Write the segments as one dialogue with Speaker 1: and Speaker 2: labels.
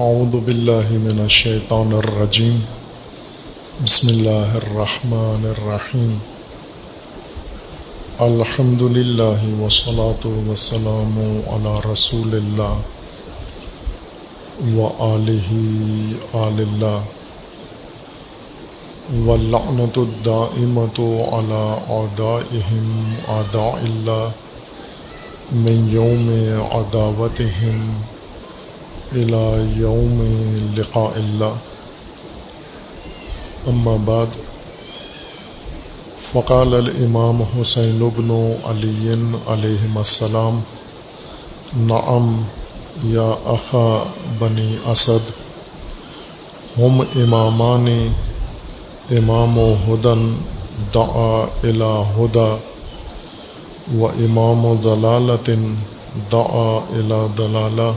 Speaker 1: اعوذ باللہ من الشیطان الرجیم بسم اللہ الرحمن الرحیم الحمد للہ وسلاۃ وسلام علی رسول اللہ و علیہ آل اللہ واللعنت الدائمت على عدائهم عداء اللہ من یوم عداوتهم الى یوم لقاء اللہ اما بعد، فقال الامام حسین بن علی علیہ السلام، نعم یا اخا بنی اسد ہم امامان امام و ہدن دعا الى ہدا و امام و ضلالت دعا الى دلالہ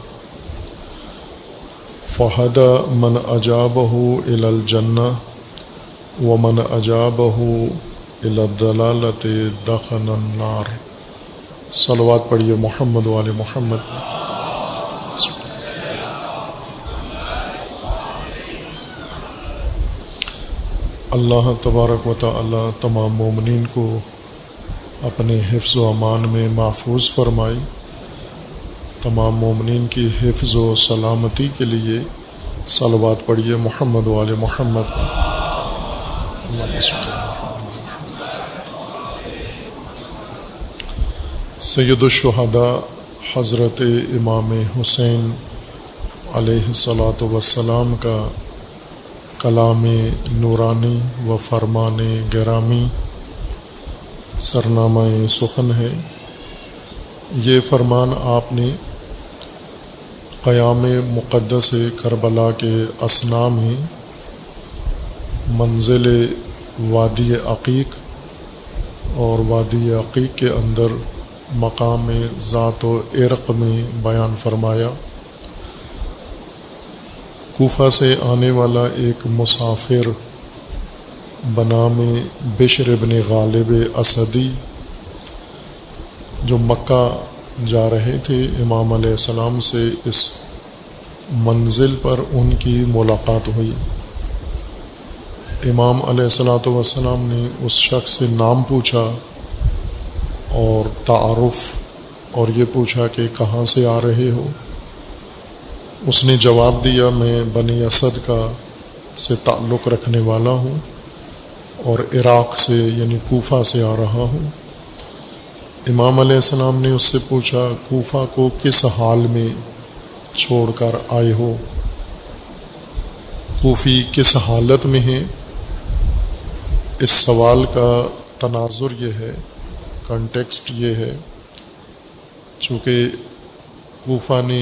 Speaker 1: فہد من اجابہ الا الجنہ و من اجابہ الدلالت دخن النار۔ صلوات پڑھیے محمد وال محمد۔ اللہ تبارک و تعالی تمام مومنین کو اپنے حفظ و امان میں محفوظ فرمائی۔ تمام مومنین کی حفظ و سلامتی کے لیے صلوات پڑھیے محمد وال محمد۔ سید الشہداء حضرت امام حسین علیہ الصلاۃ وسلام کا کلام نورانی و فرمان گرامی سرنامہ سخن ہے۔ یہ فرمان آپ نے قیام مقدس کربلا کے اسنا میں منزل وادی عقیق اور وادی عقیق کے اندر مقام ذات و عرق میں بیان فرمایا۔ کوفہ سے آنے والا ایک مسافر بنام بشر ابن غالب اسدی، جو مکہ جا رہے تھے امام علیہ السلام سے، اس منزل پر ان کی ملاقات ہوئی۔ امام علیہ السلاۃ والسلام نے اس شخص سے نام پوچھا اور تعارف، اور یہ پوچھا کہ کہاں سے آ رہے ہو؟ اس نے جواب دیا، میں بنی اسد کا سے تعلق رکھنے والا ہوں اور عراق سے یعنی کوفہ سے آ رہا ہوں۔ امام علیہ السلام نے اس سے پوچھا، کوفہ کو کس حال میں چھوڑ کر آئے ہو؟ کوفی کس حالت میں ہے اس سوال کا تناظر یہ ہے کنٹیکسٹ یہ ہے، چونکہ کوفہ نے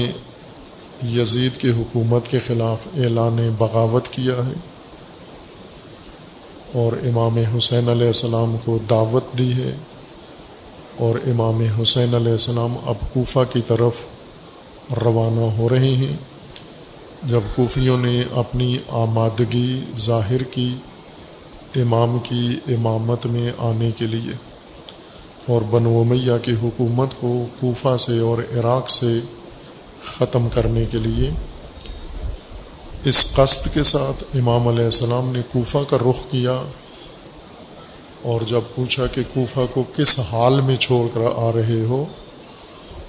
Speaker 1: یزید کے حکومت کے خلاف اعلان بغاوت کیا ہے اور امام حسین علیہ السلام کو دعوت دی ہے۔ اور امام حسین علیہ السلام اب کوفہ کی طرف روانہ ہو رہے ہیں۔ جب کوفیوں نے اپنی آمادگی ظاہر کی امام کی امامت میں آنے کے لیے اور بنو میاں کی حکومت کو کوفہ سے اور عراق سے ختم کرنے کے لیے اس قصد کے ساتھ امام علیہ السلام نے کوفہ کا رخ کیا۔ اور جب پوچھا کہ کوفہ کو کس حال میں چھوڑ کر آ رہے ہو،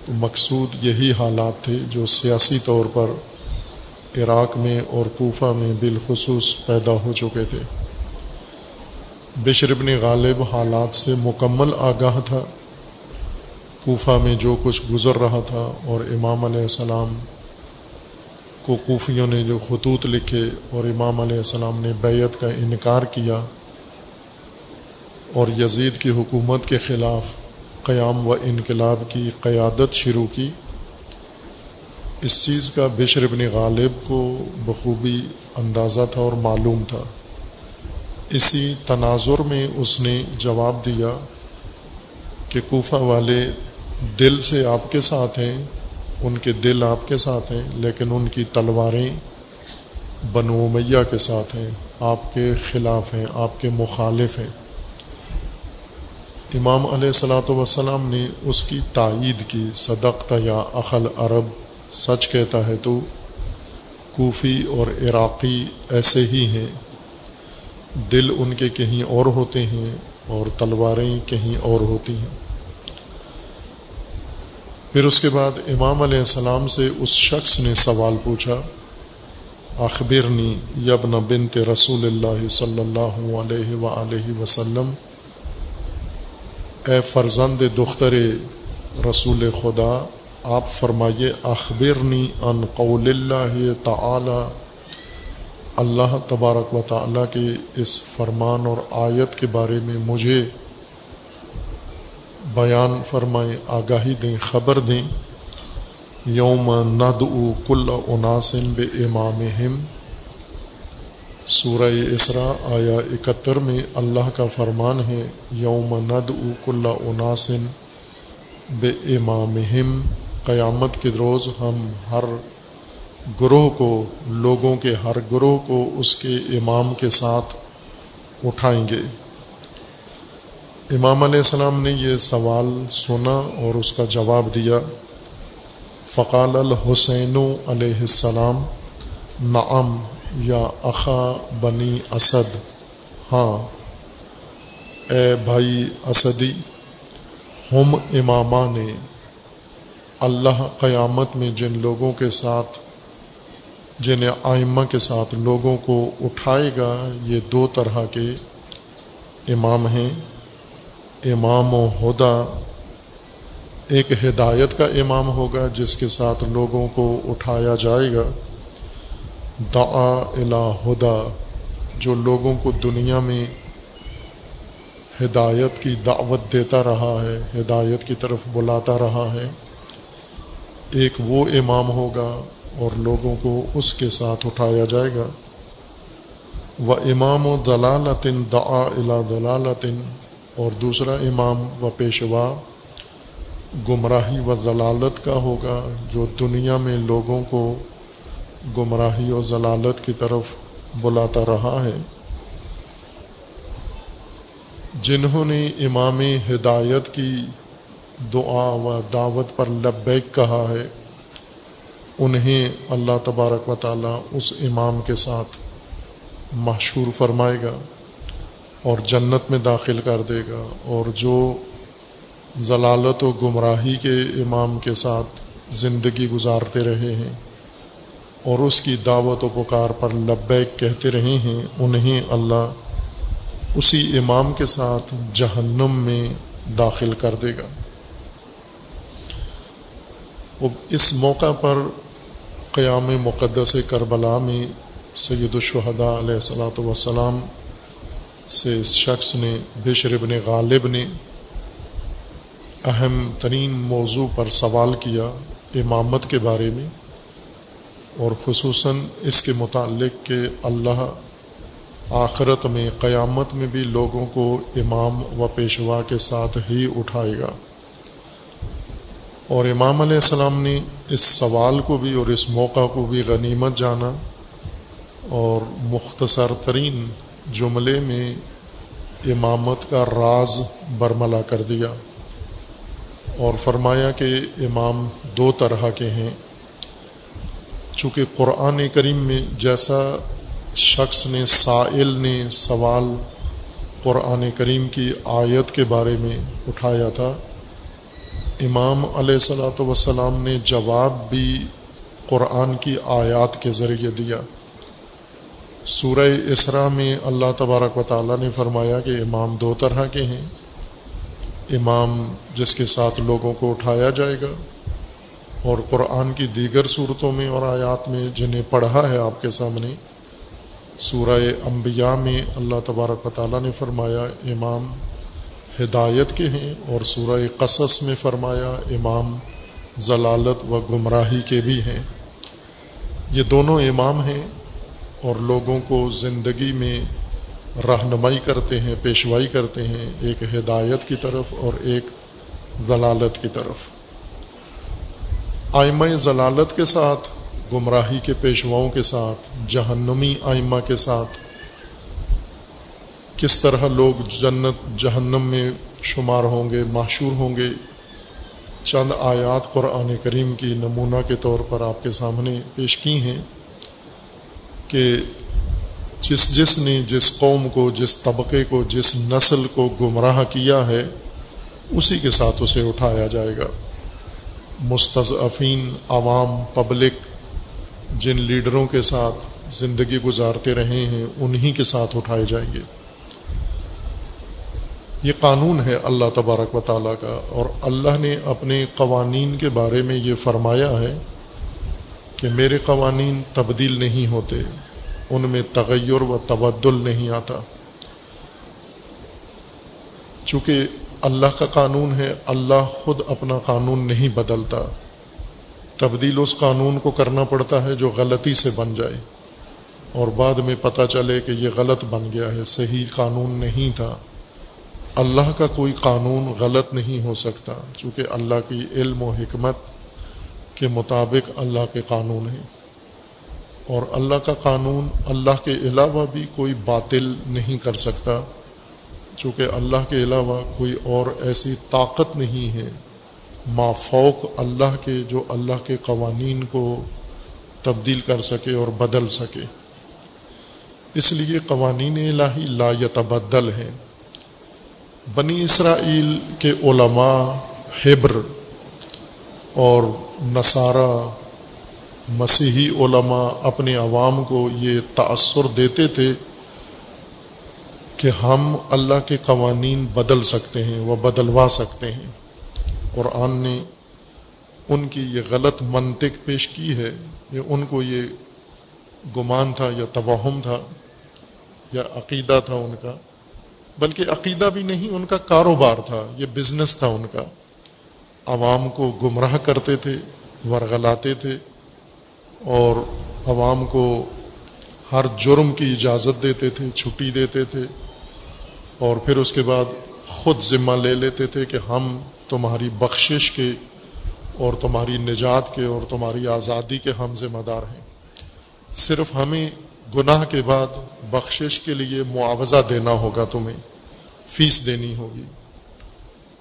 Speaker 1: تو مقصود یہی حالات تھے جو سیاسی طور پر عراق میں اور کوفہ میں بالخصوص پیدا ہو چکے تھے۔ بشر بن غالب حالات سے مکمل آگاہ تھا۔ کوفہ میں جو کچھ گزر رہا تھا اور امام علیہ السلام کو کوفیوں نے جو خطوط لکھے اور امام علیہ السلام نے بیت کا انکار کیا اور یزید کی حکومت کے خلاف قیام و انقلاب کی قیادت شروع کی۔ اس چیز کا بشر بن غالب کو بخوبی اندازہ تھا اور معلوم تھا۔ اسی تناظر میں اس نے جواب دیا کہ کوفہ والے دل سے آپ کے ساتھ ہیں، ان کے دل آپ کے ساتھ ہیں، لیکن ان کی تلواریں بنو میاں کے ساتھ ہیں۔ آپ کے خلاف ہیں، آپ کے مخالف ہیں۔ امام علیہ السلاۃ وسلام نے اس کی تائید کی، صدقت یا عقل عرب سچ کہتا ہے تو کوفی اور عراقی ایسے ہی ہیں۔ دل ان کے کہیں اور ہوتے ہیں اور تلواریں کہیں اور ہوتی ہیں۔ پھر اس کے بعد امام علیہ السلام سے اس شخص نے سوال پوچھا، اخبرنی یبن بنت رسول اللہ صلی اللہ علیہ و وسلم اے فرزند دختر رسول خدا، آپ فرمائیے، اخبرنی ان قول اللہ تعالی، اللہ تبارک و تعالیٰ کے اس فرمان اور آیت کے بارے میں مجھے بیان فرمائیں، آگاہی دیں، خبر دیں۔ یوم ند کل عناسن بے امام سورہ اسرا آیا اکہتر میں اللہ کا فرمان ہے، یوم ند کل عناسن بے امام قیامت کے روز ہم ہر گروہ کو، لوگوں کے ہر گروہ کو اس کے امام کے ساتھ اٹھائیں گے۔ امام علیہ السلام نے یہ سوال سنا اور اس کا جواب دیا۔ فقال الحسین علیہ السلام، نعم یا اخا بنی اسد۔ ہاں اے بھائی اسدی، ہم امامہ نے اللہ قیامت میں جن لوگوں کے ساتھ جنہیں آئمہ کے ساتھ لوگوں کو اٹھائے گا، یہ دو طرح کے امام ہیں۔ امام و ہدا، ایک ہدایت کا امام ہوگا جس کے ساتھ لوگوں کو اٹھایا جائے گا۔ دعا الا ہدا، جو لوگوں کو دنیا میں ہدایت کی دعوت دیتا رہا ہے، ہدایت کی طرف بلاتا رہا ہے۔ ایک وہ امام ہوگا اور لوگوں کو اس کے ساتھ اٹھایا جائے گا۔ و امام و دلالتن دعا الا دلالتن اور دوسرا امام و پیشوا گمراہی و ضلالت کا ہوگا، جو دنیا میں لوگوں کو گمراہی و ضلالت کی طرف بلاتا رہا ہے۔ جنہوں نے امام ہدایت کی دعا و دعوت پر لبیک کہا ہے، انہیں اللہ تبارک و تعالیٰ اس امام کے ساتھ مشہور فرمائے گا اور جنت میں داخل کر دے گا۔ اور جو ضلالت و گمراہی کے امام کے ساتھ زندگی گزارتے رہے ہیں اور اس کی دعوت و پکار پر لبیک کہتے رہے ہیں، انہیں اللہ اسی امام کے ساتھ جہنم میں داخل کر دے گا۔ اس موقع پر قیام مقدس کربلا میں سید الشہداء علیہ السلاۃ وسلام سے اس شخص نے، بشر ابن غالب نے اہم ترین موضوع پر سوال کیا امامت کے بارے میں۔ اور خصوصاً اس کے متعلق کہ اللہ آخرت میں، قیامت میں بھی لوگوں کو امام و پیشوا کے ساتھ ہی اٹھائے گا۔ اور امام علیہ السلام نے اس سوال کو بھی اور اس موقع کو بھی غنیمت جانا اور مختصر ترین جملے میں امامت کا راز برملا کر دیا اور فرمایا کہ امام دو طرح کے ہیں۔ چونکہ قرآن کریم میں جیسا شخص نے، سائل نے سوال قرآن کریم کی آیت کے بارے میں اٹھایا تھا، امام علیہ صلاۃ وسلام نے جواب بھی قرآن کی آیات کے ذریعے دیا۔ سورہ اسرا میں اللہ تبارک و تعالیٰ نے فرمایا کہ امام دو طرح کے ہیں۔ امام جس کے ساتھ لوگوں کو اٹھایا جائے گا اور قرآن کی دیگر صورتوں میں اور آیات میں جنہیں پڑھا ہے آپ کے سامنے، سورہ انبیاء میں اللہ تبارک و تعالیٰ نے فرمایا، امام ہدایت کے ہیں، اور سورہ قصص میں فرمایا، امام ضلالت و گمراہی کے بھی ہیں۔ یہ دونوں امام ہیں اور لوگوں کو زندگی میں رہنمائی کرتے ہیں، پیشوائی کرتے ہیں، ایک ہدایت کی طرف اور ایک ضلالت کی طرف۔ آئمہ ضلالت کے ساتھ، گمراہی کے پیشواؤں کے ساتھ، جہنمی آئمہ کے ساتھ۔ کس طرح لوگ جنت، جہنم میں شمار ہوں گے معشور ہوں گے؟ چند آیات قرآن کریم کی نمونہ کے طور پر آپ کے سامنے پیش کی ہیں کہ جس جس نے جس قوم کو، جس طبقے کو، جس نسل کو گمراہ کیا ہے، اسی کے ساتھ اسے اٹھایا جائے گا۔ مستضعفین عوام پبلک جن لیڈروں کے ساتھ زندگی گزارتے رہے ہیں، انہی کے ساتھ اٹھائے جائیں گے۔ یہ قانون ہے اللہ تبارک و تعالیٰ کا، اور اللہ نے اپنے قوانین کے بارے میں یہ فرمایا ہے کہ میرے قوانین تبدیل نہیں ہوتے، ان میں تغیر و تبدل نہیں آتا۔ چونکہ اللہ کا قانون ہے، اللہ خود اپنا قانون نہیں بدلتا۔ تبدیل اس قانون کو کرنا پڑتا ہے جو غلطی سے بن جائے۔ اور بعد میں پتہ چلے کہ یہ غلط بن گیا ہے، صحیح قانون نہیں تھا۔ اللہ کا کوئی قانون غلط نہیں ہو سکتا، چونکہ اللہ کی علم و حکمت کے مطابق اللہ کے قانون ہیں۔ اور اللہ کا قانون اللہ کے علاوہ بھی کوئی باطل نہیں کر سکتا۔ چونکہ اللہ کے علاوہ کوئی اور ایسی طاقت نہیں ہے۔ مافوق اللہ کے جو اللہ کے قوانین کو تبدیل کر سکے اور بدل سکے۔ اس لیے قوانین الہی لا یتبدل ہیں۔ بنی اسرائیل کے علماء حبر اور نصارہ مسیحی علماء اپنے عوام کو یہ تأثر دیتے تھے۔ کہ ہم اللہ کے قوانین بدل سکتے ہیں، وہ بدلوا سکتے ہیں۔ قرآن نے ان کی یہ غلط منطق پیش کی ہے کہ ان کو یہ گمان تھا، یا توہم تھا، یا عقیدہ تھا ان کا۔ بلکہ عقیدہ بھی نہیں، ان کا کاروبار تھا، یہ بزنس تھا ان کا۔ عوام کو گمراہ کرتے تھے، ورغلاتے تھے، اور عوام کو ہر جرم کی اجازت دیتے تھے، چھٹی دیتے تھے۔ اور پھر اس کے بعد خود ذمہ لے لیتے تھے کہ ہم تمہاری بخشش کے اور تمہاری نجات کے اور تمہاری آزادی کے ہم ذمہ دار ہیں۔ صرف ہمیں گناہ کے بعد بخشش کے لیے معاوضہ دینا ہوگا تمہیں، فیس دینی ہوگی۔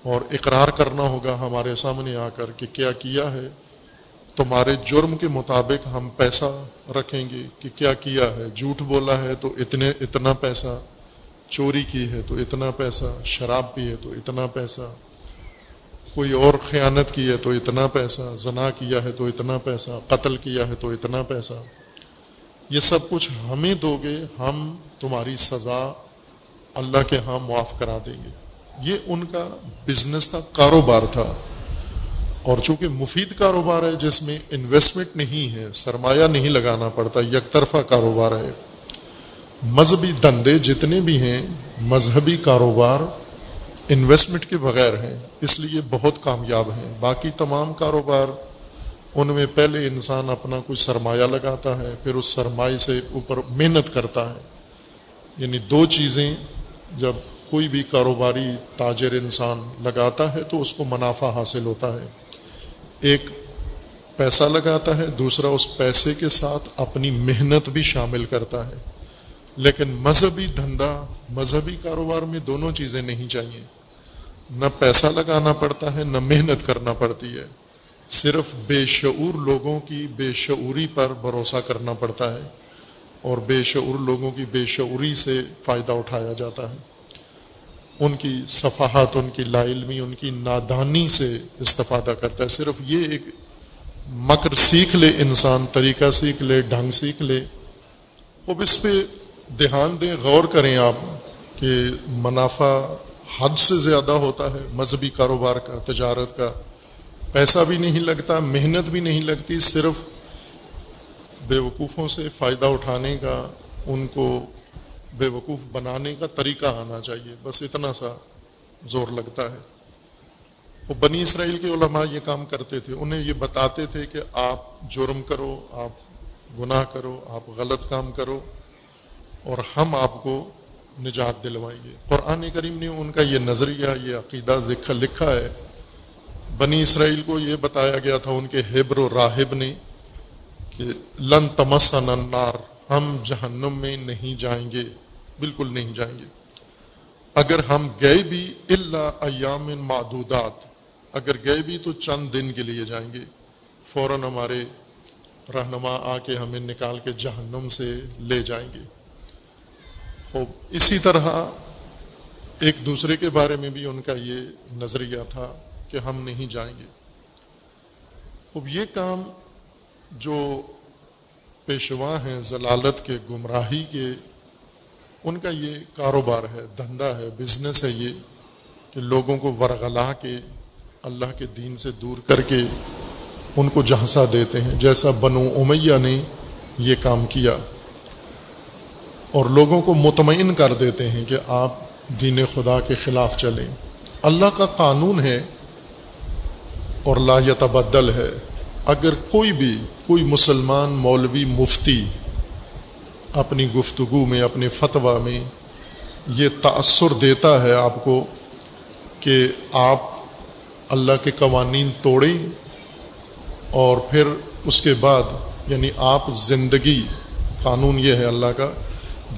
Speaker 1: اور اقرار کرنا ہوگا ہمارے سامنے آ کر کہ کیا کیا ہے۔ تمہارے جرم کے مطابق ہم پیسہ رکھیں گے کہ کیا کیا ہے۔ جھوٹ بولا ہے تو اتنے، اتنا پیسہ چوری کی ہے تو اتنا پیسہ، شراب پی ہے تو اتنا پیسہ، کوئی اور خیانت کی ہے تو اتنا پیسہ، زنا کیا ہے تو اتنا پیسہ، قتل کیا ہے تو اتنا پیسہ۔ یہ سب کچھ ہمیں دو گے، ہم تمہاری سزا اللہ کے ہاں معاف کرا دیں گے۔ یہ ان کا بزنس تھا، کاروبار تھا۔ اور چونکہ مفید کاروبار ہے، جس میں انویسٹمنٹ نہیں ہے، سرمایہ نہیں لگانا پڑتا، یک طرفہ کاروبار ہے۔ مذہبی دندے جتنے بھی ہیں، مذہبی کاروبار انویسٹمنٹ کے بغیر ہیں، اس لیے بہت کامیاب ہیں۔ باقی تمام کاروبار، ان میں پہلے انسان اپنا کوئی سرمایہ لگاتا ہے، پھر اس سرمایہ سے اوپر محنت کرتا ہے۔ یعنی دو چیزیں، جب کوئی بھی کاروباری تاجر انسان لگاتا ہے تو اس کو منافع حاصل ہوتا ہے۔ ایک پیسہ لگاتا ہے، دوسرا اس پیسے کے ساتھ اپنی محنت بھی شامل کرتا ہے۔ لیکن مذہبی دھندا، مذہبی کاروبار میں دونوں چیزیں نہیں چاہیے۔ نہ پیسہ لگانا پڑتا ہے، نہ محنت کرنا پڑتی ہے۔ صرف بے شعور لوگوں کی بے شعوری پر بھروسہ کرنا پڑتا ہے اور بے شعور لوگوں کی بے شعوری سے فائدہ اٹھایا جاتا ہے۔ ان کی صفحات، ان کی لا علمی، ان کی نادانی سے استفادہ کرتا ہے۔ صرف یہ ایک مکر سیکھ لے، انسان طریقہ سیکھ لے، ڈھنگ سیکھ لے اب اس پہ دھیان دیں، غور کریں آپ کہ منافع حد سے زیادہ ہوتا ہے مذہبی کاروبار کا، تجارت کا۔ پیسہ بھی نہیں لگتا، محنت بھی نہیں لگتی، صرف بے وقوفوں سے فائدہ اٹھانے کا، ان کو بے وقوف بنانے کا طریقہ آنا چاہیے۔ بس اتنا سا زور لگتا ہے۔ وہ بنی اسرائیل کے علماء یہ کام کرتے تھے، انہیں یہ بتاتے تھے کہ آپ جرم کرو، آپ گناہ کرو، آپ غلط کام کرو۔ اور ہم آپ کو نجات دلوائیں گے۔ قرآن کریم نے ان کا یہ نظریہ، یہ عقیدہ لکھا لکھا ہے۔ بنی اسرائیل کو یہ بتایا گیا تھا، ان کے حبر و راہب نے کہ لن تمسن النار، ہم جہنم میں نہیں جائیں گے، بالکل نہیں جائیں گے۔ اگر ہم گئے بھی اللہ ایام معدودات، اگر گئے بھی تو چند دن کے لیے جائیں گے۔ فوراً ہمارے رہنما آ کے ہمیں نکال کے جہنم سے لے جائیں گے۔ خوب اسی طرح ایک دوسرے کے بارے میں بھی ان کا یہ نظریہ تھا کہ ہم نہیں جائیں گے۔ خوب، یہ کام جو پیشوا ہیں ضلالت کے، گمراہی کے، ان کا یہ کاروبار ہے، دھندا ہے، بزنس ہے یہ کہ لوگوں کو ورغلا کے اللہ کے دین سے دور کر کے ان کو جھانسا دیتے ہیں۔ جیسا بنو امیہ نے یہ کام کیا۔ اور لوگوں کو مطمئن کر دیتے ہیں کہ آپ دین خدا کے خلاف چلیں۔ اللہ کا قانون ہے اور لا یتبدل ہے۔ اگر کوئی بھی، کوئی مسلمان مولوی مفتی اپنی گفتگو میں، اپنے فتویٰ میں یہ تأثر دیتا ہے آپ کو کہ آپ اللہ کے قوانین توڑیں اور پھر اس کے بعد یعنی آپ زندگی، قانون یہ ہے اللہ کا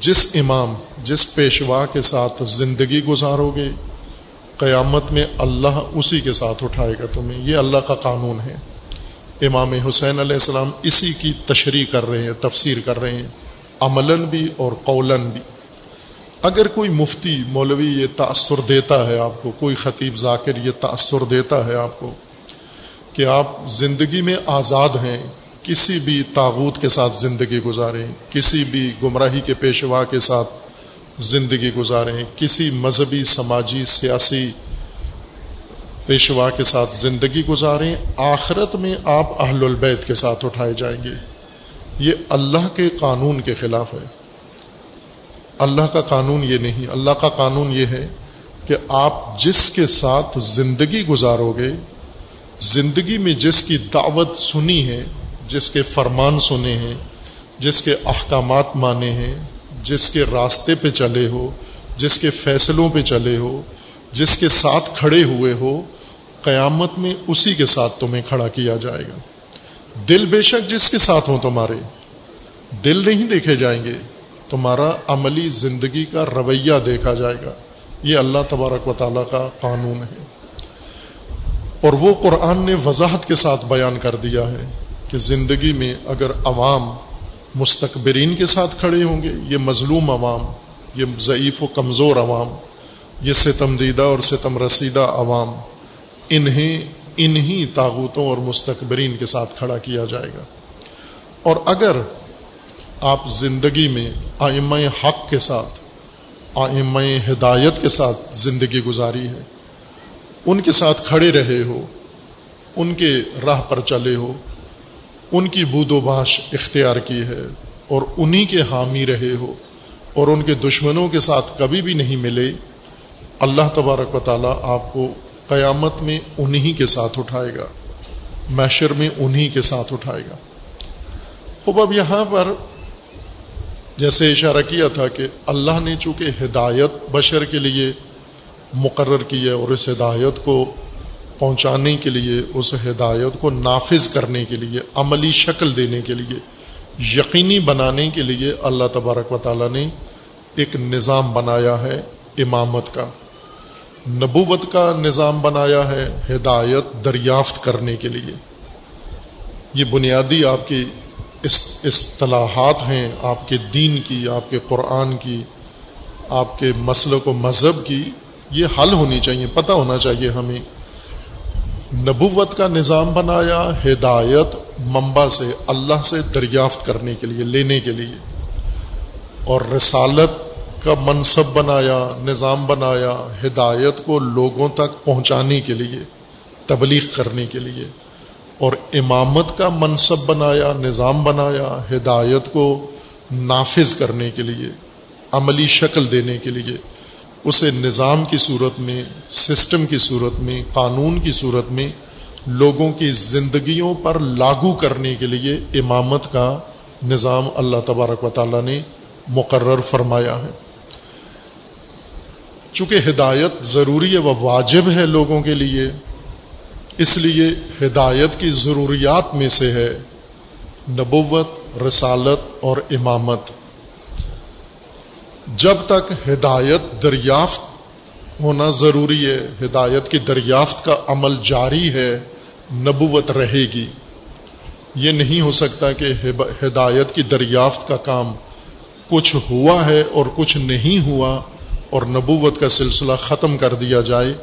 Speaker 1: جس امام، جس پیشوا کے ساتھ زندگی گزارو گے، قیامت میں اللہ اسی کے ساتھ اٹھائے گا تمہیں۔ یہ اللہ کا قانون ہے۔ امام حسین علیہ السلام اسی کی تشریح کر رہے ہیں، تفسیر کر رہے ہیں۔ عملاً بھی اور قولاً بھی۔ اگر کوئی مفتی، مولوی یہ تأثر دیتا ہے آپ کو، کوئی خطیب ذاکر یہ تأثر دیتا ہے آپ کو کہ آپ زندگی میں آزاد ہیں کسی بھی تاغوت کے ساتھ زندگی گزاریں، کسی بھی گمراہی کے پیشوا کے ساتھ زندگی گزاریں، کسی مذہبی، سماجی، سیاسی پیشوا کے ساتھ زندگی گزاریں، آخرت میں آپ اہل البیت کے ساتھ اٹھائے جائیں گے۔ یہ اللہ کے قانون کے خلاف ہے۔ اللہ کا قانون یہ نہیں، اللہ کا قانون یہ ہے کہ آپ جس کے ساتھ زندگی گزارو گے، زندگی میں جس کی دعوت سنی ہے جس کے فرمان سنے ہیں، جس کے احکامات مانے ہیں، جس کے راستے پہ چلے ہو، جس کے فیصلوں پہ چلے ہو، جس کے ساتھ کھڑے ہوئے ہو، قیامت میں اسی کے ساتھ تمہیں کھڑا کیا جائے گا۔ دل بے شک جس کے ساتھ ہوں تمہارے، دل نہیں دیکھے جائیں گے، تمہارا عملی زندگی کا رویہ دیکھا جائے گا۔ یہ اللہ تبارک و تعالیٰ کا قانون ہے۔ اور وہ قرآن نے وضاحت کے ساتھ بیان کر دیا ہے۔ کہ زندگی میں اگر عوام مستقبرین کے ساتھ کھڑے ہوں گے، یہ مظلوم عوام، یہ ضعیف و کمزور عوام، یہ ستم دیدہ اور ستم رسیدہ عوام، انہیں، انہی تاغوتوں اور مستقبرین کے ساتھ کھڑا کیا جائے گا۔ اور اگر آپ زندگی میں آئمہ حق کے ساتھ، آئمہ ہدایت کے ساتھ زندگی گزاری ہے، ان کے ساتھ کھڑے رہے ہو، ان کے راہ پر چلے ہو ان کی بود و باش اختیار کی ہے اور انہی کے حامی رہے ہو اور ان کے دشمنوں کے ساتھ کبھی بھی نہیں ملے، اللہ تبارک و تعالیٰ آپ کو قیامت میں انہی کے ساتھ اٹھائے گا میشر میں انہی کے ساتھ اٹھائے گا۔ خوب، اب یہاں پر جیسے اشارہ کیا تھا کہ اللہ نے چونکہ ہدایت بشر کے لیے مقرر کی ہے اور اس ہدایت کو پہنچانے کے لیے، اس ہدایت کو نافذ کرنے کے لیے، عملی شکل دینے کے لیے، یقینی بنانے کے لیے اللہ تبارک و تعالیٰ نے ایک نظام بنایا ہے امامت کا۔ نبوت کا نظام بنایا ہے ہدایت دریافت کرنے کے لیے۔ یہ بنیادی آپ کی اصطلاحات ہیں، آپ کے دین کی، آپ کے قرآن کی، آپ کے مسلک و مذہب کی، یہ حل ہونی چاہیے، پتہ ہونا چاہیے ہمیں۔ نبوت کا نظام بنایا، ہدایت منبع سے اللہ سے دریافت کرنے کے لیے، لینے کے لیے، اور رسالت کا منصب بنایا، نظام بنایا، ہدایت کو لوگوں تک پہنچانے کے لیے، تبلیغ کرنے کے لیے، اور امامت کا منصب بنایا، نظام بنایا، ہدایت کو نافذ کرنے کے لیے، عملی شکل دینے کے لیے اسے نظام کی صورت میں، سسٹم کی صورت میں، قانون کی صورت میں لوگوں کی زندگیوں پر لاگو کرنے کے لیے امامت کا نظام اللہ تبارک و تعالیٰ نے مقرر فرمایا ہے۔ چونکہ ہدایت ضروری ہے وہ واجب ہے لوگوں کے لیے، اس لیے ہدایت کی ضروریات میں سے ہے نبوت، رسالت اور امامت۔ جب تک ہدایت دریافت ہونا ضروری ہے، ہدایت کی دریافت کا عمل جاری ہے، نبوت رہے گی۔ یہ نہیں ہو سکتا کہ ہدایت کی دریافت کا کام کچھ ہوا ہے اور کچھ نہیں ہوا اور نبوت کا سلسلہ ختم کر دیا جائے۔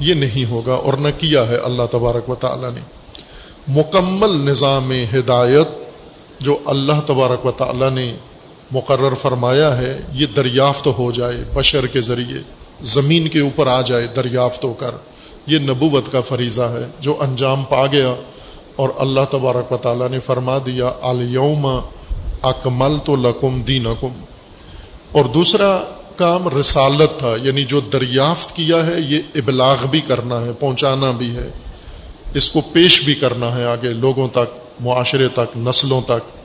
Speaker 1: یہ نہیں ہوگا اور نہ کیا ہے اللہ تبارک و تعالیٰ نے۔ مکمل نظام ہدایت جو اللہ تبارک و تعالیٰ نے مقرر فرمایا ہے، یہ دریافت ہو جائے بشر کے ذریعے، زمین کے اوپر آ جائے دریافت ہو کر۔ یہ نبوت کا فریضہ ہے جو انجام پا گیا۔ اور اللہ تبارک و تعالیٰ نے فرما دیا، الیوم اکمل تو لکم دین اور دوسرا کام رسالت تھا یعنی جو دریافت کیا ہے، یہ ابلاغ بھی کرنا ہے، پہنچانا بھی ہے۔ اس کو پیش بھی کرنا ہے آگے لوگوں تک، معاشرے تک، نسلوں تک۔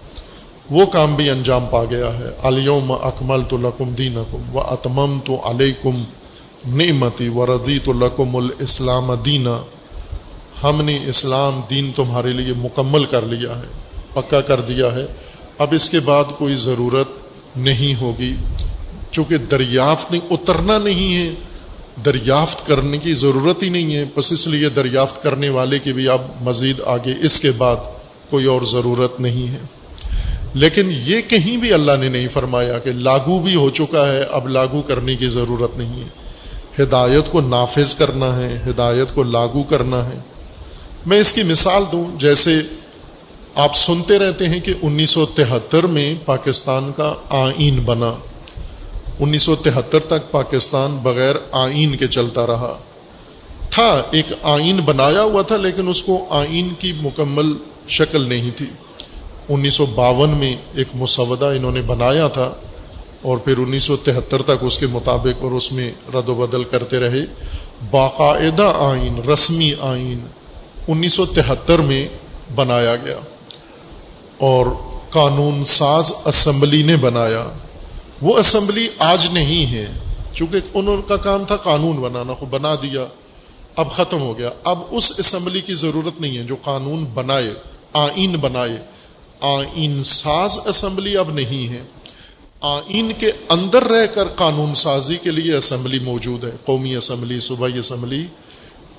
Speaker 1: وہ کام بھی انجام پا گیا ہے۔ علیوم اکمل تو لکم دین و اتمم تو علیکم نعمتی و رضی تو لکم الاسلام دینا۔ ہم نے اسلام دین تمہارے لیے مکمل کر لیا ہے، پکا کر دیا ہے۔ اب اس کے بعد کوئی ضرورت نہیں ہوگی۔ چونکہ دریافت نہیں، اترنا نہیں ہے۔ دریافت کرنے کی ضرورت ہی نہیں ہے۔ بس اس لیے دریافت کرنے والے کی بھی اب مزید آگے اس کے بعد کوئی اور ضرورت نہیں ہے۔ لیکن یہ کہیں بھی اللہ نے نہیں فرمایا کہ لاگو بھی ہو چکا ہے، اب لاگو کرنے کی ضرورت نہیں ہے۔ ہدایت کو نافذ کرنا ہے، ہدایت کو لاگو کرنا ہے۔ میں اس کی مثال دوں، جیسے آپ سنتے رہتے ہیں کہ انیس سو تہتر میں پاکستان کا آئین بنا۔ انیس سو تہتر تک پاکستان بغیر آئین کے چلتا رہا۔ تھا، ایک آئین بنایا ہوا تھا، لیکن اس کو آئین کی مکمل شکل نہیں تھی۔ انیس سو باون میں ایک مسودہ انہوں نے بنایا تھا اور پھر انیس سو تہتر تک اس کے مطابق اور اس میں رد و بدل کرتے رہے۔ باقاعدہ آئین، رسمی آئین انیس سو تہتر میں بنایا گیا۔ اور قانون ساز اسمبلی نے بنایا۔ وہ اسمبلی آج نہیں ہے، چونکہ انہوں کا کام تھا قانون بنانا کو بنا دیا۔ اب ختم ہو گیا۔ اب اس اسمبلی کی ضرورت نہیں ہے جو قانون بنائے، آئین بنائے۔ آئین ساز اسمبلی اب نہیں ہے۔ آئین کے اندر رہ کر قانون سازی کے لیے اسمبلی موجود ہے، قومی اسمبلی، صوبائی اسمبلی۔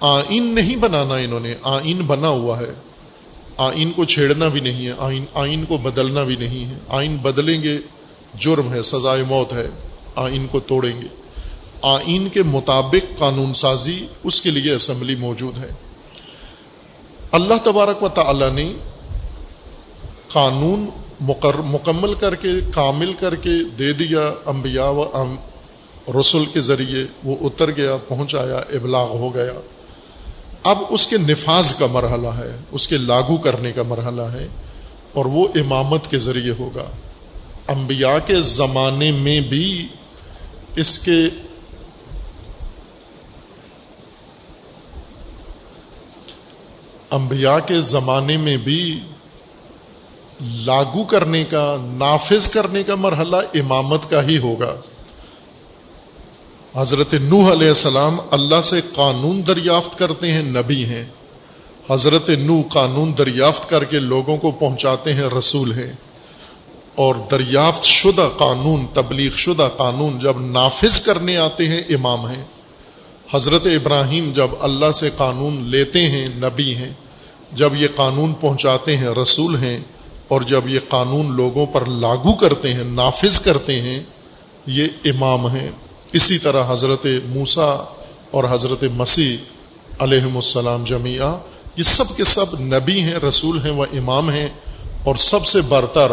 Speaker 1: آئین نہیں بنانا انہوں نے، آئین بنا ہوا ہے۔ آئین کو چھیڑنا بھی نہیں ہے، آئین آئین کو بدلنا بھی نہیں ہے۔ آئین بدلیں گے، جرم ہے، سزائے موت ہے۔ آئین کو توڑیں گے۔ آئین کے مطابق قانون سازی اس کے لیے اسمبلی موجود ہے۔ اللہ تبارک و تعالی نے قانون مکمل کر کے، کامل کر کے دے دیا انبیاء و رسول کے ذریعے، وہ اتر گیا، پہنچایا، ابلاغ ہو گیا۔ اب اس کے نفاذ کا مرحلہ ہے، اس کے لاگو کرنے کا مرحلہ ہے، اور وہ امامت کے ذریعے ہوگا۔ انبیاء کے زمانے میں بھی اس کے انبیاء کے زمانے میں بھی لاگو کرنے کا، نافذ کرنے کا مرحلہ امامت کا ہی ہوگا۔ حضرت نوح علیہ السلام اللہ سے قانون دریافت کرتے ہیں، نبی ہیں۔ حضرت نو قانون دریافت کر کے لوگوں کو پہنچاتے ہیں، رسول ہیں۔ اور دریافت شدہ قانون، تبلیغ شدہ قانون جب نافذ کرنے آتے ہیں، امام ہیں۔ حضرت ابراہیم جب اللہ سے قانون لیتے ہیں، نبی ہیں۔ جب یہ قانون پہنچاتے ہیں، رسول ہیں اور جب یہ قانون لوگوں پر لاگو کرتے ہیں، نافذ کرتے ہیں، یہ امام ہیں۔ اسی طرح حضرت موسا اور حضرت مسیح علیہم السلام جمیعہ یہ سب کے سب نبی ہیں، رسول ہیں و امام ہیں۔ اور سب سے برتر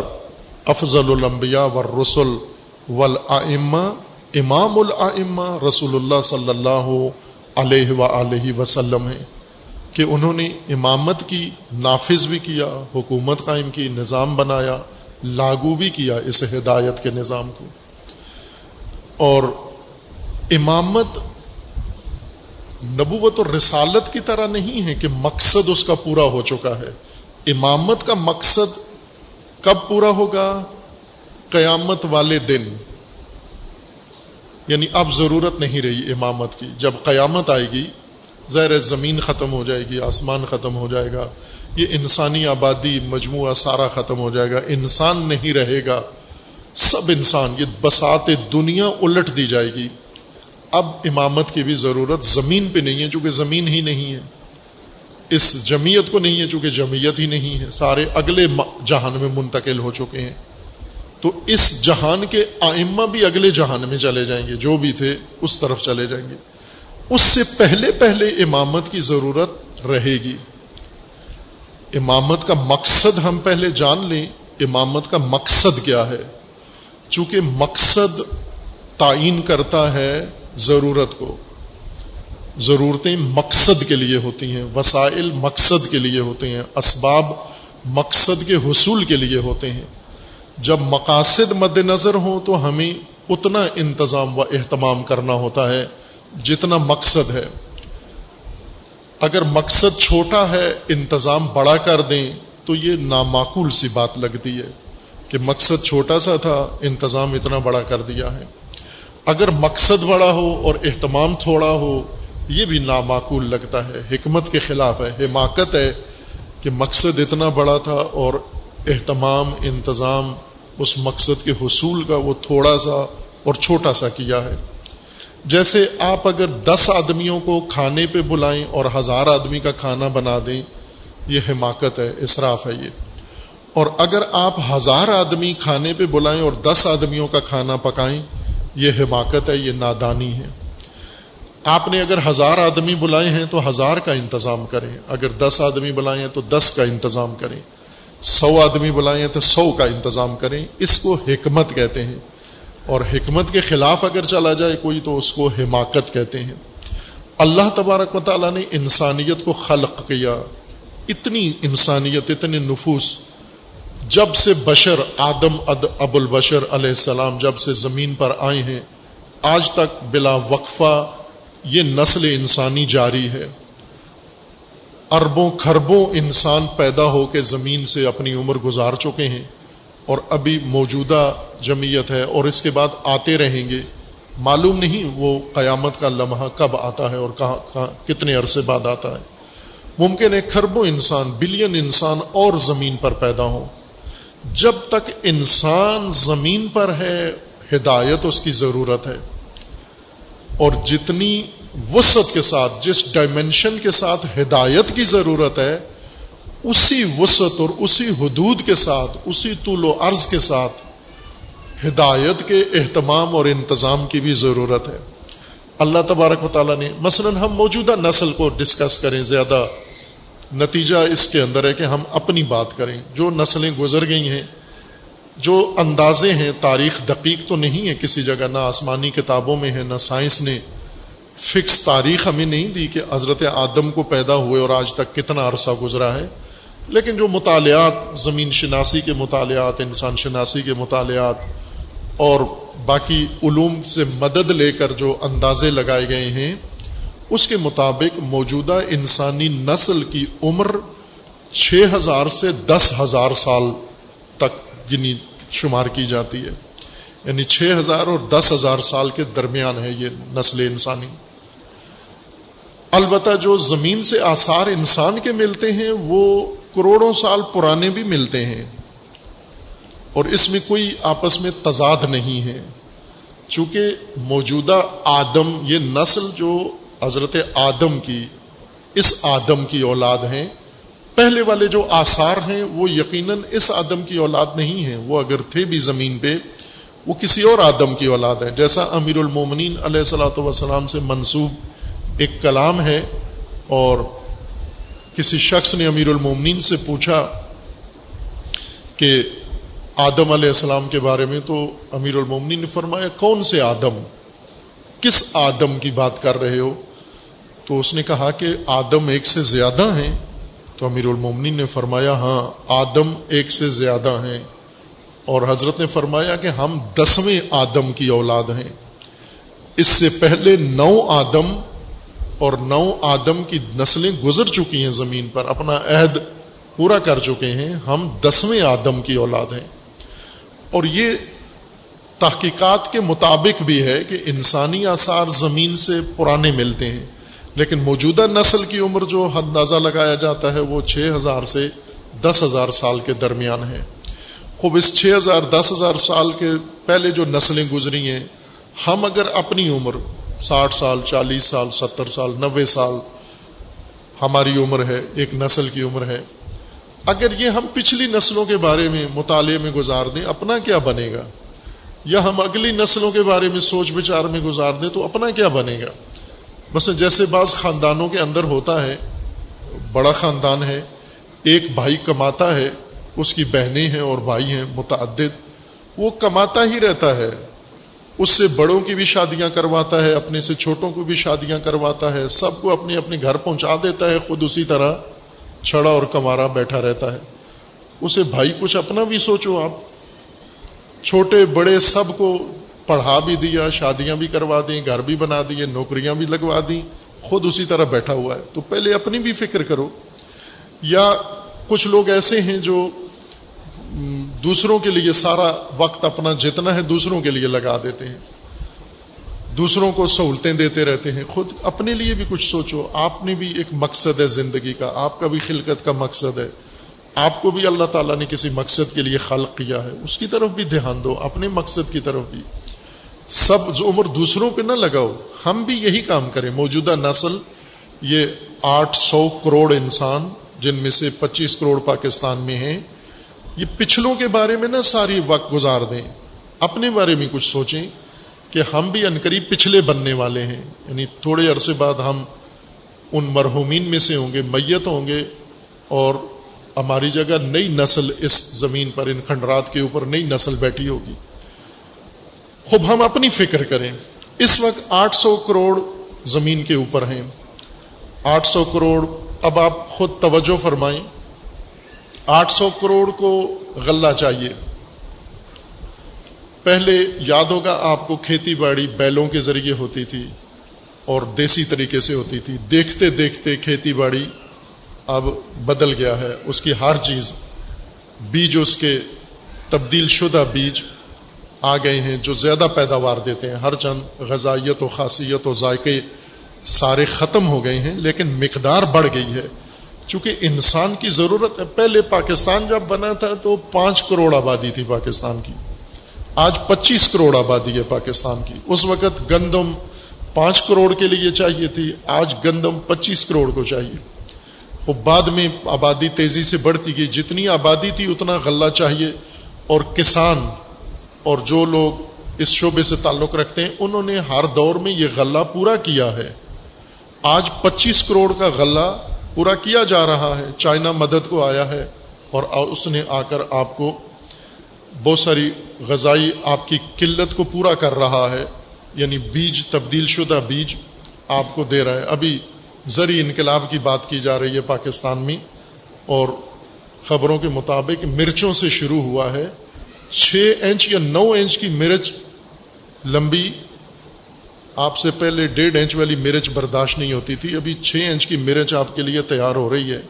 Speaker 1: افضل الانبیاء و رسول ولامہ امام العمہ رسول اللہ صلی اللہ علیہ و علیہ وسلم ہیں۔ کہ انہوں نے امامت کی نافذ بھی کیا، حکومت قائم کی، نظام بنایا، لاگو بھی کیا اس ہدایت کے نظام کو۔ اور امامت نبوت اور رسالت کی طرح نہیں ہے کہ مقصد اس کا پورا ہو چکا ہے۔ امامت کا مقصد کب پورا ہوگا؟ قیامت والے دن۔ یعنی اب ضرورت نہیں رہی امامت کی۔ جب قیامت آئے گی زیر زمین ختم ہو جائے گی، آسمان ختم ہو جائے گا، یہ انسانی آبادی مجموعہ سارا ختم ہو جائے گا، انسان نہیں رہے گا، سب انسان، یہ بسات دنیا الٹ دی جائے گی۔ اب امامت کی بھی ضرورت زمین پہ نہیں ہے، چونکہ زمین ہی نہیں ہے۔ اس جمعیت کو نہیں ہے، چونکہ جمعیت ہی نہیں ہے۔ سارے اگلے جہان میں منتقل ہو چکے ہیں۔ تو اس جہان کے آئمہ بھی اگلے جہان میں چلے جائیں گے، جو بھی تھے اس طرف چلے جائیں گے۔ اس سے پہلے پہلے امامت کی ضرورت رہے گی۔ امامت کا مقصد ہم پہلے جان لیں، امامت کا مقصد کیا ہے۔ چونکہ مقصد تعین کرتا ہے ضرورت کو۔ ضرورتیں مقصد کے لیے ہوتی ہیں، وسائل مقصد کے لیے ہوتے ہیں، اسباب مقصد کے حصول کے لیے ہوتے ہیں۔ جب مقاصد مد نظر ہوں تو ہمیں اتنا انتظام و اہتمام کرنا ہوتا ہے۔ جتنا مقصد ہے۔ اگر مقصد چھوٹا ہے، انتظام بڑا کر دیں، تو یہ نامعقول سی بات لگتی ہے کہ مقصد چھوٹا سا تھا، انتظام اتنا بڑا کر دیا ہے۔ اگر مقصد بڑا ہو اور اہتمام تھوڑا ہو، یہ بھی نامعقول لگتا ہے۔ حکمت کے خلاف ہے، حماقت ہے کہ مقصد اتنا بڑا تھا اور اہتمام، انتظام اس مقصد کے حصول کا وہ تھوڑا سا اور چھوٹا سا کیا ہے۔ جیسے آپ اگر دس آدمیوں کو کھانے پہ بلائیں اور ہزار آدمی کا کھانا بنا دیں، یہ حماقت ہے، اسراف ہے یہ۔ اور اگر آپ ہزار آدمی کھانے پہ بلائیں اور دس آدمیوں کا کھانا پکائیں، یہ حماقت ہے، یہ نادانی ہے۔ آپ نے اگر ہزار آدمی بلائے ہیں تو ہزار کا انتظام کریں۔ اگر دس آدمی بلائے ہیں تو دس کا انتظام کریں۔ سو آدمی بلائیں تو سو کا انتظام کریں۔ اس کو حکمت کہتے ہیں۔ اور حکمت کے خلاف اگر چلا جائے کوئی تو اس کو حماقت کہتے ہیں۔ اللہ تبارک و تعالیٰ نے انسانیت کو خلق کیا۔ اتنی انسانیت اتنے نفوس۔ جب سے بشر آدم اد ابو البشر علیہ السلام جب سے زمین پر آئے ہیں، آج تک بلا وقفہ یہ نسل انسانی جاری ہے۔ اربوں کھربوں انسان پیدا ہو کے زمین سے اپنی عمر گزار چکے ہیں۔ اور ابھی موجودہ جمعیت ہے اور اس کے بعد آتے رہیں گے۔ معلوم نہیں وہ قیامت کا لمحہ کب آتا ہے اور کہاں کہاں کتنے عرصے بعد آتا ہے۔ ممکن ہے کھربوں انسان، بلین انسان اور زمین پر پیدا ہوں۔ جب تک انسان زمین پر ہے، ہدایت اس کی ضرورت ہے۔ اور جتنی وسعت کے ساتھ، جس ڈائمنشن کے ساتھ ہدایت کی ضرورت ہے اسی وسعت اور اسی حدود کے ساتھ، اسی طول و عرض کے ساتھ ہدایت کے اہتمام اور انتظام کی بھی ضرورت ہے۔ اللہ تبارک و تعالیٰ نے، مثلا ہم موجودہ نسل کو ڈسکس کریں، زیادہ نتیجہ اس کے اندر ہے کہ ہم اپنی بات کریں۔ جو نسلیں گزر گئی ہیں، جو اندازے ہیں، تاریخ دقیق تو نہیں ہے کسی جگہ، نہ آسمانی کتابوں میں ہے، نہ سائنس نے۔ فکس تاریخ ہمیں نہیں دی کہ حضرت آدم کو پیدا ہوئے اور آج تک کتنا عرصہ گزرا ہے۔ لیکن جو مطالعات، زمین شناسی کے مطالعات، انسان شناسی کے مطالعات اور باقی علوم سے مدد لے کر جو اندازے لگائے گئے ہیں، اس کے مطابق موجودہ انسانی نسل کی عمر چھ ہزار سے دس ہزار سال تک گنی شمار کی جاتی ہے۔ یعنی چھ ہزار اور دس ہزار سال کے درمیان ہے یہ نسل انسانی۔ البتہ جو زمین سے آثار انسان کے ملتے ہیں، وہ کروڑوں سال پرانے بھی ملتے ہیں اور اس میں کوئی آپس میں تضاد نہیں ہے۔ چونکہ موجودہ آدم، یہ نسل جو حضرت آدم کی، اس آدم کی اولاد ہیں۔ پہلے والے جو آثار ہیں، وہ یقیناً اس آدم کی اولاد نہیں ہیں۔ وہ اگر تھے بھی زمین پہ، وہ کسی اور آدم کی اولاد ہے جیسا امیر المومنین علیہ السلاۃ وسلام سے منسوب ایک کلام ہے اور کسی شخص نے امیر المومنین سے پوچھا کہ آدم علیہ السلام کے بارے میں تو امیر المومنین نے فرمایا، کون سے آدم؟ کس آدم کی بات کر رہے ہو؟ تو اس نے کہا کہ آدم ایک سے زیادہ ہیں۔ تو امیر المومنین نے فرمایا ہاں آدم ایک سے زیادہ ہیں۔ اور حضرت نے فرمایا کہ ہم دسویں آدم کی اولاد ہیں۔ اس سے پہلے نو آدم اور نو آدم کی نسلیں گزر چکی ہیں زمین پر، اپنا عہد پورا کر چکے ہیں۔ ہم دسویں آدم کی اولاد ہیں۔ اور یہ تحقیقات کے مطابق بھی ہے کہ انسانی آثار زمین سے پرانے ملتے ہیں۔ لیکن موجودہ نسل کی عمر جو اندازہ لگایا جاتا ہے وہ چھ ہزار سے دس ہزار سال کے درمیان ہے۔ خوب، اس چھ ہزار دس ہزار سال کے پہلے جو نسلیں گزری ہیں، ہم اگر اپنی عمر ساٹھ سال، چالیس سال، ستر سال، نوے سال ہماری عمر ہے، ایک نسل کی عمر ہے۔ اگر یہ ہم پچھلی نسلوں کے بارے میں مطالعے میں گزار دیں، اپنا کیا بنے گا؟ یا ہم اگلی نسلوں کے بارے میں سوچ بچار میں گزار دیں، تو اپنا کیا بنے گا؟ بس جیسے بعض خاندانوں کے اندر ہوتا ہے، بڑا خاندان ہے، ایک بھائی کماتا ہے، اس کی بہنیں ہیں اور بھائی ہیں، متعدد، وہ کماتا ہی رہتا ہے۔ اس سے بڑوں کی بھی شادیاں کرواتا ہے، اپنے سے چھوٹوں کو بھی شادیاں کرواتا ہے، سب کو اپنے اپنے گھر پہنچا دیتا ہے، خود اسی طرح چھڑا اور کمارا بیٹھا رہتا ہے۔ اسے بھائی کچھ اپنا بھی سوچو آپ۔ چھوٹے بڑے سب کو پڑھا بھی دیا، شادیاں بھی کروا دیں، گھر بھی بنا دیے، نوکریاں بھی لگوا دیں، خود اسی طرح بیٹھا ہوا ہے۔ تو پہلے اپنی بھی فکر کرو۔ یا کچھ لوگ ایسے ہیں جو دوسروں کے لیے سارا وقت اپنا جتنا ہے دوسروں کے لیے لگا دیتے ہیں۔ دوسروں کو سہولتیں دیتے رہتے ہیں۔ خود اپنے لیے بھی کچھ سوچو۔ آپ نے بھی ایک مقصد ہے زندگی کا۔ آپ کا بھی خلقت کا مقصد ہے۔ آپ کو بھی اللہ تعالیٰ نے کسی مقصد کے لیے خلق کیا ہے۔ اس کی طرف بھی دھیان دو۔ اپنے مقصد کی طرف بھی۔ سب عمر دوسروں پہ نہ لگاؤ۔ ہم بھی یہی کام کریں۔ موجودہ نسل، یہ آٹھ سو کروڑ انسان، جن میں سے پچیس کروڑ پاکستان میں ہیں۔ یہ پچھلوں کے بارے میں نہ ساری وقت گزار دیں۔ اپنے بارے میں کچھ سوچیں کہ ہم بھی عنقریب پچھلے بننے والے ہیں۔ یعنی تھوڑے عرصے بعد ہم ان مرحومین میں سے ہوں گے، میت ہوں گے اور ہماری جگہ نئی نسل اس زمین پر، ان کھنڈرات کے اوپر نئی نسل بیٹھی ہوگی۔ خوب ہم اپنی فکر کریں۔ اس وقت آٹھ سو کروڑ زمین کے اوپر ہیں۔ آٹھ سو کروڑ، اب آپ خود توجہ فرمائیں۔ آٹھ سو کروڑ کو غلہ چاہیے۔ پہلے یاد ہوگا آپ کو کھیتی باڑی بیلوں کے ذریعے ہوتی تھی اور دیسی طریقے سے ہوتی تھی۔ دیکھتے دیکھتے کھیتی باڑی اب بدل گیا ہے۔ اس کی ہر چیز، بیج اس کے تبدیل شدہ بیج آ گئے ہیں جو زیادہ پیداوار دیتے ہیں۔ ہر چند غذائیت و خاصیت و ذائقے سارے ختم ہو گئے ہیں، لیکن مقدار بڑھ گئی ہے۔ چونکہ انسان کی ضرورت ہے۔ پہلے پاکستان جب بنا تھا تو پانچ کروڑ آبادی تھی پاکستان کی۔ آج پچیس کروڑ آبادی ہے پاکستان کی۔ اس وقت گندم پانچ کروڑ کے لیے چاہیے تھی، آج گندم پچیس کروڑ کو چاہیے۔ وہ بعد میں آبادی تیزی سے بڑھتی گئی۔ جتنی آبادی تھی، اتنا غلہ چاہیے۔ اور کسان اور جو لوگ اس شعبے سے تعلق رکھتے ہیں، انہوں نے ہر دور میں یہ غلہ پورا کیا ہے۔ آج پچیس کروڑ کا غلہ پورا کیا جا رہا ہے۔ چائنا مدد کو آیا ہے اور اس نے آ کر آپ کو بہت ساری غذائی آپ کی قلت کو پورا کر رہا ہے۔ یعنی بیج، تبدیل شدہ بیج آپ کو دے رہا ہے۔ ابھی زرعی انقلاب کی بات کی جا رہی ہے پاکستان میں اور خبروں کے مطابق مرچوں سے شروع ہوا ہے۔ چھ انچ یا نو انچ کی مرچ لمبی آپ سے پہلے ڈیڑھ انچ والی مرچ برداشت نہیں ہوتی تھی، ابھی چھ انچ کی مرچ آپ کے لیے تیار ہو رہی ہے۔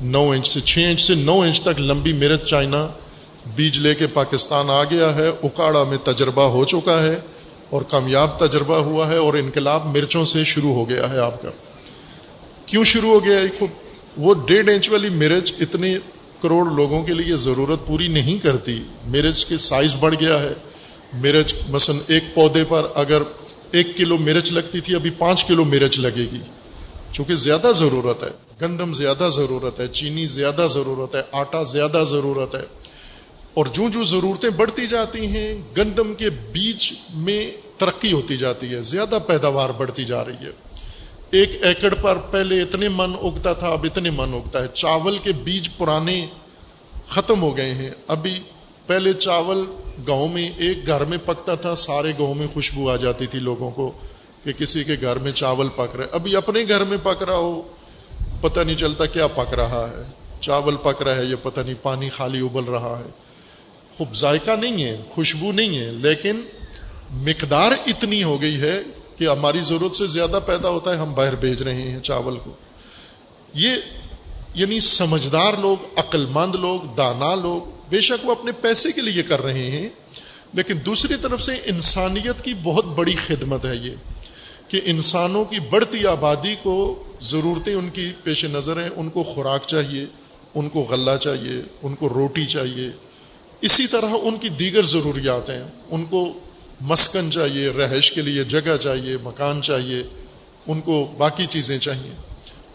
Speaker 1: نو انچ سے چھ انچ سے نو انچ تک لمبی مرچ چائنا بیج لے کے پاکستان آ گیا ہے۔ اکاڑا میں تجربہ ہو چکا ہے اور کامیاب تجربہ ہوا ہے اور انقلاب مرچوں سے شروع ہو گیا ہے آپ کا۔ کیوں شروع ہو گیا ہے؟ وہ ڈیڑھ انچ والی مرچ اتنے کروڑ لوگوں کے لیے ضرورت پوری نہیں کرتی۔ مرچ کے سائز بڑھ گیا ہے۔ مرچ مثلا ایک پودے پر اگر ایک کلو مرچ لگتی تھی، ابھی پانچ کلو مرچ لگے گی۔ چونکہ زیادہ ضرورت ہے، گندم زیادہ ضرورت ہے، چینی زیادہ ضرورت ہے، آٹا زیادہ ضرورت ہے۔ اور جو جو ضرورتیں بڑھتی جاتی ہیں، گندم کے بیچ میں ترقی ہوتی جاتی ہے، زیادہ پیداوار بڑھتی جا رہی ہے۔ ایک ایکڑ پر پہلے اتنے من اگتا تھا، اب اتنے من اگتا ہے۔ چاول کے بیج پرانے ختم ہو گئے ہیں، ابھی پہلے چاول گاؤں میں ایک گھر میں پکتا تھا، سارے گاؤں میں خوشبو آ جاتی تھی لوگوں کو کہ کسی کے گھر میں چاول پک رہے ابھی اپنے گھر میں پک رہا ہو، پتہ نہیں چلتا کیا پک رہا ہے۔ چاول پک رہا ہے یہ پتہ نہیں پانی خالی ابل رہا ہے۔ خوب ذائقہ نہیں ہے، خوشبو نہیں ہے، لیکن مقدار اتنی ہو گئی ہے کہ ہماری ضرورت سے زیادہ پیدا ہوتا ہے، ہم باہر بھیج رہے ہیں چاول کو۔ یہ یعنی سمجھدار لوگ عقل مند لوگ، دانا لوگ بے شک وہ اپنے پیسے کے لیے کر رہے ہیں، لیکن دوسری طرف سے انسانیت کی بہت بڑی خدمت ہے یہ، کہ انسانوں کی بڑھتی آبادی کو ضرورتیں ان کی پیش نظر ہیں، ان کو خوراک چاہیے، ان کو غلہ چاہیے، ان کو روٹی چاہیے، اسی طرح ان کی دیگر ضروریات ہیں، ان کو مسکن چاہیے، رہائش کے لیے جگہ چاہیے، مکان چاہیے، ان کو باقی چیزیں چاہیے۔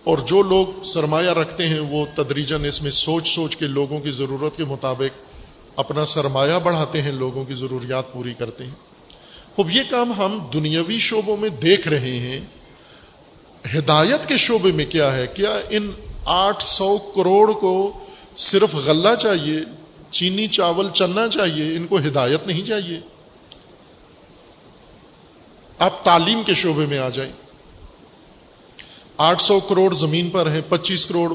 Speaker 1: اور جو لوگ سرمایہ رکھتے ہیں وہ تدریجن اس میں سوچ سوچ کے لوگوں کی ضرورت کے مطابق اپنا سرمایہ بڑھاتے ہیں، لوگوں کی ضروریات پوری کرتے ہیں۔ خوب، یہ کام ہم دنیاوی شعبوں میں دیکھ رہے ہیں۔ ہدایت کے شعبے میں کیا ہے؟ کیا ان آٹھ سو کروڑ کو صرف غلہ چاہیے، چینی چاول چنا چاہیے؟ ان کو ہدایت نہیں چاہیے۔ آپ تعلیم کے شعبے میں آ جائیں۔ آٹھ سو کروڑ زمین پر ہیں، پچیس کروڑ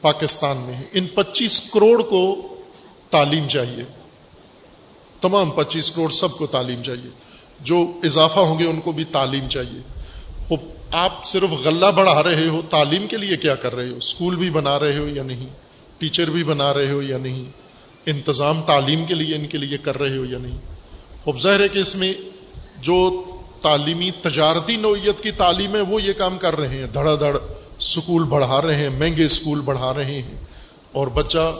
Speaker 1: پاکستان میں ہیں۔ ان پچیس کروڑ کو تعلیم چاہیے۔ تمام پچیس کروڑ سب کو تعلیم چاہیے۔ جو اضافہ ہوں گے ان کو بھی تعلیم چاہیے۔ آپ صرف غلہ بڑھا رہے ہو، تعلیم کے لیے کیا کر رہے ہو؟ اسکول بھی بنا رہے ہو یا نہیں؟ ٹیچر بھی بنا رہے ہو یا نہیں؟ انتظام تعلیم کے لیے، ان کے لیے کر رہے ہو یا نہیں؟ خوب ظاہر ہے کہ اس میں جو تعلیمی تجارتی نوعیت کی تعلیم ہے وہ یہ کام کر رہے ہیں دھڑا دھڑ سکول بڑھا رہے ہیں، مہنگے اسکول بڑھا رہے ہیں، اور بچہ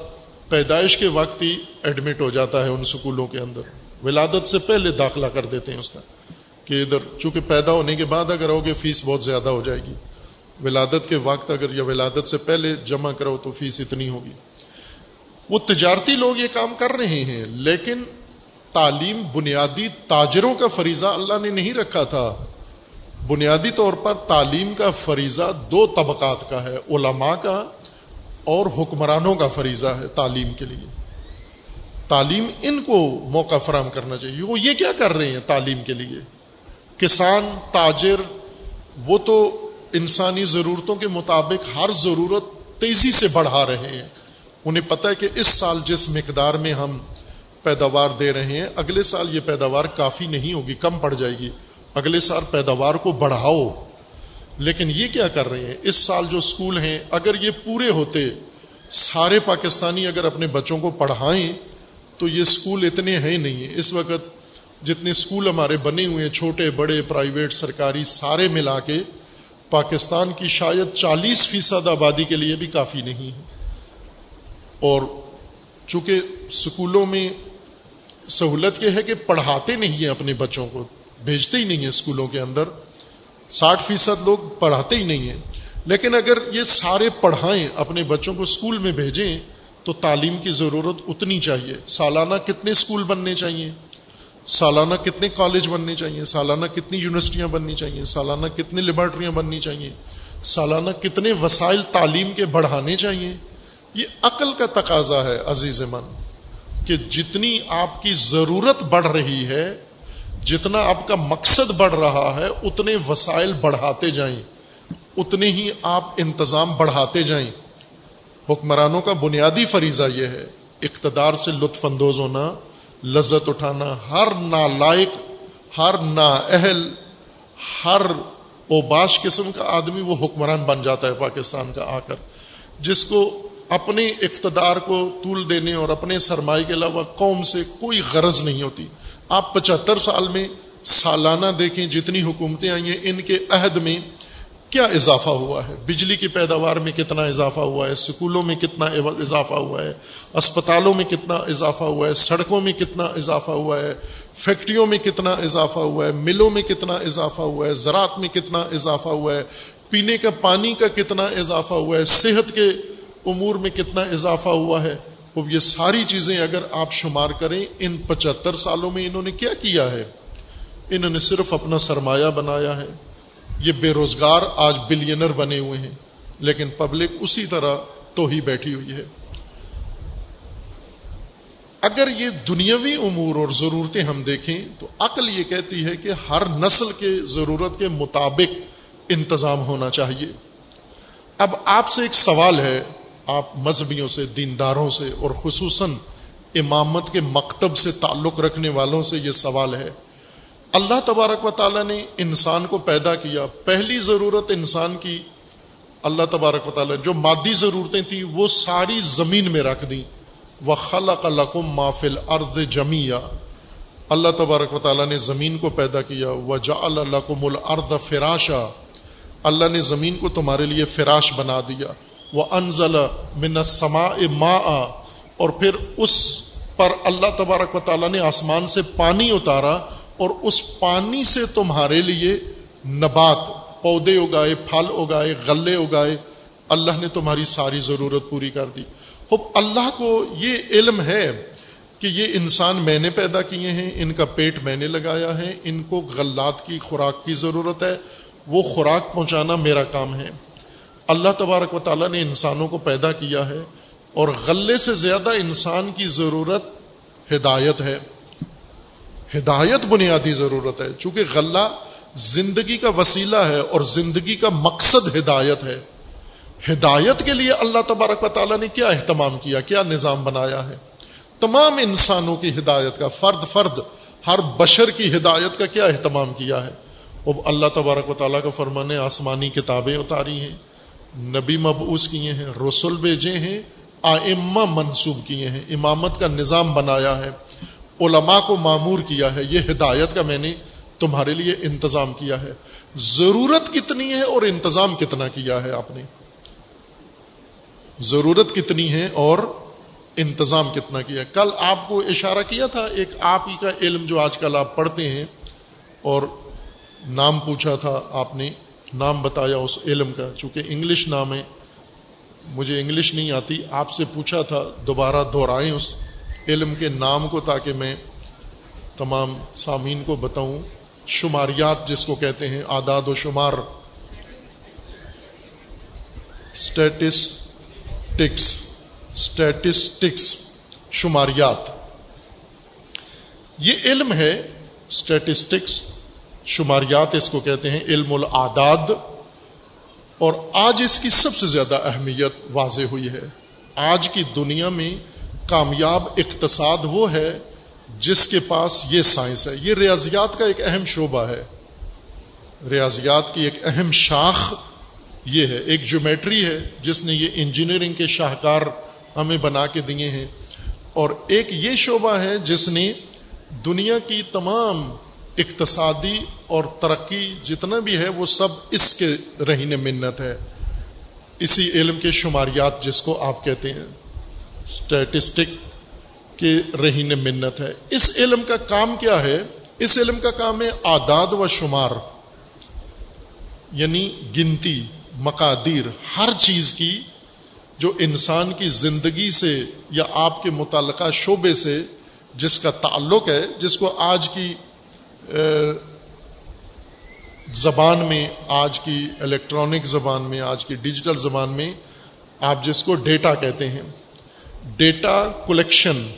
Speaker 1: پیدائش کے وقت ہی ایڈمٹ ہو جاتا ہے ان سکولوں کے اندر۔ ولادت سے پہلے داخلہ کر دیتے ہیں اس کا کہ ادھر، چونکہ پیدا ہونے کے بعد اگر ہوگے فیس بہت زیادہ ہو جائے گی۔ ولادت کے وقت اگر یا ولادت سے پہلے جمع کرو تو فیس اتنی ہوگی۔ وہ تجارتی لوگ یہ کام کر رہے ہیں، لیکن تعلیم بنیادی تاجروں کا فریضہ اللہ نے نہیں رکھا تھا۔ بنیادی طور پر تعلیم کا فریضہ دو طبقات کا ہے، علماء کا اور حکمرانوں کا فریضہ ہے تعلیم کے لیے۔ تعلیم ان کو موقع فراہم کرنا چاہیے۔ وہ یہ کیا کر رہے ہیں تعلیم کے لیے؟ کسان، تاجر، وہ تو انسانی ضرورتوں کے مطابق ہر ضرورت تیزی سے بڑھا رہے ہیں۔ انہیں پتہ ہے کہ اس سال جس مقدار میں ہم پیداوار دے رہے ہیں، اگلے سال یہ پیداوار کافی نہیں ہوگی، کم پڑ جائے گی۔ اگلے سال پیداوار کو بڑھاؤ۔ لیکن یہ کیا کر رہے ہیں؟ اس سال جو اسکول ہیں، اگر یہ پورے ہوتے، سارے پاکستانی اگر اپنے بچوں کو پڑھائیں، تو یہ اسکول اتنے ہیں نہیں ہیں۔ اس وقت جتنے اسکول ہمارے بنے ہوئے ہیں، چھوٹے، بڑے، پرائیویٹ، سرکاری، سارے ملا کے پاکستان کی شاید چالیس فیصد آبادی کے لیے بھی کافی نہیں ہے۔ اور چونکہ اسکولوں میں سہولت یہ ہے کہ پڑھاتے نہیں ہیں اپنے بچوں کو، بھیجتے ہی نہیں ہیں اسکولوں کے اندر۔ ساٹھ فیصد لوگ پڑھاتے ہی نہیں ہیں۔ لیکن اگر یہ سارے پڑھائیں، اپنے بچوں کو اسکول میں بھیجیں، تو تعلیم کی ضرورت اتنی چاہیے۔ سالانہ کتنے اسکول بننے چاہیے؟ سالانہ کتنے کالج بننے چاہیے؟ سالانہ کتنی یونیورسٹیاں بننی چاہیے؟ سالانہ کتنی لیبارٹریاں بننی چاہیے؟ سالانہ کتنے وسائل تعلیم کے بڑھانے چاہیے؟ یہ عقل کا تقاضا ہے عزیز من۔ کہ جتنی آپ کی ضرورت بڑھ رہی ہے، جتنا آپ کا مقصد بڑھ رہا ہے، اتنے وسائل بڑھاتے جائیں۔ اتنے ہی آپ انتظام بڑھاتے جائیں۔ حکمرانوں کا بنیادی فریضہ یہ ہے، اقتدار سے لطف اندوز ہونا، لذت اٹھانا، ہر نالائق، ہر نا اہل ہر اوباش قسم کا آدمی وہ حکمران بن جاتا ہے پاکستان کا آ کر، جس کو اپنے اقتدار کو طول دینے اور اپنے سرمایہ کے علاوہ قوم سے کوئی غرض نہیں ہوتی۔ آپ پچہتر سال میں سالانہ دیکھیں جتنی حکومتیں آئی ہیں، ان کے عہد میں کیا اضافہ ہوا ہے؟ بجلی کی پیداوار میں کتنا اضافہ ہوا ہے؟ اسکولوں میں کتنا اضافہ ہوا ہے؟ اسپتالوں میں کتنا اضافہ ہوا ہے؟ سڑکوں میں کتنا اضافہ ہوا ہے؟ فیکٹریوں میں کتنا اضافہ ہوا ہے؟ ملوں میں کتنا اضافہ ہوا ہے؟ زراعت میں کتنا اضافہ ہوا ہے؟ پینے کا پانی کا کتنا اضافہ ہوا ہے؟ صحت کے امور میں کتنا اضافہ ہوا ہے؟ وہ یہ ساری چیزیں اگر آپ شمار کریں، ان پچہتر سالوں میں انہوں نے کیا کیا ہے؟ انہوں نے صرف اپنا سرمایہ بنایا ہے۔ یہ بے روزگار آج بلینر بنے ہوئے ہیں، لیکن پبلک اسی طرح تو ہی بیٹھی ہوئی ہے۔ اگر یہ دنیاوی امور اور ضرورتیں ہم دیکھیں، تو عقل یہ کہتی ہے کہ ہر نسل کے ضرورت کے مطابق انتظام ہونا چاہیے۔ اب آپ سے ایک سوال ہے آپ مذہبیوں سے، دینداروں سے اور خصوصاً امامت کے مکتب سے تعلق رکھنے والوں سے یہ سوال ہے۔ اللہ تبارک و تعالیٰ نے انسان کو پیدا کیا۔ پہلی ضرورت انسان کی اللہ تبارک و تعالیٰ، جو مادی ضرورتیں تھیں، وہ ساری زمین میں رکھ دیں۔ وہ خلق القم مافل ارد جمیا اللہ تبارک و تعالیٰ نے زمین کو پیدا کیا۔ وہ جا القم الرد فراشا۔ اللہ نے زمین کو تمہارے لیے فراش بنا دیا۔ وہ انزل من سما ما اور پھر اس پر اللہ تبارک و تعالیٰ نے آسمان سے پانی اتارا اور اس پانی سے تمہارے لیے نبات، پودے اگائے، پھل اگائے، غلے اگائے۔ اللہ نے تمہاری ساری ضرورت پوری کر دی۔ خوب، اللہ کو یہ علم ہے کہ یہ انسان میں نے پیدا کیے ہیں، ان کا پیٹ میں نے لگایا ہے، ان کو غلات کی خوراک کی ضرورت ہے۔ وہ خوراک پہنچانا میرا کام ہے۔ اللہ تبارک و تعالیٰ نے انسانوں کو پیدا کیا ہے اور غلے سے زیادہ انسان کی ضرورت ہدایت ہے۔ ہدایت بنیادی ضرورت ہے۔ چونکہ غلہ زندگی کا وسیلہ ہے اور زندگی کا مقصد ہدایت ہے۔ ہدایت کے لیے اللہ تبارک و تعالیٰ نے کیا اہتمام کیا کیا نظام بنایا ہے؟ تمام انسانوں کی ہدایت کا، فرد فرد، ہر بشر کی ہدایت کا کیا اہتمام کیا ہے؟ وہ اللہ تبارک و تعالیٰ کا فرمان آسمانی کتابیں اتاری ہیں۔ نبی مبعوث کیے ہیں، رسول بھیجے ہیں، آئمہ منسوب کیے ہیں، امامت کا نظام بنایا ہے، علماء کو معمور کیا ہے، یہ ہدایت کا میں نے تمہارے لیے انتظام کیا ہے۔ ضرورت کتنی ہے اور انتظام کتنا کیا ہے آپ نے؟ ضرورت کتنی ہے اور انتظام کتنا کیا کل آپ کو اشارہ کیا تھا، ایک آپ ہی کا علم جو آج کل آپ پڑھتے ہیں اور نام پوچھا تھا آپ نے نام بتایا اس علم کا، چونکہ انگلش نام ہے مجھے انگلش نہیں آتی، آپ سے پوچھا تھا، دوبارہ دہرائیں اس علم کے نام کو تاکہ میں تمام سامعین کو بتاؤں۔ شماریات جس کو کہتے ہیں، آداد و شمار اسٹیٹسٹکس اسٹیٹسٹکس شماریات۔ یہ علم ہے اسٹیٹسٹکس شماریات اس کو کہتے ہیں علم العداد، اور آج اس کی سب سے زیادہ اہمیت واضح ہوئی ہے۔ آج کی دنیا میں کامیاب اقتصاد وہ ہے جس کے پاس یہ سائنس ہے۔ یہ ریاضیات کا ایک اہم شعبہ ہے۔ ریاضیات کی ایک اہم شاخ یہ ہے۔ ایک جومیٹری ہے جس نے یہ انجینئرنگ کے شاہکار ہمیں بنا کے دیے ہیں۔ اور ایک یہ شعبہ ہے جس نے دنیا کی تمام اقتصادی اور ترقی جتنا بھی ہے وہ سب اس کے رہین منت ہے۔ اسی علم کے شماریات جس کو آپ کہتے ہیں اسٹیٹسٹک کے رہین منت ہے۔ اس علم کا کام کیا ہے؟ اس علم کا کام ہے آداد و شمار یعنی گنتی، مقادیر، ہر چیز کی جو انسان کی زندگی سے یا آپ کے متعلقہ شعبے سے جس کا تعلق ہے، جس کو آج کی زبان میں آج کی الیکٹرانک زبان میں، آج کی ڈیجیٹل زبان میں آپ جس کو ڈیٹا کہتے ہیں ڈیٹا کلیکشن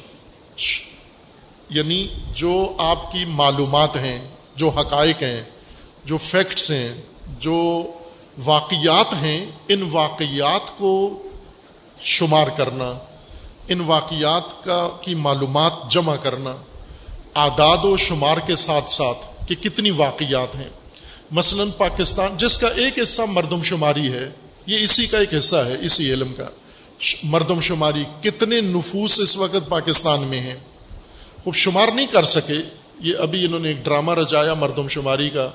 Speaker 1: یعنی جو آپ کی معلومات ہیں، جو حقائق ہیں، جو فیکٹس ہیں، جو واقعات ہیں، ان واقعات کو شمار کرنا، ان واقعات کا، کی معلومات جمع کرنا اعداد و شمار کے ساتھ ساتھ کہ کتنی واقعات ہیں۔ مثلا پاکستان، جس کا ایک حصہ مردم شماری ہے، یہ اسی کا ایک حصہ ہے، اسی علم کا۔ مردم شماری کتنے نفوس اس وقت پاکستان میں ہیں۔ خوب شمار نہیں کر سکے، یہ ابھی انہوں نے ایک ڈرامہ رچایا مردم شماری کا،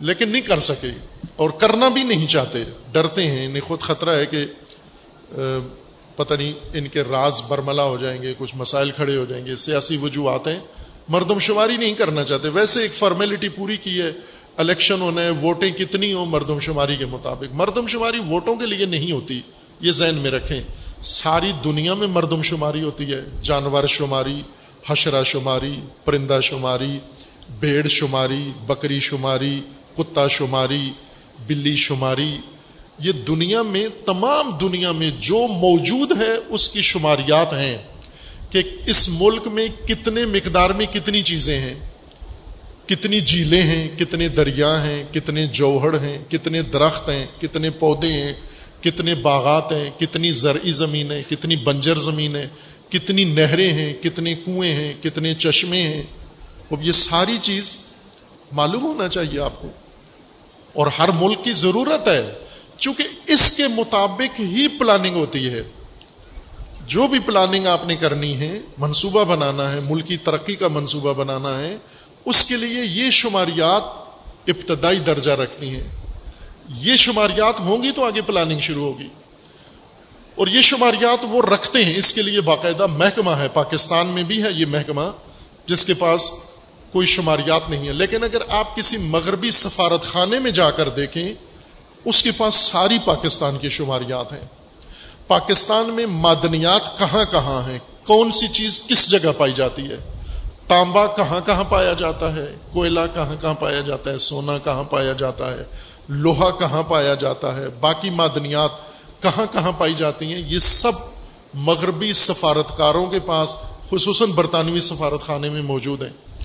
Speaker 1: لیکن نہیں کر سکے۔ اور کرنا بھی نہیں چاہتے، ڈرتے ہیں۔ انہیں خود خطرہ ہے کہ پتہ نہیں ان کے راز برملا ہو جائیں گے، کچھ مسائل کھڑے ہو جائیں گے، سیاسی وجوہات ہیں۔ مردم شماری نہیں کرنا چاہتے۔ ویسے ایک فارمیلٹی پوری کی ہے۔ الیکشن ہونا ہے ووٹیں کتنی ہوں مردم شماری کے مطابق۔ مردم شماری ووٹوں کے لیے نہیں ہوتی، یہ ذہن میں رکھیں۔ ساری دنیا میں مردم شماری ہوتی ہے۔ جانور شماری، حشرہ شماری، پرندہ شماری بھیڑ شماری، بکری شماری، کتا شماری، بلی شماری۔ یہ دنیا میں، تمام دنیا میں جو موجود ہے، اس کی شماریات ہیں۔ کہ اس ملک میں کتنے مقدار میں کتنی چیزیں ہیں، کتنی جھیلیں ہیں، کتنے دریا ہیں، کتنے جوہر ہیں، کتنے درخت ہیں، کتنے پودے ہیں، کتنے باغات ہیں، کتنی زرعی زمین ہے کتنی بنجر زمین ہے کتنی نہریں ہیں، کتنے کنویں ہیں، کتنے چشمے ہیں۔ اب یہ ساری چیز معلوم ہونا چاہیے آپ کو۔ اور ہر ملک کی ضرورت ہے، چونکہ اس کے مطابق ہی پلاننگ ہوتی ہے۔ جو بھی پلاننگ آپ نے کرنی ہے، منصوبہ بنانا ہے ملکی ترقی کا منصوبہ بنانا ہے، اس کے لیے یہ شماریات ابتدائی درجہ رکھتی ہیں یہ شماریات ہوں گی تو آگے پلاننگ شروع ہوگی۔ اور یہ شماریات وہ رکھتے ہیں، اس کے لیے باقاعدہ محکمہ ہے۔ پاکستان میں بھی ہے یہ محکمہ، جس کے پاس کوئی شماریات نہیں ہے۔ لیکن اگر آپ کسی مغربی سفارت خانے میں جا کر دیکھیں، اس کے پاس ساری پاکستان کی شماریات ہیں۔ پاکستان میں معدنیات کہاں کہاں ہیں؟ کون سی چیز کس جگہ پائی جاتی ہے؟ تانبا کہاں کہاں پایا جاتا ہے؟ کوئلہ کہاں کہاں پایا جاتا ہے؟ سونا کہاں پایا جاتا ہے؟ لوہا کہاں پایا جاتا ہے؟ باقی معدنیات کہاں کہاں پائی جاتی ہیں؟ یہ سب مغربی سفارتکاروں کے پاس، خصوصاً برطانوی سفارت خانے میں موجود ہیں۔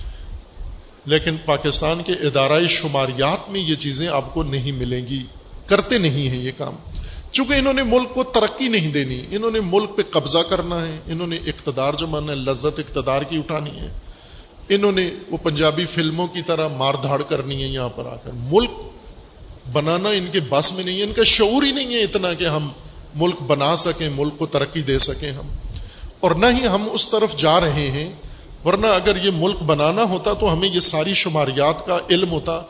Speaker 1: لیکن پاکستان کے ادارہ شماریات میں یہ چیزیں آپ کو نہیں ملیں گی۔ کرتے نہیں ہیں یہ کام۔ چونکہ انہوں نے ملک کو ترقی نہیں دینی، انہوں نے ملک پہ قبضہ کرنا ہے، انہوں نے اقتدار جمانا ہے، لذت اقتدار کی اٹھانی ہے۔ انہوں نے وہ پنجابی فلموں کی طرح مار دھاڑ کرنی ہے یہاں پر آ کر۔ ملک بنانا ان کے بس میں نہیں ہے، ان کا شعور ہی نہیں ہے اتنا کہ ہم ملک بنا سکیں، ملک کو ترقی دے سکیں ہم۔ اور نہ ہی ہم اس طرف جا رہے ہیں، ورنہ اگر یہ ملک بنانا ہوتا تو ہمیں یہ ساری شماریات کا علم ہوتا،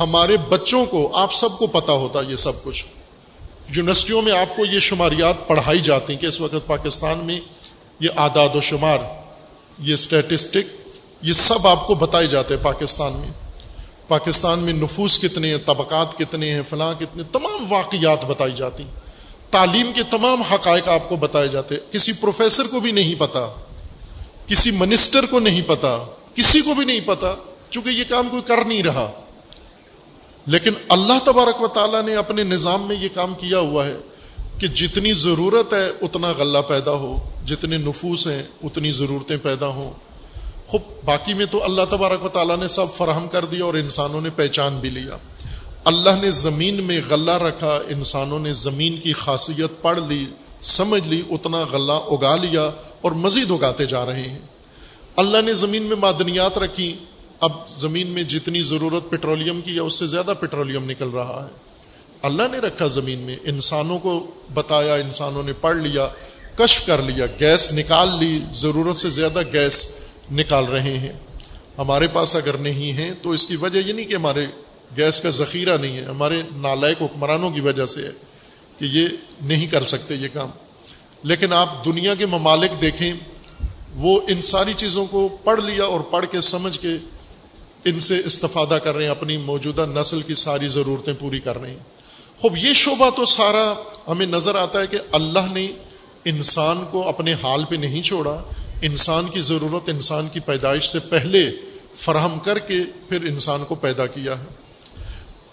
Speaker 1: ہمارے بچوں کو، آپ سب کو پتا ہوتا یہ سب کچھ۔ یونیورسٹیوں میں آپ کو یہ شماریات پڑھائی جاتی ہیں کہ اس وقت پاکستان میں یہ اعداد و شمار، یہ اسٹیٹسٹک یہ سب آپ کو بتائے جاتے ہیں پاکستان میں۔ پاکستان میں نفوس کتنے ہیں، طبقات کتنے ہیں، فلاں کتنے، تمام واقعات بتائی جاتی تعلیم کے تمام حقائق آپ کو بتائے جاتے ہیں۔ کسی پروفیسر کو بھی نہیں پتا، کسی منسٹر کو نہیں پتا، کسی کو بھی نہیں پتا، چونکہ یہ کام کوئی کر نہیں رہا۔ لیکن اللہ تبارک و تعالیٰ نے اپنے نظام میں یہ کام کیا ہوا ہے کہ جتنی ضرورت ہے اتنا غلہ پیدا ہو، جتنے نفوس ہیں اتنی ضرورتیں پیدا ہوں۔ خوب باقی میں تو اللہ تبارک و تعالیٰ نے سب فراہم کر دیا اور انسانوں نے پہچان بھی لیا۔ اللہ نے زمین میں غلہ رکھا، انسانوں نے زمین کی خاصیت پڑھ لی، سمجھ لی، اتنا غلہ اگا لیا اور مزید اگاتے جا رہے ہیں۔ اللہ نے زمین میں معدنیات رکھی اب زمین میں جتنی ضرورت پیٹرولیم کی ہے، اس سے زیادہ پیٹرولیم نکل رہا ہے۔ اللہ نے رکھا زمین میں، انسانوں کو بتایا، انسانوں نے پڑھ لیا، کشف کر لیا، گیس نکال لی، ضرورت سے زیادہ گیس نکال رہے ہیں۔ ہمارے پاس اگر نہیں ہے تو اس کی وجہ یہ نہیں کہ ہمارے گیس کا ذخیرہ نہیں ہے، ہمارے نالائق حکمرانوں کی وجہ سے ہے کہ یہ نہیں کر سکتے یہ کام۔ لیکن آپ دنیا کے ممالک دیکھیں، وہ ان ساری چیزوں کو پڑھ لیا اور پڑھ کے سمجھ کے ان سے استفادہ کر رہے ہیں، اپنی موجودہ نسل کی ساری ضرورتیں پوری کر رہے ہیں۔ خوب، یہ شعبہ تو سارا ہمیں نظر آتا ہے کہ اللہ نے انسان کو اپنے حال پہ نہیں چھوڑا۔ انسان کی ضرورت، انسان کی پیدائش سے پہلے فراہم کر کے پھر انسان کو پیدا کیا ہے۔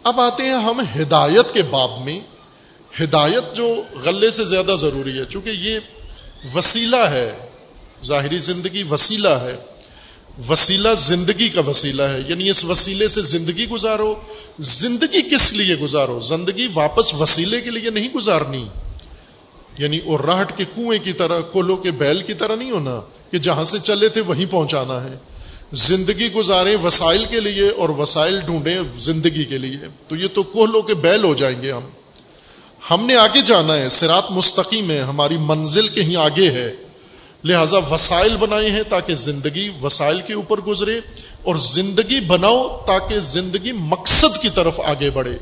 Speaker 1: اب آتے ہیں ہم ہدایت کے باب میں۔ ہدایت جو غلے سے زیادہ ضروری ہے، چونکہ یہ وسیلہ ہے، ظاہری زندگی وسیلہ ہے۔ وسیلہ زندگی کا وسیلہ ہے۔ یعنی اس وسیلے سے زندگی گزارو۔ زندگی کس لیے گزارو؟ زندگی واپس وسیلے کے لیے نہیں گزارنی۔ یعنی اور راہٹ کے کنویں کی طرح کولو کے بیل کی طرح نہیں ہونا کہ جہاں سے چلے تھے وہیں پہنچانا ہے۔ زندگی گزاریں وسائل کے لیے اور وسائل ڈھونڈیں زندگی کے لیے۔ تو یہ تو کوہلو کے بیل ہو جائیں گے ہم۔ ہم نے آگے جانا ہے سرات مستقیم ہے، ہماری منزل کہیں آگے ہے۔ لہذا وسائل بنائے ہیں تاکہ زندگی وسائل کے اوپر گزرے اور زندگی بناؤ تاکہ زندگی مقصد کی طرف آگے بڑھے۔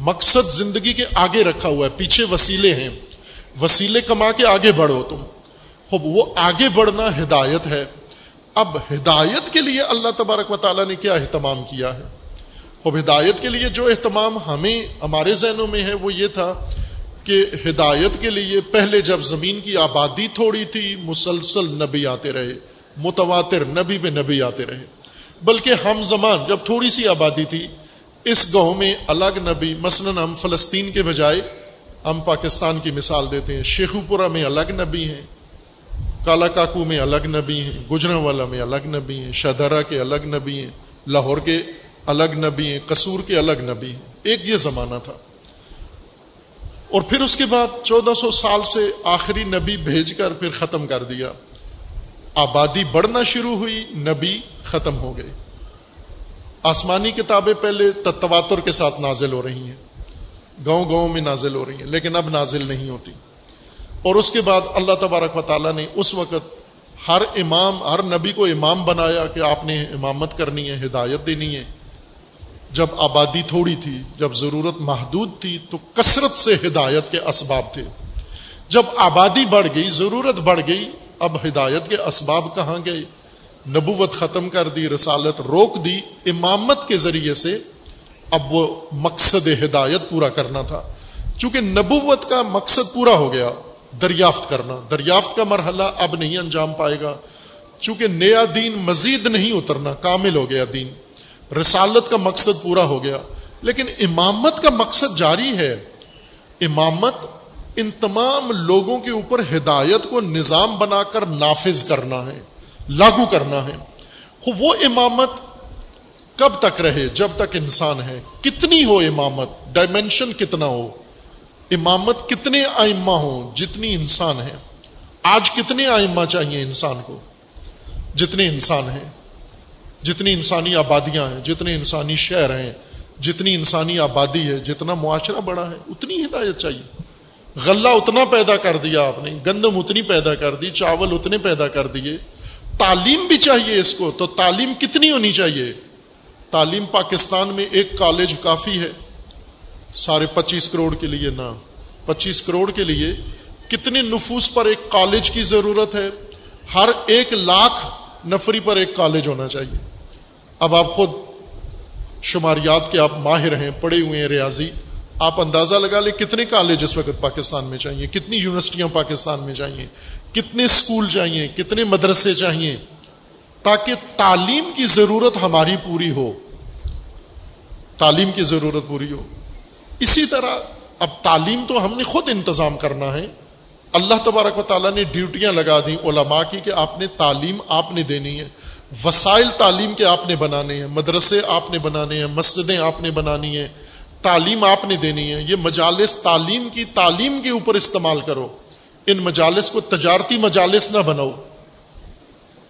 Speaker 1: مقصد زندگی کے آگے رکھا ہوا ہے، پیچھے وسیلے ہیں۔ وسیلے کما کے آگے بڑھو تم۔ خوب، وہ آگے بڑھنا ہدایت ہے۔ اب ہدایت کے لیے اللہ تبارک و تعالیٰ نے کیا اہتمام کیا ہے؟ خوب، ہدایت کے لیے جو اہتمام ہمیں، ہمارے ذہنوں میں ہے وہ یہ تھا کہ ہدایت کے لیے پہلے جب زمین کی آبادی تھوڑی تھی، مسلسل نبی آتے رہے، متواتر نبی پہ نبی آتے رہے۔ بلکہ ہم زمان جب تھوڑی سی آبادی تھی، اس گاؤں میں الگ نبی، مثلاً ہم فلسطین کے بجائے ہم پاکستان کی مثال دیتے ہیں، شیخو پورہ میں الگ نبی ہیں، کالا کاکو میں الگ نبی ہیں گجرا والا میں الگ نبی ہیں، شہدرہ کے الگ نبی ہیں، لاہور کے الگ نبی ہیں، قصور کے الگ نبی ہیں۔ ایک یہ زمانہ تھا۔ اور پھر اس کے بعد چودہ سو سال سے آخری نبی بھیج کر پھر ختم کر دیا۔ آبادی بڑھنا شروع ہوئی، نبی ختم ہو گئے۔ آسمانی کتابیں پہلے تتواتر کے ساتھ نازل ہو رہی ہیں۔ گاؤں گاؤں میں نازل ہو رہی ہیں، لیکن اب نازل نہیں ہوتی۔ اور اس کے بعد اللہ تبارک و تعالیٰ نے اس وقت ہر امام، ہر نبی کو امام بنایا کہ آپ نے امامت کرنی ہے، ہدایت دینی ہے۔ جب آبادی تھوڑی تھی، جب ضرورت محدود تھی، تو کثرت سے ہدایت کے اسباب تھے۔ جب آبادی بڑھ گئی، ضرورت بڑھ گئی، اب ہدایت کے اسباب کہاں گئے؟ نبوت ختم کر دی، رسالت روک دی، امامت کے ذریعے سے اب وہ مقصد ہدایت پورا کرنا تھا۔ چونکہ نبوت کا مقصد پورا ہو گیا، دریافت کرنا۔ دریافت کا مرحلہ اب نہیں انجام پائے گا۔ چونکہ نیا دین مزید نہیں اترنا، کامل ہو گیا دین۔ رسالت کا مقصد پورا ہو گیا۔ لیکن امامت کا مقصد جاری ہے۔ امامت ان تمام لوگوں کے اوپر ہدایت کو نظام بنا کر نافذ کرنا ہے، لاگو کرنا ہے۔ وہ امامت کب تک رہے؟ جب تک انسان ہے۔ کتنی ہو امامت؟ ڈائمینشن کتنا ہو؟ امامت کتنے آئمہ ہوں؟ جتنی انسان ہے۔ آج کتنے آئمہ چاہیے انسان کو؟ جتنے انسان ہیں۔ جتنی انسانی آبادیاں ہیں، جتنے انسانی شہر ہیں، جتنی انسانی آبادی ہے، جتنا معاشرہ بڑا ہے، اتنی ہدایت چاہیے۔ غلہ اتنا پیدا کر دیا آپ نے، گندم اتنی پیدا کر دی، چاول اتنے پیدا کر دیے۔ تعلیم بھی چاہیے اس کو، تو تعلیم کتنی ہونی چاہیے؟ تعلیم پاکستان میں ایک کالج کافی ہے۔ سارے پچیس کروڑ کے لیے نہ پچیس کروڑ کے لیے کتنے نفوس پر ایک کالج کی ضرورت ہے؟ ہر ایک لاکھ نفری پر ایک کالج ہونا چاہیے۔ اب آپ خود شماریات کے آپ ماہر ہیں، پڑھے ہوئے ہیں، ریاضی۔ آپ اندازہ لگا لیں کتنے کالج اس وقت پاکستان میں چاہیے کتنی یونیورسٹیاں پاکستان میں چاہیے کتنے اسکول چاہیے کتنے مدرسے چاہیے تاکہ تعلیم کی ضرورت ہماری پوری ہو۔ تعلیم کی ضرورت پوری ہو۔ اسی طرح اب تعلیم تو ہم نے خود انتظام کرنا ہے۔ اللہ تبارک و تعالیٰ نے ڈیوٹیاں لگا دی علماء کی کہ آپ نے تعلیم آپ نے دینی ہے۔ وسائل تعلیم کے آپ نے بنانے ہیں، مدرسے آپ نے بنانے ہیں، مسجدیں آپ نے بنانی ہیں، تعلیم آپ نے دینی ہے، یہ مجالس تعلیم کی تعلیم کے اوپر استعمال کرو۔ ان مجالس کو تجارتی مجالس نہ بناؤ،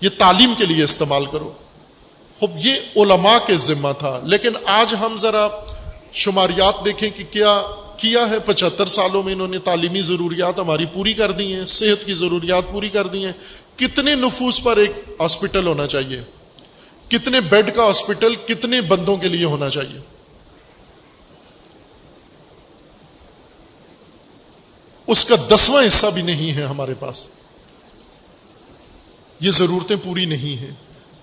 Speaker 1: یہ تعلیم کے لیے استعمال کرو۔ خوب، یہ علماء کے ذمہ تھا۔ لیکن آج ہم ذرا شماریات دیکھیں کہ کیا کیا ہے۔ پچہتر سالوں میں انہوں نے تعلیمی ضروریات ہماری پوری کر دی ہیں، صحت کی ضروریات پوری کر دی ہیں۔ کتنے نفوس پر ایک ہاسپٹل ہونا چاہیے؟ کتنے بیڈ کا ہاسپٹل کتنے بندوں کے لیے ہونا چاہیے؟ اس کا دسواں حصہ بھی نہیں ہے ہمارے پاس۔ یہ ضرورتیں پوری نہیں ہیں۔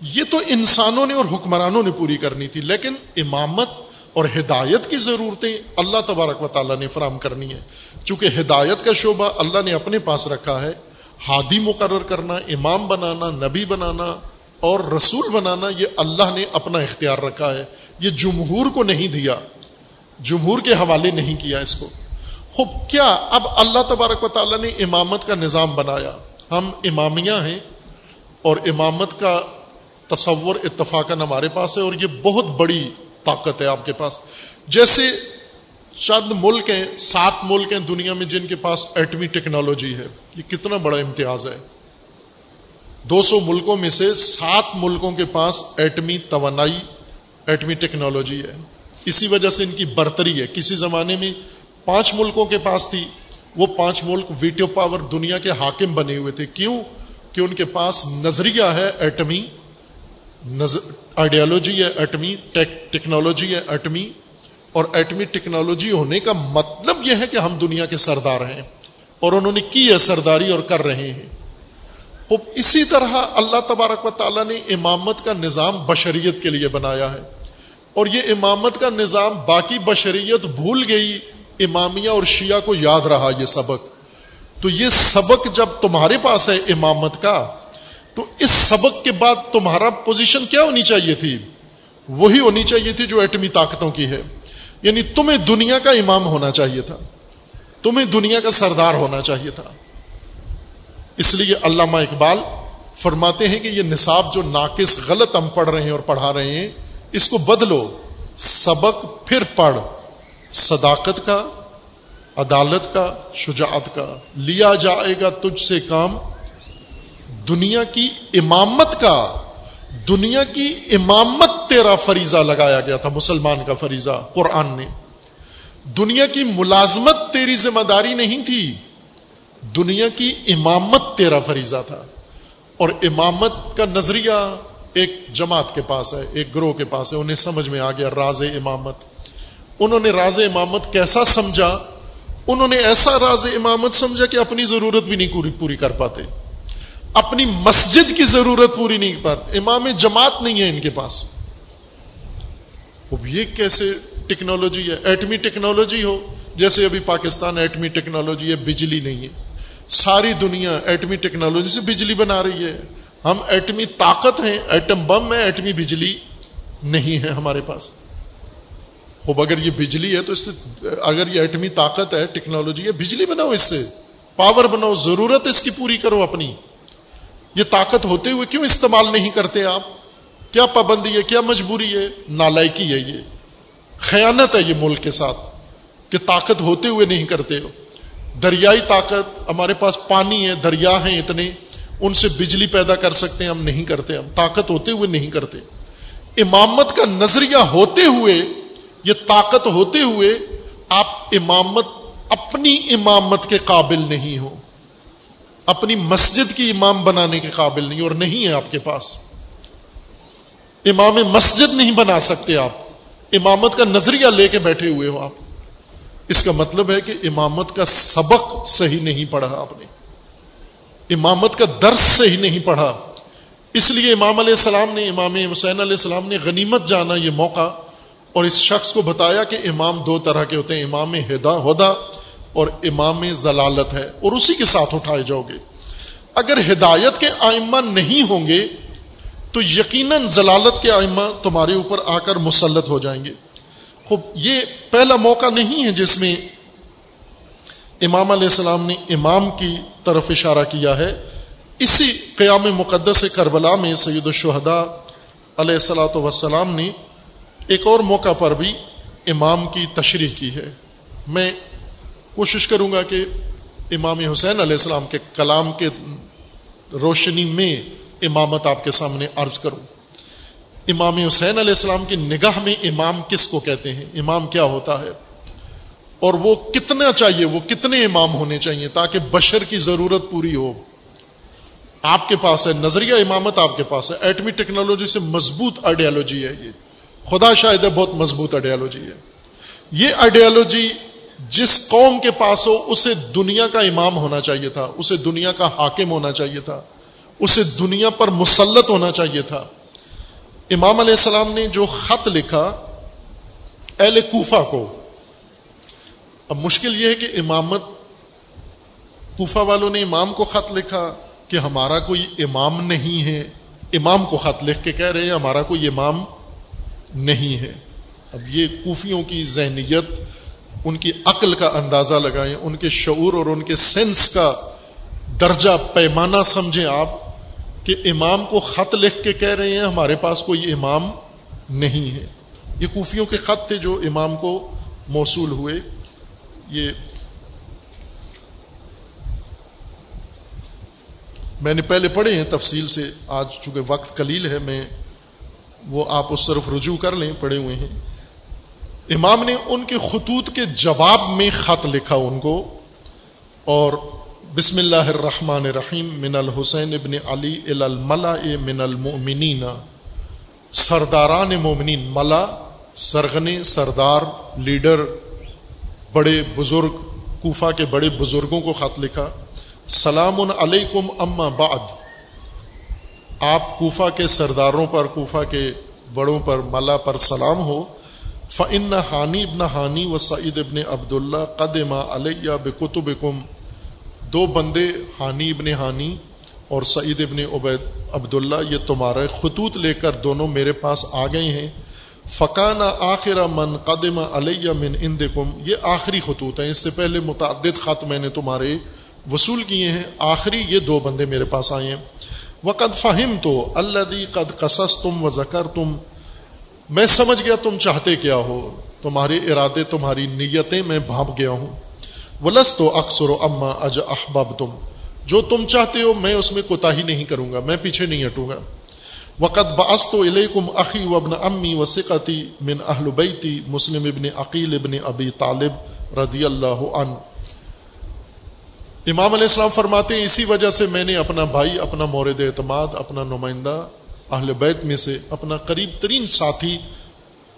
Speaker 1: یہ تو انسانوں نے اور حکمرانوں نے پوری کرنی تھی، لیکن امامت اور ہدایت کی ضرورتیں اللہ تبارک و تعالیٰ نے فراہم کرنی ہے چونکہ ہدایت کا شعبہ اللہ نے اپنے پاس رکھا ہے ہادی مقرر کرنا، امام بنانا، نبی بنانا اور رسول بنانا، یہ اللہ نے اپنا اختیار رکھا ہے۔ یہ جمہور کو نہیں دیا۔ جمہور کے حوالے نہیں کیا اس کو۔ خوب، کیا اب اللہ تبارک و تعالیٰ نے امامت کا نظام بنایا؟ ہم امامیہ ہیں اور امامت کا تصور اتفاقاً ہمارے پاس ہے اور یہ بہت بڑی طاقت ہے آپ کے پاس۔ جیسے چند ملک ہیں سات ملک ہیں دنیا میں جن کے پاس ایٹمی ٹیکنالوجی ہے، یہ کتنا بڑا امتیاز ہے۔ دو سو ملکوں میں سے سات ملکوں کے پاس ایٹمی توانائی، ایٹمی ٹیکنالوجی ہے۔ اسی وجہ سے ان کی برتری ہے۔ کسی زمانے میں پانچ ملکوں کے پاس تھی، وہ پانچ ملک ویٹو پاور دنیا کے حاکم بنے ہوئے تھے۔ کیوں؟ کہ ان کے پاس نظریہ ہے ایٹمی آئیڈیالوجی ہے ایٹمی ٹیکنالوجی ہے ایٹمی۔ اور ایٹمی ٹیکنالوجی ہونے کا مطلب یہ ہے کہ ہم دنیا کے سردار ہیں اور انہوں نے کی ہے سرداری اور کر رہے ہیں۔ خوب اسی طرح اللہ تبارک و تعالیٰ نے امامت کا نظام بشریت کے لیے بنایا ہے۔ اور یہ امامت کا نظام باقی بشریت بھول گئی، امامیہ اور شیعہ کو یاد رہا یہ سبق۔ تو یہ سبق جب تمہارے پاس ہے امامت کا، تو اس سبق کے بعد تمہارا پوزیشن کیا ہونی چاہیے تھی؟ وہی ہونی چاہیے تھی جو ایٹمی طاقتوں کی ہے۔ یعنی تمہیں دنیا کا امام ہونا چاہیے تھا، تمہیں دنیا کا سردار ہونا چاہیے تھا۔ اس لیے علامہ اقبال فرماتے ہیں کہ یہ نصاب جو ناقص غلط ہم پڑھ رہے ہیں اور پڑھا رہے ہیں، اس کو بدلو۔ سبق پھر پڑھ۔ صداقت کا، عدالت کا، شجاعت کا۔ لیا جائے گا تجھ سے کام۔ دنیا کی امامت کا۔ دنیا کی امامت تیرا فریضہ لگایا گیا تھا، مسلمان کا فریضہ، قرآن نے۔ دنیا کی ملازمت تیری ذمہ داری نہیں تھی، دنیا کی امامت تیرا فریضہ تھا۔ اور امامت کا نظریہ ایک جماعت کے پاس ہے، ایک گروہ کے پاس ہے، انہیں سمجھ میں آ گیا راز امامت۔ انہوں نے راز امامت کیسا سمجھا؟ انہوں نے ایسا راز امامت سمجھا کہ اپنی ضرورت بھی نہیں پوری پوری کر پاتے۔ اپنی مسجد کی ضرورت پوری نہیں کر پاتے، امام جماعت نہیں ہے ان کے پاس۔ اب یہ کیسے ٹیکنالوجی ہے؟ ایٹمی ٹیکنالوجی ہو، جیسے ابھی پاکستان ایٹمی ٹیکنالوجی ہے، بجلی نہیں ہے۔ ساری دنیا ایٹمی ٹیکنالوجی سے بجلی بنا رہی ہے۔ ہم ایٹمی طاقت ہیں، ایٹم بم ہے، ایٹمی بجلی نہیں ہے ہمارے پاس۔ خوب، اگر یہ بجلی ہے تو اس سے، اگر یہ ایٹمی طاقت ہے، ٹیکنالوجی ہے، بجلی بناؤ اس سے۔ پاور بناؤ، ضرورت اس کی پوری کرو اپنی۔ یہ طاقت ہوتے ہوئے کیوں استعمال نہیں کرتے آپ؟ کیا پابندی ہے، کیا مجبوری ہے؟ نالائکی ہے یہ۔ خیانت ہے یہ ملک کے ساتھ کہ طاقت ہوتے ہوئے نہیں کرتے ہو۔ دریائی طاقت، ہمارے پاس پانی ہے، دریا ہیں اتنے، ان سے بجلی پیدا کر سکتے ہیں، ہم نہیں کرتے، ہم طاقت ہوتے ہوئے نہیں کرتے۔ امامت کا نظریہ ہوتے ہوئے، یہ طاقت ہوتے ہوئے، آپ امامت، اپنی امامت کے قابل نہیں ہو۔ اپنی مسجد کی امام بنانے کے قابل نہیں، اور نہیں ہے آپ کے پاس۔ امام مسجد نہیں بنا سکتے آپ۔ امامت کا نظریہ لے کے بیٹھے ہوئے ہو آپ۔ اس کا مطلب ہے کہ امامت کا سبق صحیح نہیں پڑھا آپ نے۔ امامت کا درس صحیح نہیں پڑھا۔ اس لیے امام علیہ السلام نے، امام حسین علیہ السلام نے غنیمت جانا یہ موقع اور اس شخص کو بتایا کہ امام دو طرح کے ہوتے ہیں، امام ہدا ہدا اور امام ضلالت ہے اور اسی کے ساتھ اٹھائے جاؤ گے۔ اگر ہدایت کے آئمہ نہیں ہوں گے تو یقیناً ضلالت کے آئمہ تمہارے اوپر آ کر مسلط ہو جائیں گے۔ خوب، یہ پہلا موقع نہیں ہے جس میں امام علیہ السلام نے امام کی طرف اشارہ کیا ہے۔ اسی قیام مقدس کربلا میں سید الشہداء علیہ السلاۃ وسلام نے ایک اور موقع پر بھی امام کی تشریح کی ہے۔ میں کوشش کروں گا کہ امام حسین علیہ السلام کے کلام کے روشنی میں امامت آپ کے سامنے عرض کروں۔ امام حسین علیہ السلام کی نگاہ میں امام کس کو کہتے ہیں؟ امام کیا ہوتا ہے؟ اور وہ کتنا چاہیے، وہ کتنے امام ہونے چاہیے تاکہ بشر کی ضرورت پوری ہو۔ آپ کے پاس ہے، نظریہ امامت آپ کے پاس ہے۔ ایٹمی ٹیکنالوجی سے مضبوط آئیڈیالوجی ہے یہ۔ خدا شاید ہے، بہت مضبوط آئیڈیالوجی ہے۔ یہ آئیڈیالوجی جس قوم کے پاس ہو، اسے دنیا کا امام ہونا چاہیے تھا، اسے دنیا کا حاکم ہونا چاہیے تھا۔ اسے دنیا پر مسلط ہونا چاہیے تھا۔ امام علیہ السلام نے جو خط لکھا، اہل کوفہ کو۔ اب مشکل یہ ہے کہ امامت، کوفہ والوں نے امام کو خط لکھا کہ ہمارا کوئی امام نہیں ہے۔ امام کو خط لکھ کے کہہ رہے ہیں، ہمارا کوئی امام نہیں ہے۔ اب یہ کوفیوں کی ذہنیت، ان کی عقل کا اندازہ لگائیں، ان کے شعور اور ان کے سینس کا درجہ پیمانہ سمجھیں آپ۔ کہ امام کو خط لکھ کے کہہ رہے ہیں، ہمارے پاس کوئی امام نہیں ہے۔ یہ کوفیوں کے خط تھے جو امام کو موصول ہوئے۔ یہ میں نے پہلے پڑھے ہیں، تفصیل سے آج چونکہ وقت کلیل ہے، میں وہ آپ اس طرف رجوع کر لیں، پڑھے ہوئے ہیں۔ امام نے ان کے خطوط کے جواب میں خط لکھا ان کو اور بسم اللہ الرحمن الرحیم من الحسین ابن علی الملا من المؤمنین سرداران مومنین ملا سرغن سردار لیڈر بڑے بزرگ، کوفہ کے بڑے بزرگوں کو خط لکھا. سلام علیکم اما بعد. آپ کوفہ کے سرداروں پر، کوفہ کے بڑوں پر، ملا پر سلام ہو. فن حانی ابن حانی و سعید ابن عبداللہ قدمہ علیہ بکتب کم دو بندے، حانی ابن حانی اور سعید ابن عبید عبداللہ، یہ تمہارے خطوط لے کر دونوں میرے پاس آ گئے ہیں۔ فقانہ آخر من قدم علیہ من اندکم یہ آخری خطوط ہیں۔ اس سے پہلے متعدد خط میں نے تمہارے وصول کیے ہیں۔ آخری یہ دو بندے میرے پاس آئے ہیں۔ وقت فہم تو اللہ قد قصص تم و ذکر تم میں سمجھ گیا تم چاہتے کیا ہو۔ تمہارے ارادے، تمہاری نیتیں میں بھاپ گیا ہوں۔ ولس تو اکثر و اما اج احباب تم جو تم چاہتے ہو میں اس میں کوتا ہی نہیں کروں گا، میں پیچھے نہیں ہٹوں گا۔ وقت باس تو علیکم عقی و ابن امی و سقتی من اہل بیتی مسلم ابن عقیل ابن ابی طالب رضی اللہ عنہ۔ امام علیہ السلام فرماتے ہیں، اسی وجہ سے میں نے اپنا بھائی، اپنا مورد اعتماد، اپنا نمائندہ اہل بیت میں سے اپنا قریب ترین ساتھی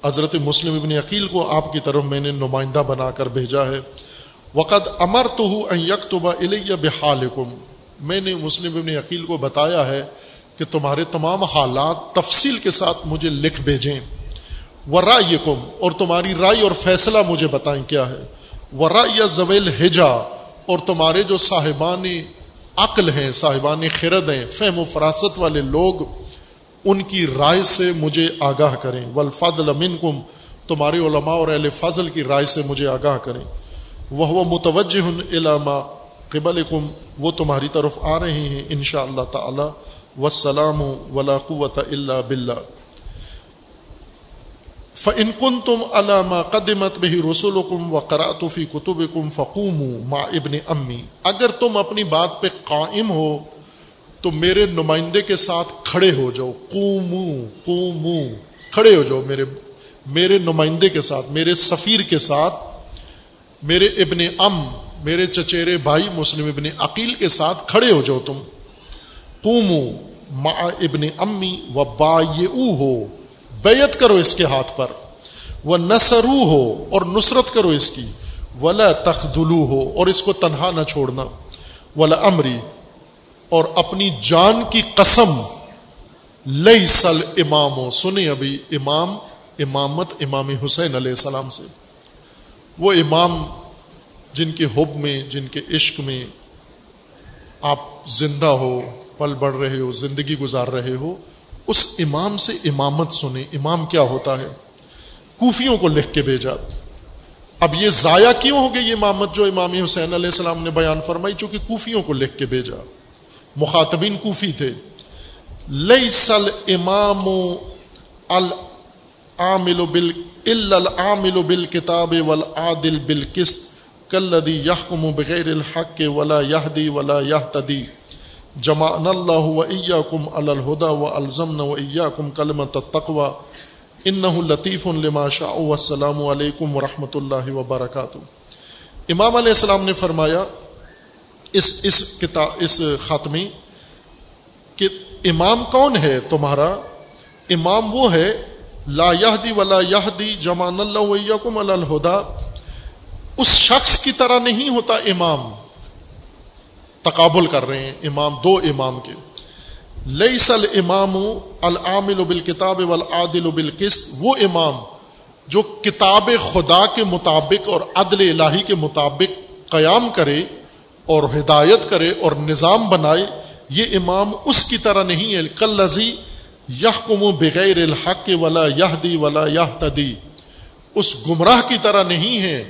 Speaker 1: حضرت مسلم ابن عقیل کو آپ کی طرف میں نے نمائندہ بنا کر بھیجا ہے۔ وقت امر تو یک تو الیہ بحال میں نے مسلم ابن عقیل کو بتایا ہے کہ تمہارے تمام حالات تفصیل کے ساتھ مجھے لکھ بھیجیں۔ وہ رائے کم اور تمہاری رائے اور فیصلہ مجھے بتائیں کیا ہے۔ وہ رائے زویل ہجا اور تمہارے جو صاحبان عقل ہیں، صاحبان خرد ہیں، فہم و فراست والے لوگ، ان کی رائے سے مجھے آگاہ کریں۔ ولفاظ کم تمہارے علماء اور اہل فضل کی رائے سے مجھے آگاہ کریں۔ وہ متوجہ علامہ قبل کم وہ تمہاری طرف آ رہے ہیں ان شاء اللہ تعالی وسلام ولا قوت اللہ بلّہ فن کن تم علامہ قدمت بہی رسول کم و کراتوفی کتب کم فقوم ما ابن امی اگر تم اپنی بات پہ قائم ہو، تو میرے نمائندے کے ساتھ کھڑے ہو جاؤ۔ کومو کومو کھڑے ہو جاؤ میرے میرے نمائندے کے ساتھ، میرے سفیر کے ساتھ۔ میرے ابن ام، میرے چچیرے بھائی مسلم ابن عقیل کے ساتھ کھڑے ہو جاؤ تم۔ کومو ما ابن امی و با ہو بیت کرو اس کے ہاتھ پر۔ وہ نسرو ہو اور نصرت کرو اس کی۔ ولا تخدلو ہو اور اس کو تنہا نہ چھوڑنا۔ ولا امری، اور اپنی جان کی قسم۔ لئی سل امام ہو سنیں ابھی امام، امامت امام حسین علیہ السلام سے۔ وہ امام جن کے حب میں، جن کے عشق میں آپ زندہ ہو، پل بڑھ رہے ہو، زندگی گزار رہے ہو، اس امام سے امامت سنیں۔ امام کیا ہوتا ہے؟ کوفیوں کو لکھ کے بھیجا۔ اب یہ ضائع کیوں ہو گئی یہ امامت جو امام حسین علیہ السلام نے بیان فرمائی، چونکہ کوفیوں کو لکھ کے بھیجا۔ مخاطبین کوفی تھے۔ لئی سل امام العامل بل العامل بل کتاب ولادل بل قسط کلدی یحکم بغیر الحق ولا یہدی ولا یہ تدی جمع اللہ و کم الہدا و الزمن و ایا کم کلمت تقوا ان لطیف الما شاء. السلام علیکم و رحمۃ اللہ وبرکاتہ امام علیہ السلام نے فرمایا، اس اس کتاب اس خاتمی، کہ امام کون ہے تمہارا؟ امام وہ ہے لا یہدی ولا یہدی جمان اللہ ویکم الہدا. اس شخص کی طرح نہیں ہوتا امام. تقابل کر رہے ہیں، امام دو امام کے. لئی سل امام العامل بالکتاب والعادل بالقسط، وہ امام جو کتاب خدا کے مطابق اور عدل الہی کے مطابق قیام کرے اور ہدایت کرے اور نظام بنائے، یہ امام اس کی طرح نہیں ہے. کل لذی یہ کم بغیر الحق ولا یہ دی ولا یہ تدی اس گمراہ کی طرح نہیں ہے،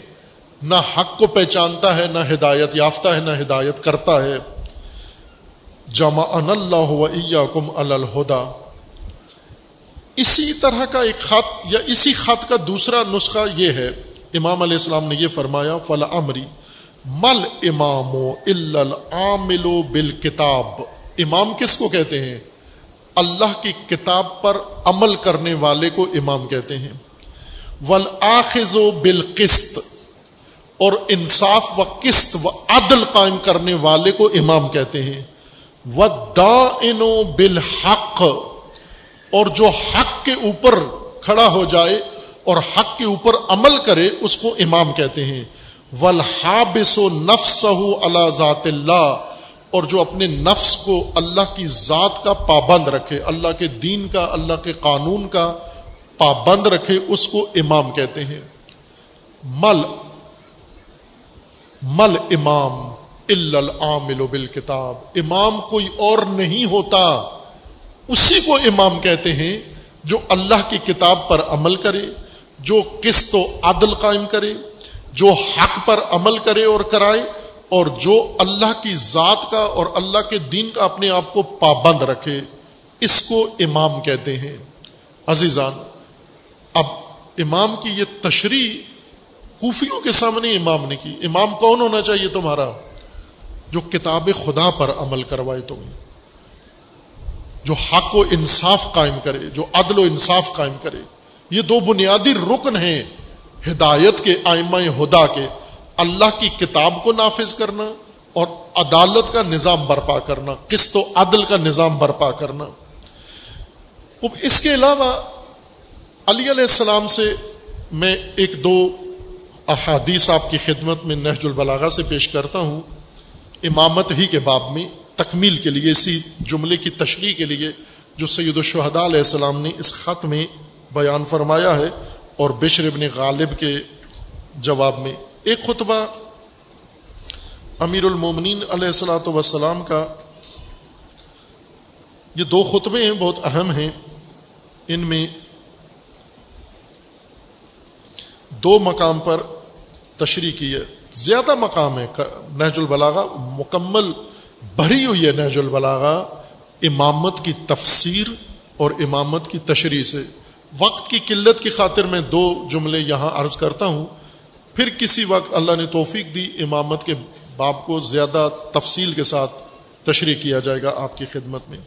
Speaker 1: نہ حق کو پہچانتا ہے، نہ ہدایت یافتہ ہے، نہ ہدایت کرتا ہے۔ جمع اللہ و کم الہدا اسی طرح کا ایک خط یا اسی خط کا دوسرا نسخہ یہ ہے۔ امام علیہ السلام نے یہ فرمایا فلا امری مل امام عامل بال امام کس کو کہتے ہیں؟ اللہ کی کتاب پر عمل کرنے والے کو امام کہتے ہیں۔ ول آخذ و بالقسط، اور انصاف و قسط و عدل قائم کرنے والے کو امام کہتے ہیں۔ و دا بالحق، اور جو حق کے اوپر کھڑا ہو جائے اور حق کے اوپر عمل کرے، اس کو امام کہتے ہیں۔ ولحابس و نفس اللہ ذات اللہ اور جو اپنے نفس کو اللہ کی ذات کا پابند رکھے، اللہ کے دین کا، اللہ کے قانون کا پابند رکھے، اس کو امام کہتے ہیں۔ مل مل امام العامل بالکتاب۔ امام کوئی اور نہیں ہوتا، اسی کو امام کہتے ہیں جو اللہ کی کتاب پر عمل کرے، جو قسط و عدل قائم کرے، جو حق پر عمل کرے اور کرائے۔ اور جو اللہ کی ذات کا اور اللہ کے دین کا اپنے آپ کو پابند رکھے، اس کو امام کہتے ہیں۔ عزیزان، اب امام کی یہ تشریح کوفیوں کے سامنے امام نے کی۔ امام کون ہونا چاہیے تمہارا؟ جو کتاب خدا پر عمل کروائے تمہیں۔ جو حق و انصاف قائم کرے، جو عدل و انصاف قائم کرے۔ یہ دو بنیادی رکن ہیں ہدایت کے آئمہ ہدا کے۔ اللہ کی کتاب کو نافذ کرنا اور عدالت کا نظام برپا کرنا، قسط و عدل کا نظام برپا کرنا۔ اس کے علاوہ علی علیہ السلام سے میں ایک دو احادیث آپ کی خدمت میں نہج البلاغا سے پیش کرتا ہوں۔ امامت ہی کے باب میں تکمیل کے لیے، اسی جملے کی تشریح کے لیے جو سید الشہداء علیہ السلام نے اس خط میں بیان فرمایا ہے اور بشر ابن غالب کے جواب میں ایک خطبہ امیر المومنین علیہ السلاۃ وسلام کا۔ یہ دو خطبے ہیں، بہت اہم ہیں۔ ان میں دو مقام پر تشریح کی ہے۔ زیادہ مقام ہے، نہج البلاغا مکمل بھری ہوئی ہے نہج البلاغا امامت کی تفسیر اور امامت کی تشریح سے۔ وقت کی قلت کی خاطر میں دو جملے یہاں عرض کرتا ہوں۔ پھر کسی وقت اللہ نے توفیق دی، امامت کے باپ کو زیادہ تفصیل کے ساتھ تشریح کیا جائے گا آپ کی خدمت میں۔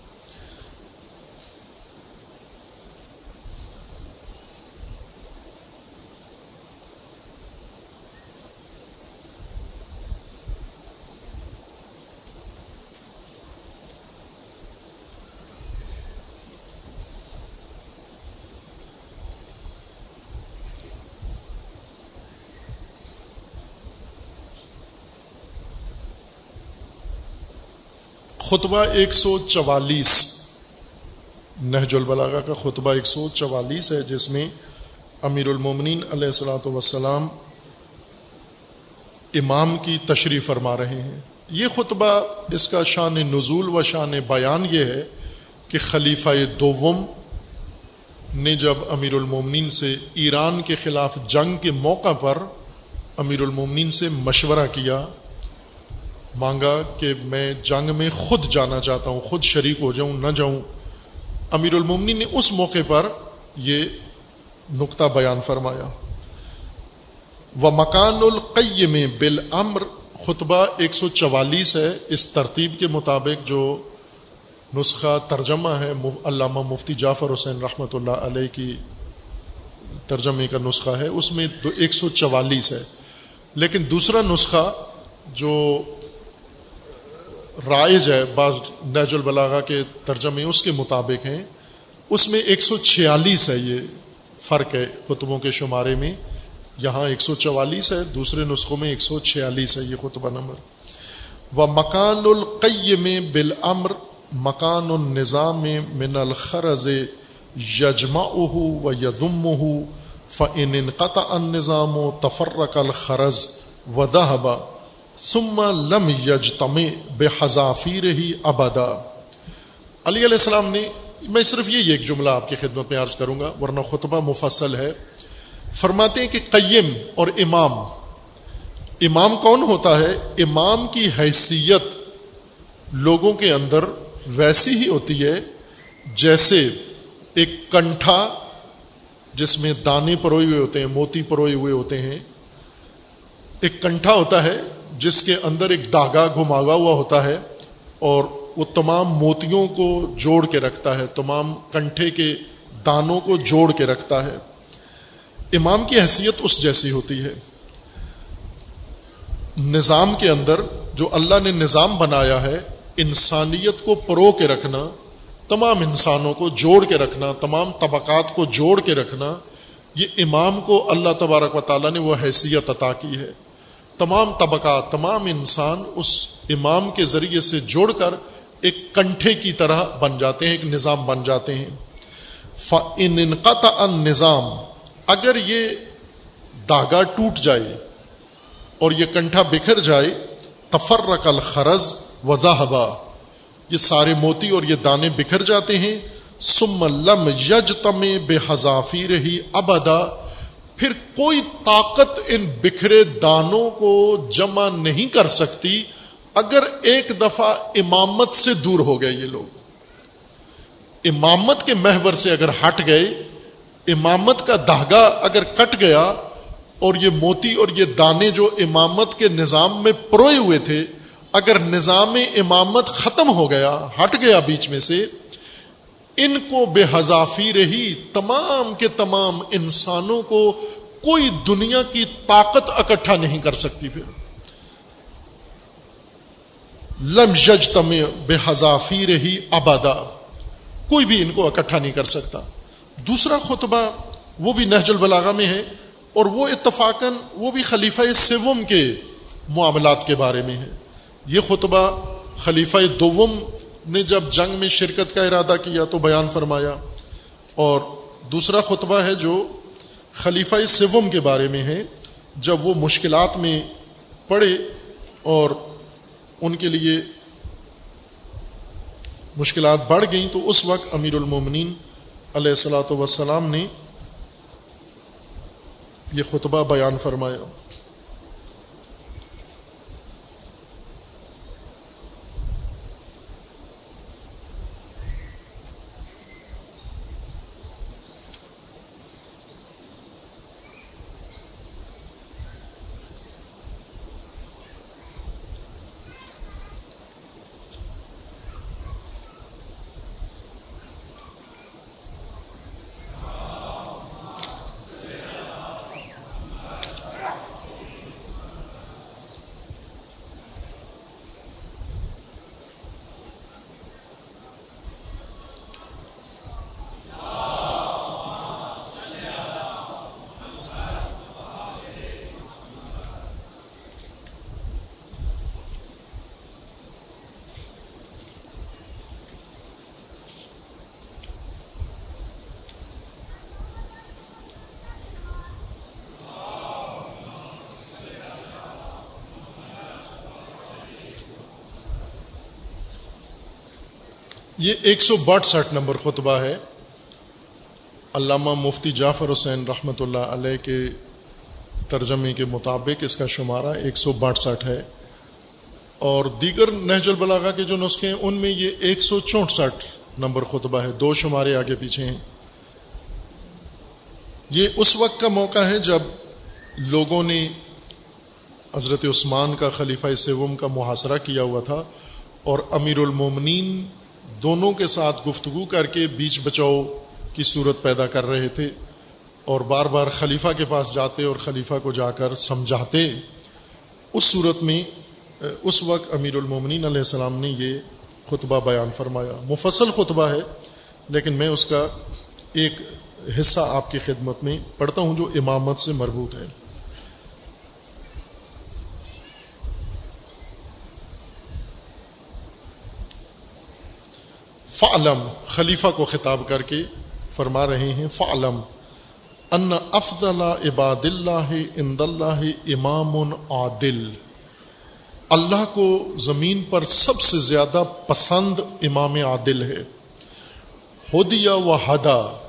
Speaker 1: خطبہ ایک سو چوالیس۔ نہج البلاغا کا خطبہ ایک سو چوالیس ہے، جس میں امیر المومنین علیہ السلاۃ وسلام امام کی تشریح فرما رہے ہیں۔ یہ خطبہ اس کا شان نزول و شان بیان یہ ہے کہ خلیفہ دوم نے جب امیر المومنین سے ایران کے خلاف جنگ کے موقع پر امیر المومنین سے مشورہ کیا مانگا کہ میں جنگ میں خود جانا چاہتا ہوں، خود شریک ہو جاؤں، نہ جاؤں۔ امیر المومنی نے اس موقع پر یہ نقطہ بیان فرمایا۔ و مکان القی میں بالامر، خطبہ ایک سو چوالیس ہے۔ اس ترتیب کے مطابق جو نسخہ ترجمہ ہے علامہ مفتی جعفر حسین رحمۃ اللہ علیہ کی ترجمے کا نسخہ ہے، اس میں ایک سو چوالیس ہے۔ لیکن دوسرا نسخہ جو رائج ہے بعض نیج البلاغا کے ترجمے اس کے مطابق ہیں۔ اس میں ایک سو چھیالیس ہے یہ فرق ہے خطبوں کے شمارے میں۔ یہاں ایک سو چوالیس ہے، دوسرے نسخوں میں ایک سو چھیالیس ہے یہ خطبہ نمبر۔ و مکان القی میں بالامر مکان النظام میں من الخرز یجما و یدم ہو فن قطع النظام و تفرق الخرز و دہبا ثم لم یج تم بے حضافیر ہی ابدا۔ علی علیہ السلام نے، میں صرف یہ ایک جملہ آپ کی خدمت میں عرض کروں گا، ورنہ خطبہ مفصل ہے۔ فرماتے ہیں کہ قیم اور امام۔ امام کون ہوتا ہے؟ امام کی حیثیت لوگوں کے اندر ویسی ہی ہوتی ہے، جیسے ایک کنٹھا جس میں دانے پروئے ہوئے ہوتے ہیں، موتی پروئے ہوئے ہوتے ہیں۔ ایک کنٹھا ہوتا ہے جس کے اندر ایک داغا گھماوا ہوا ہوتا ہے اور وہ تمام موتیوں کو جوڑ کے رکھتا ہے، تمام کنٹھے کے دانوں کو جوڑ کے رکھتا ہے۔ امام کی حیثیت اس جیسی ہوتی ہے۔ نظام کے اندر جو اللہ نے نظام بنایا ہے، انسانیت کو پرو کے رکھنا، تمام انسانوں کو جوڑ کے رکھنا، تمام طبقات کو جوڑ کے رکھنا، یہ امام کو اللہ تبارک و تعالیٰ نے وہ حیثیت عطا کی ہے۔ تمام طبقات تمام انسان اس امام کے ذریعے سے جوڑ کر ایک کنٹھے کی طرح بن جاتے ہیں، ایک نظام بن جاتے ہیں۔ ان نظام اگر یہ داغا ٹوٹ جائے اور یہ کنٹھا بکھر جائے، تفرق الخرز وضاحبا یہ سارے موتی اور یہ دانے بکھر جاتے ہیں۔ سم لم یج تم بے حضافی رہی ابدا پھر کوئی طاقت ان بکھرے دانوں کو جمع نہیں کر سکتی اگر ایک دفعہ امامت سے دور ہو گئے یہ لوگ۔ امامت کے محور سے اگر ہٹ گئے، امامت کا دھاگا اگر کٹ گیا اور یہ موتی اور یہ دانے جو امامت کے نظام میں پروئے ہوئے تھے، اگر نظام امامت ختم ہو گیا، ہٹ گیا بیچ میں سے ان کو بے حضافی رہی تمام کے تمام انسانوں کو کوئی دنیا کی طاقت اکٹھا نہیں کر سکتی پھر۔ لم یج تم بے حضافی رہی آبادا کوئی بھی ان کو اکٹھا نہیں کر سکتا۔ دوسرا خطبہ وہ بھی نہج البلاغا میں ہے اور وہ اتفاقاً وہ بھی خلیفہ سوم کے معاملات کے بارے میں ہے۔ یہ خطبہ خلیفہ دوم نے جب جنگ میں شرکت کا ارادہ کیا تو بیان فرمایا، اور دوسرا خطبہ ہے جو خلیفہ سوم کے بارے میں ہے، جب وہ مشکلات میں پڑے اور ان کے لیے مشکلات بڑھ گئیں تو اس وقت امیر المومنین علیہ السلاۃ وسلام نے یہ خطبہ بیان فرمایا۔ یہ ایک سو باٹھ نمبر خطبہ ہے۔ علامہ مفتی جعفر حسین رحمۃ اللہ علیہ کے ترجمے کے مطابق اس کا شمارہ ایک سو باٹھ ہے۔ اور دیگر نہج البلاغا کے جو نسخے ہیں، ان میں یہ ایک سو چونسٹھ نمبر خطبہ ہے۔ دو شمارے آگے پیچھے ہیں۔ یہ اس وقت کا موقع ہے جب لوگوں نے حضرت عثمان کا خلیفہ سیوم کا محاصرہ کیا ہوا تھا اور امیر المومنین دونوں کے ساتھ گفتگو کر کے بیچ بچاؤ کی صورت پیدا کر رہے تھے اور بار بار خلیفہ کے پاس جاتے اور خلیفہ کو جا کر سمجھاتے۔ اس صورت میں اس وقت امیر المومنین علیہ السلام نے یہ خطبہ بیان فرمایا۔ مفصل خطبہ ہے، لیکن میں اس کا ایک حصہ آپ کی خدمت میں پڑھتا ہوں جو امامت سے مربوط ہے۔ فعلم، خلیفہ کو خطاب کر کے فرما رہے ہیں، فعلم ان افضل عباد اللہ اند اللہ امام عادل۔ اللہ کو زمین پر سب سے زیادہ پسند امام عادل ہے۔ ہدیہ و ہدا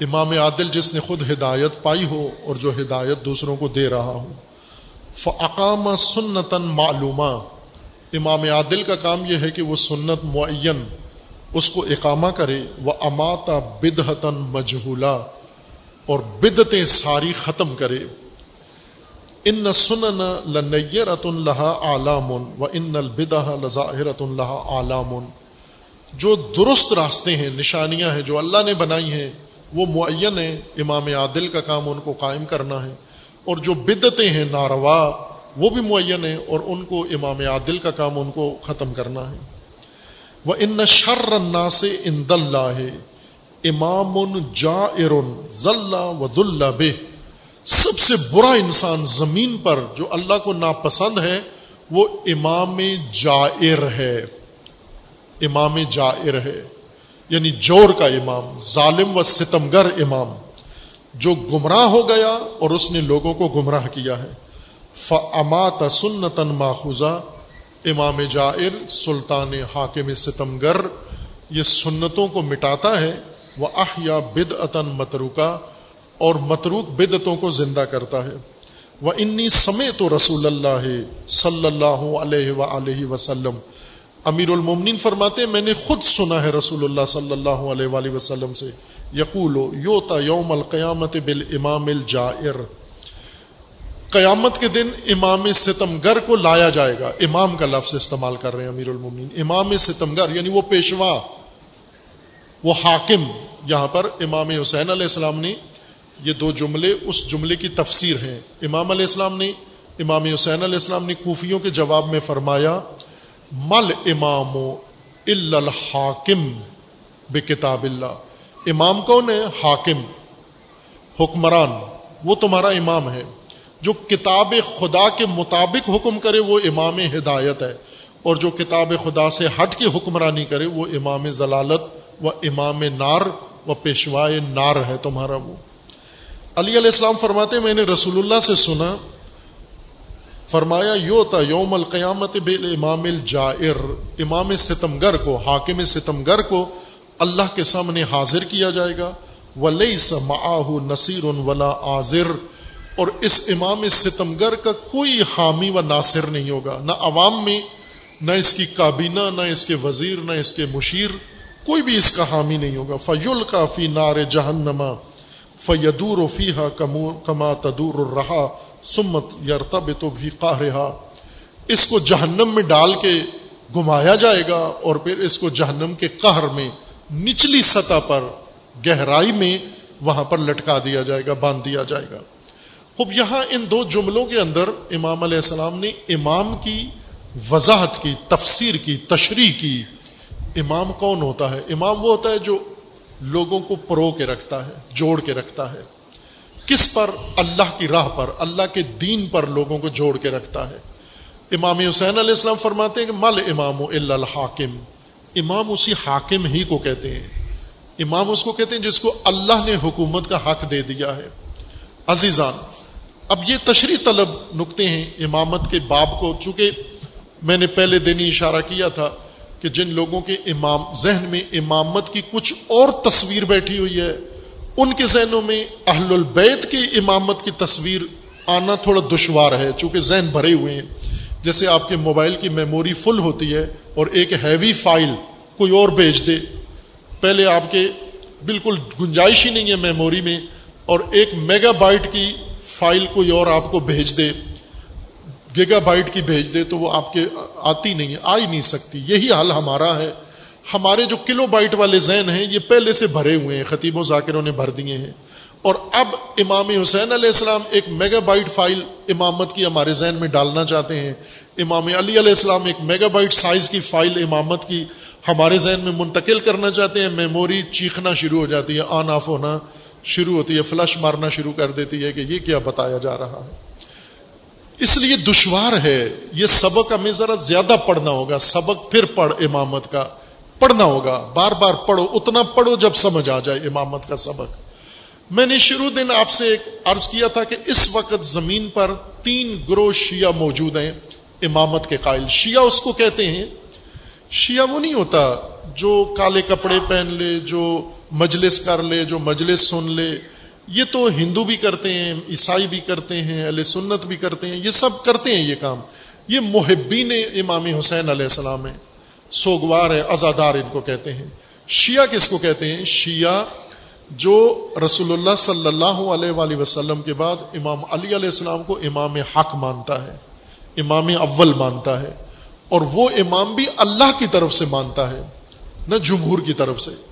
Speaker 1: امام عادل جس نے خود ہدایت پائی ہو اور جو ہدایت دوسروں کو دے رہا ہو فعقام سنتاً معلومہ امام عادل کا کام یہ ہے کہ وہ سنت معین اس کو اقامہ کرے وہ اماتا بدہتن مجہولا اور بدتیں ساری ختم کرے۔ ان سنن لنیرت اللہ عالام و ان البدہ لظاہرت اللہ عالام جو درست راستے ہیں، نشانیاں ہیں، جو اللہ نے بنائی ہیں، وہ معین ہیں، امام عادل کا کام ان کو قائم کرنا ہے۔ اور جو بدتیں ہیں، ناروا، وہ بھی معین ہیں، اور ان کو امام عادل کا کام ان کو ختم کرنا ہے۔ وہ ان شر سے ان دلہ امام جا ارن ذلہ ود اللہ بے سب سے برا انسان زمین پر جو اللہ کو ناپسند ہے، وہ امام جائر ہے۔ امام جائر ہے۔ یعنی جور کا امام، ظالم و ستمگر امام۔ جو گمراہ ہو گیا اور اس نے لوگوں کو گمراہ کیا ہے۔ فعمات سنتن ماخوذہ امام جائر، سلطان حاکم ستمگر، یہ سنتوں کو مٹاتا ہے وہ آہ یا بد عطن متروکا اور متروک بدعتوں کو زندہ کرتا ہے۔ وہ انی سمے تو رسول اللہ صلی اللہ علیہ و وسلم۔ امیر المومنین فرماتے میں نے خود سنا ہے رسول اللہ صلی اللہ علیہ وآلہ وسلم سے یقول یوتا یوم القیامت بال امام الجائر۔ قیامت کے دن امام ستم گر کو لایا جائے گا۔ امام کا لفظ استعمال کر رہے ہیں امیر المومنین۔ امام ستم گر یعنی وہ پیشوا، وہ حاکم۔ یہاں پر امام حسین علیہ السلام نے یہ دو جملے، اس جملے کی تفسیر ہیں۔ امام علیہ السلام نے، امام حسین علیہ السلام نے کوفیوں کے جواب میں فرمایا، مل امام الحاکم بے کتاب اللہ۔ امام کون ہے؟ حاکم، حکمران۔ وہ تمہارا امام ہے۔ جو کتاب خدا کے مطابق حکم کرے وہ امام ہدایت ہے، اور جو کتاب خدا سے ہٹ کے حکمرانی کرے وہ امام ضلالت و امام نار و پیشوائے نار ہے تمہارا وہ۔ علی علیہ السلام فرماتے میں نے رسول اللہ سے سنا، فرمایا، یو تا یوم القیامت بے امام الجائر، امام ستمگر کو، حاکم ستمگر کو اللہ کے سامنے حاضر کیا جائے گا ولی سماہ نصیر ولا آذر اور اس امام ستمگر کا کوئی حامی و ناصر نہیں ہوگا، نہ عوام میں، نہ اس کی کابینہ، نہ اس کے وزیر، نہ اس کے مشیر، کوئی بھی اس کا حامی نہیں ہوگا۔ فیول کا فی نار جہنما فیدور و فی ہا کما تدور رہا سمت یرتب تو بھی رہا اس کو جہنم میں ڈال کے گھمایا جائے گا اور پھر اس کو جہنم کے قہر میں، نچلی سطح پر، گہرائی میں، وہاں پر لٹکا دیا جائے گا، باندھ دیا جائے گا۔ خوب یہاں ان دو جملوں کے اندر امام علیہ السلام نے امام کی وضاحت کی، تفسیر کی، تشریح کی۔ امام کون ہوتا ہے؟ امام وہ ہوتا ہے جو لوگوں کو پرو کے رکھتا ہے، جوڑ کے رکھتا ہے۔ کس پر؟ اللہ کی راہ پر، اللہ کے دین پر لوگوں کو جوڑ کے رکھتا ہے۔ امام حسین علیہ السلام فرماتے ہیں کہ مل امام و الحاکم۔ امام اسی حاکم ہی کو کہتے ہیں۔ امام اس کو کہتے ہیں جس کو اللہ نے حکومت کا حق دے دیا ہے۔ عزیزان اب یہ تشریح طلب نقطے ہیں امامت کے باب کو، چونکہ میں نے پہلے دن ہی اشارہ کیا تھا کہ جن لوگوں کے امام، ذہن میں امامت کی کچھ اور تصویر بیٹھی ہوئی ہے، ان کے ذہنوں میں اہل البیت کی امامت کی تصویر آنا تھوڑا دشوار ہے، چونکہ ذہن بھرے ہوئے ہیں۔ جیسے آپ کے موبائل کی میموری فل ہوتی ہے اور ایک ہیوی فائل کوئی اور بھیج دے۔ پہلے آپ کے بالکل گنجائش ہی نہیں ہے میموری میں، اور ایک میگا بائٹ کی فائل کوئی اور آپ کو بھیج دے گیگا بائٹ کی بھیج دے، تو وہ آپ کے آتی نہیں ہے آ ہی نہیں سکتی۔ یہی حال ہمارا ہے۔ ہمارے جو کلو بائٹ والے ذہن ہیں، یہ پہلے سے بھرے ہوئے ہیں خطیب و ذاکروں نے بھر دیے ہیں۔ اور اب امام حسین علیہ السلام ایک میگا بائٹ فائل امامت کی ہمارے ذہن میں ڈالنا چاہتے ہیں۔ امام علی علیہ السلام ایک میگا بائٹ سائز کی فائل امامت کی ہمارے ذہن میں منتقل کرنا چاہتے ہیں۔ میموری چیخنا شروع ہو جاتی ہے، آن آف ہونا۔ شروع ہوتی ہے، فلش مارنا شروع کر دیتی ہے کہ یہ کیا بتایا جا رہا ہے۔ اس لیے دشوار ہے، یہ سبق ہمیں ذرا زیادہ پڑھنا ہوگا۔ سبق پھر پڑھ امامت کا۔ پڑھنا ہوگا۔ بار بار پڑھو، اتنا پڑھو جب سمجھ آ جائے امامت کا سبق۔ میں نے شروع دن آپ سے ایک عرض کیا تھا کہ اس وقت زمین پر تین گروہ شیعہ موجود ہیں، امامت کے قائل۔ شیعہ اس کو کہتے ہیں۔ شیعہ وہ نہیں ہوتا جو کالے کپڑے پہن لے، جو مجلس کر لے، جو مجلس سن لے۔ یہ تو ہندو بھی کرتے ہیں، عیسائی بھی کرتے ہیں علیہ سنت بھی کرتے ہیں، یہ سب کرتے ہیں یہ کام۔ یہ محبین امام حسین علیہ السلام ہیں۔ سوگوار ہے ازادار ان کو کہتے ہیں۔ شیعہ کس کو کہتے ہیں؟ شیعہ جو رسول اللہ صلی اللہ علیہ وآلہ وسلم کے بعد امام علی علیہ السلام کو امام حق مانتا ہے، امام اول مانتا ہے۔ اور وہ امام بھی اللہ کی طرف سے مانتا ہے، نہ جمہور کی طرف سے۔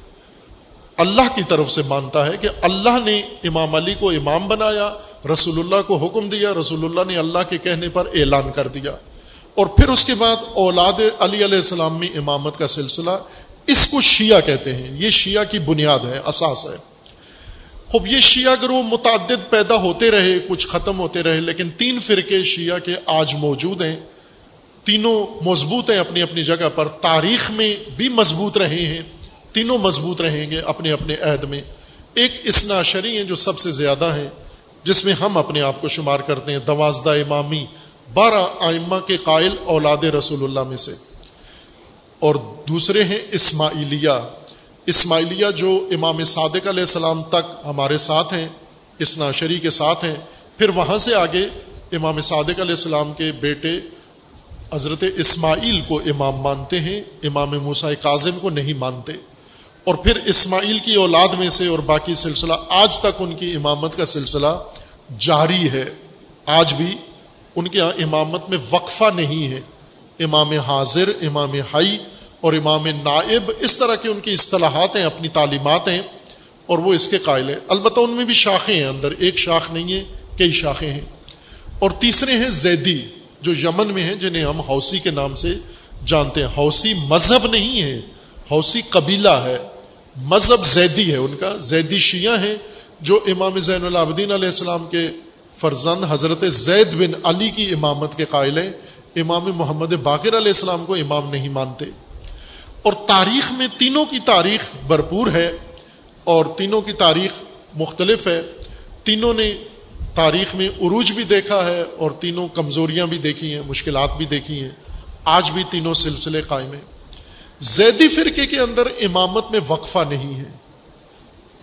Speaker 1: اللہ کی طرف سے مانتا ہے کہ اللہ نے امام علی کو امام بنایا، رسول اللہ کو حکم دیا، رسول اللہ نے اللہ کے کہنے پر اعلان کر دیا۔ اور پھر اس کے بعد اولاد علی علیہ السلام میں امامت کا سلسلہ اس کو شیعہ کہتے ہیں۔ یہ شیعہ کی بنیاد ہے، اساس ہے۔ خوب یہ شیعہ گروہ متعدد پیدا ہوتے رہے، کچھ ختم ہوتے رہے، لیکن تین فرقے شیعہ کے آج موجود ہیں۔ تینوں مضبوط ہیں اپنی اپنی جگہ پر، تاریخ میں بھی مضبوط رہے ہیں۔ تینوں مضبوط رہیں گے اپنے اپنے عہد میں۔ ایک اسنا شری ہیں جو سب سے زیادہ ہیں، جس میں ہم اپنے آپ کو شمار کرتے ہیں، دوازدہ امامی، بارہ آئمہ کے قائل اولاد رسول اللہ میں سے۔ اور دوسرے ہیں اسماعیلیہ۔ اسماعیلیہ جو امام صادق علیہ السلام تک ہمارے ساتھ ہیں اسنا شری کے ساتھ ہیں۔ پھر وہاں سے آگے امام صادق علیہ السلام کے بیٹے حضرت اسماعیل کو امام مانتے ہیں، امام موسا کاظم کو نہیں مانتے۔ اور پھر اسماعیل کی اولاد میں سے اور باقی سلسلہ، آج تک ان کی امامت کا سلسلہ جاری ہے۔ آج بھی ان کے یہاں امامت میں وقفہ نہیں ہے۔ امام حاضر، امام ہائی اور امام نائب اس طرح کی ان کی اصطلاحات ہیں، اپنی تعلیمات ہیں اور وہ اس کے قائل ہیں۔ البتہ ان میں بھی شاخیں ہیں۔ اندر ایک شاخ نہیں ہے، کئی شاخیں ہیں۔ اور تیسرے ہیں زیدی، جو یمن میں ہیں، جنہیں ہم حوثی کے نام سے جانتے ہیں۔ حوثی مذہب نہیں ہے، حوثی قبیلہ ہے۔ مذہب زیدی ہے، ان کا زیدی شیعہ ہیں جو امام زین العابدین علیہ السلام کے فرزند حضرت زید بن علی کی امامت کے قائل ہیں۔ امام محمد باقر علیہ السلام کو امام نہیں مانتے۔ اور تاریخ میں تینوں کی تاریخ بھرپور ہے اور تینوں کی تاریخ مختلف ہے۔ تینوں نے تاریخ میں عروج بھی دیکھا ہے اور تینوں کمزوریاں بھی دیکھی ہیں، مشکلات بھی دیکھی ہیں۔ آج بھی تینوں سلسلے قائم ہیں۔ زیدی فرقے کے اندر امامت میں وقفہ نہیں ہے۔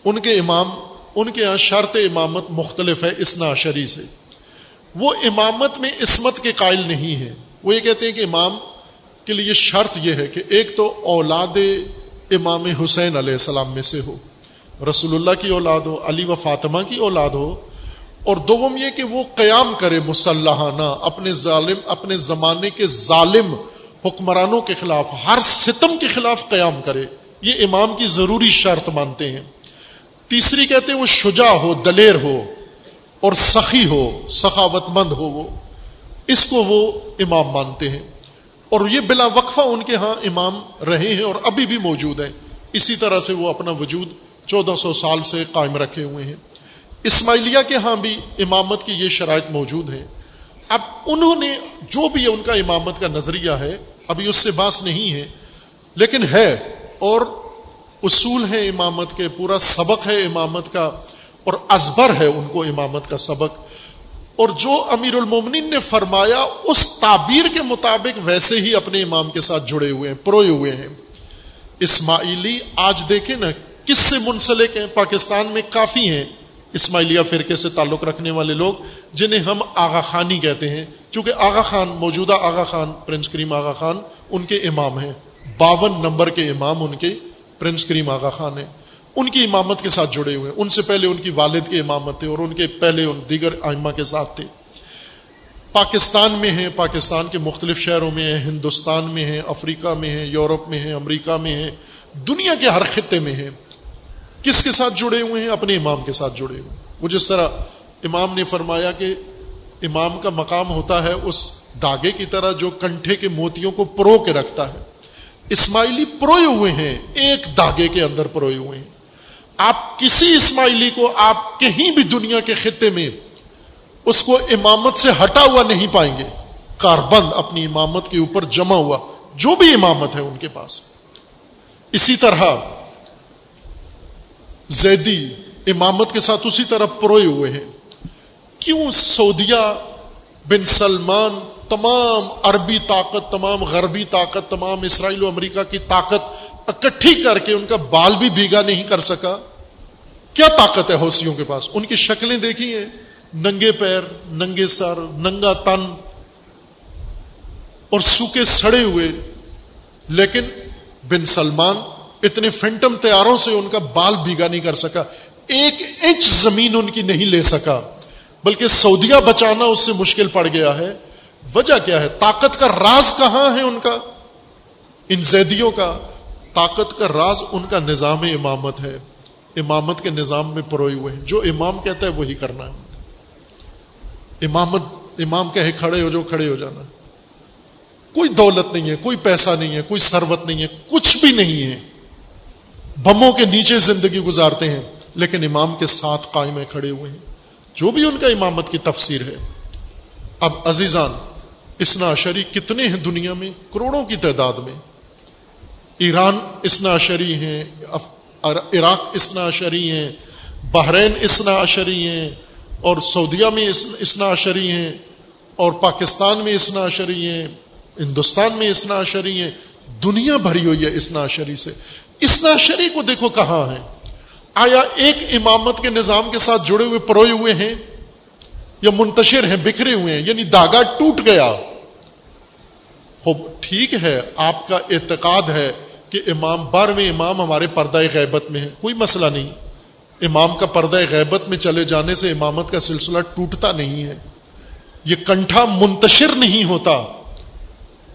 Speaker 1: ان کے امام، ان کے یہاں شرط امامت مختلف ہے اسنا شری سے۔ وہ امامت میں عصمت کے قائل نہیں ہے وہ یہ کہتے ہیں کہ امام کے لیے شرط یہ ہے کہ ایک تو اولاد امام حسین علیہ السلام میں سے ہو، رسول اللہ کی اولاد ہو، علی و فاطمہ کی اولاد ہو، اور دوم یہ کہ وہ قیام کرے مسلحانہ، اپنے ظالم، اپنے زمانے کے ظالم حکمرانوں کے خلاف، ہر ستم کے خلاف قیام کرے، یہ امام کی ضروری شرط مانتے ہیں۔ تیسری کہتے ہیں وہ شجا ہو، دلیر ہو اور سخی ہو سخاوت مند ہو وہ۔ اس کو وہ امام مانتے ہیں۔ اور یہ بلا وقفہ ان کے ہاں امام رہے ہیں اور ابھی بھی موجود ہیں۔ اسی طرح سے وہ اپنا وجود چودہ سو سال سے قائم رکھے ہوئے ہیں۔ اسماعیلیہ کے ہاں بھی امامت کی یہ شرائط موجود ہیں۔ اب انہوں نے جو بھی ان کا امامت کا نظریہ ہے، ابھی اس سے باس نہیں ہے، لیکن ہے اور اصول ہے امامت کے، پورا سبق ہے امامت کا، اور ازبر ہے ان کو امامت کا سبق۔ اور جو امیر المومنین نے فرمایا، اس تعبیر کے مطابق ویسے ہی اپنے امام کے ساتھ جڑے ہوئے ہیں، پروئے ہوئے ہیں۔ اسماعیلی آج دیکھیں نا، کس سے منسلک ہیں؟ پاکستان میں کافی ہیں۔ اسماعیلیہ فرقے سے تعلق رکھنے والے لوگ جنہیں ہم آغا خانی کہتے ہیں، چونکہ آغا خان، موجودہ آغا خان، پرنس کریم آغا خان، ان کے امام ہیں۔ باون نمبر کے امام ان کے پرنس کریم آغا خان ہیں۔ ان کی امامت کے ساتھ جڑے ہوئے ان سے پہلے ان کی والد کی امامت تھے اور ان کے پہلے ان دیگر آئمہ کے ساتھ تھے۔ پاکستان میں ہیں، پاکستان کے مختلف شہروں میں ہیں، ہندوستان میں ہیں، افریقہ میں ہیں، یورپ میں ہیں، امریکہ میں ہیں۔ دنیا کے ہر خطے میں ہیں۔ کس کے ساتھ جڑے ہوئے ہیں؟ اپنے امام کے ساتھ جڑے ہوئے ہیں۔ وہ جس طرح امام نے فرمایا کہ امام کا مقام ہوتا ہے اس داغے کی طرح جو کنٹھے کے موتیوں کو پرو کے رکھتا ہے۔ اسماعیلی پروئے ہوئے ہیں، ایک داغے کے اندر پروئے ہوئے ہیں۔ آپ کسی اسماعیلی کو آپ کہیں بھی دنیا کے خطے میں اس کو امامت سے ہٹا ہوا نہیں پائیں گے۔ کاربند اپنی امامت کے اوپر جمع ہوا، جو بھی امامت ہے ان کے پاس۔ اسی طرح زیدی امامت کے ساتھ اسی طرح پروئے ہوئے ہیں۔ کیوں سعودیہ بن سلمان تمام عربی طاقت، تمام غربی طاقت، تمام اسرائیل و امریکہ کی طاقت اکٹھی کر کے ان کا بال بھی بھیگا نہیں کر سکا؟ کیا طاقت ہے حوثیوں کے پاس؟ ان کی شکلیں دیکھی ہیں۔ ننگے پیر، ننگے سر، ننگا تن اور سوکھے سڑے ہوئے۔ لیکن بن سلمان اتنے فینٹم تیاروں سے ان کا بال بھیگا نہیں کر سکا۔ ایک انچ زمین ان کی نہیں لے سکا۔ بلکہ سعودیہ بچانا اس سے مشکل پڑ گیا ہے۔ وجہ کیا ہے؟ طاقت کا راز کہاں ہے ان کا؟ ان زیدیوں کا۔ طاقت کا راز ان کا نظام امامت ہے۔ امامت کے نظام میں پروئے ہوئے ہیں۔ جو امام کہتا ہے وہی کرنا ہے۔ امامت، امام کہے کھڑے ہو جو کھڑے ہو جانا۔ کوئی دولت نہیں ہے، کوئی پیسہ نہیں ہے، کوئی سروت نہیں ہے، کچھ بھی نہیں ہے۔ بموں کے نیچے زندگی گزارتے ہیں، لیکن امام کے ساتھ قائم کھڑے ہوئے ہیں۔ جو بھی ان کا امامت کی تفسیر ہے۔ اب عزیزان اسنا شری کتنے ہیں دنیا میں؟ کروڑوں کی تعداد میں۔ ایران اسنا شری ہیں عراق اسنا شری ہیں، بحرین اسنا شری ہیں، اور سعودیہ میں اسنا شری ہیں، اور پاکستان میں اسنا شری ہیں، ہندوستان میں اسنا شری ہیں۔ دنیا بھری ہوئی ہے اسنا شری سے۔ اسنا شری کو دیکھو کہاں ہے۔ آیا ایک امامت کے نظام کے ساتھ جڑے ہوئے پروئے ہوئے ہیں، یا منتشر ہیں، بکھرے ہوئے ہیں یعنی داغا ٹوٹ گیا۔ خوب، ٹھیک ہے، آپ کا اعتقاد ہے کہ امام، بارہویں امام ہمارے پردہ غیبت میں ہے کوئی مسئلہ نہیں۔ امام کا پردہ غیبت میں چلے جانے سے امامت کا سلسلہ ٹوٹتا نہیں ہے۔ یہ کنٹھا منتشر نہیں ہوتا۔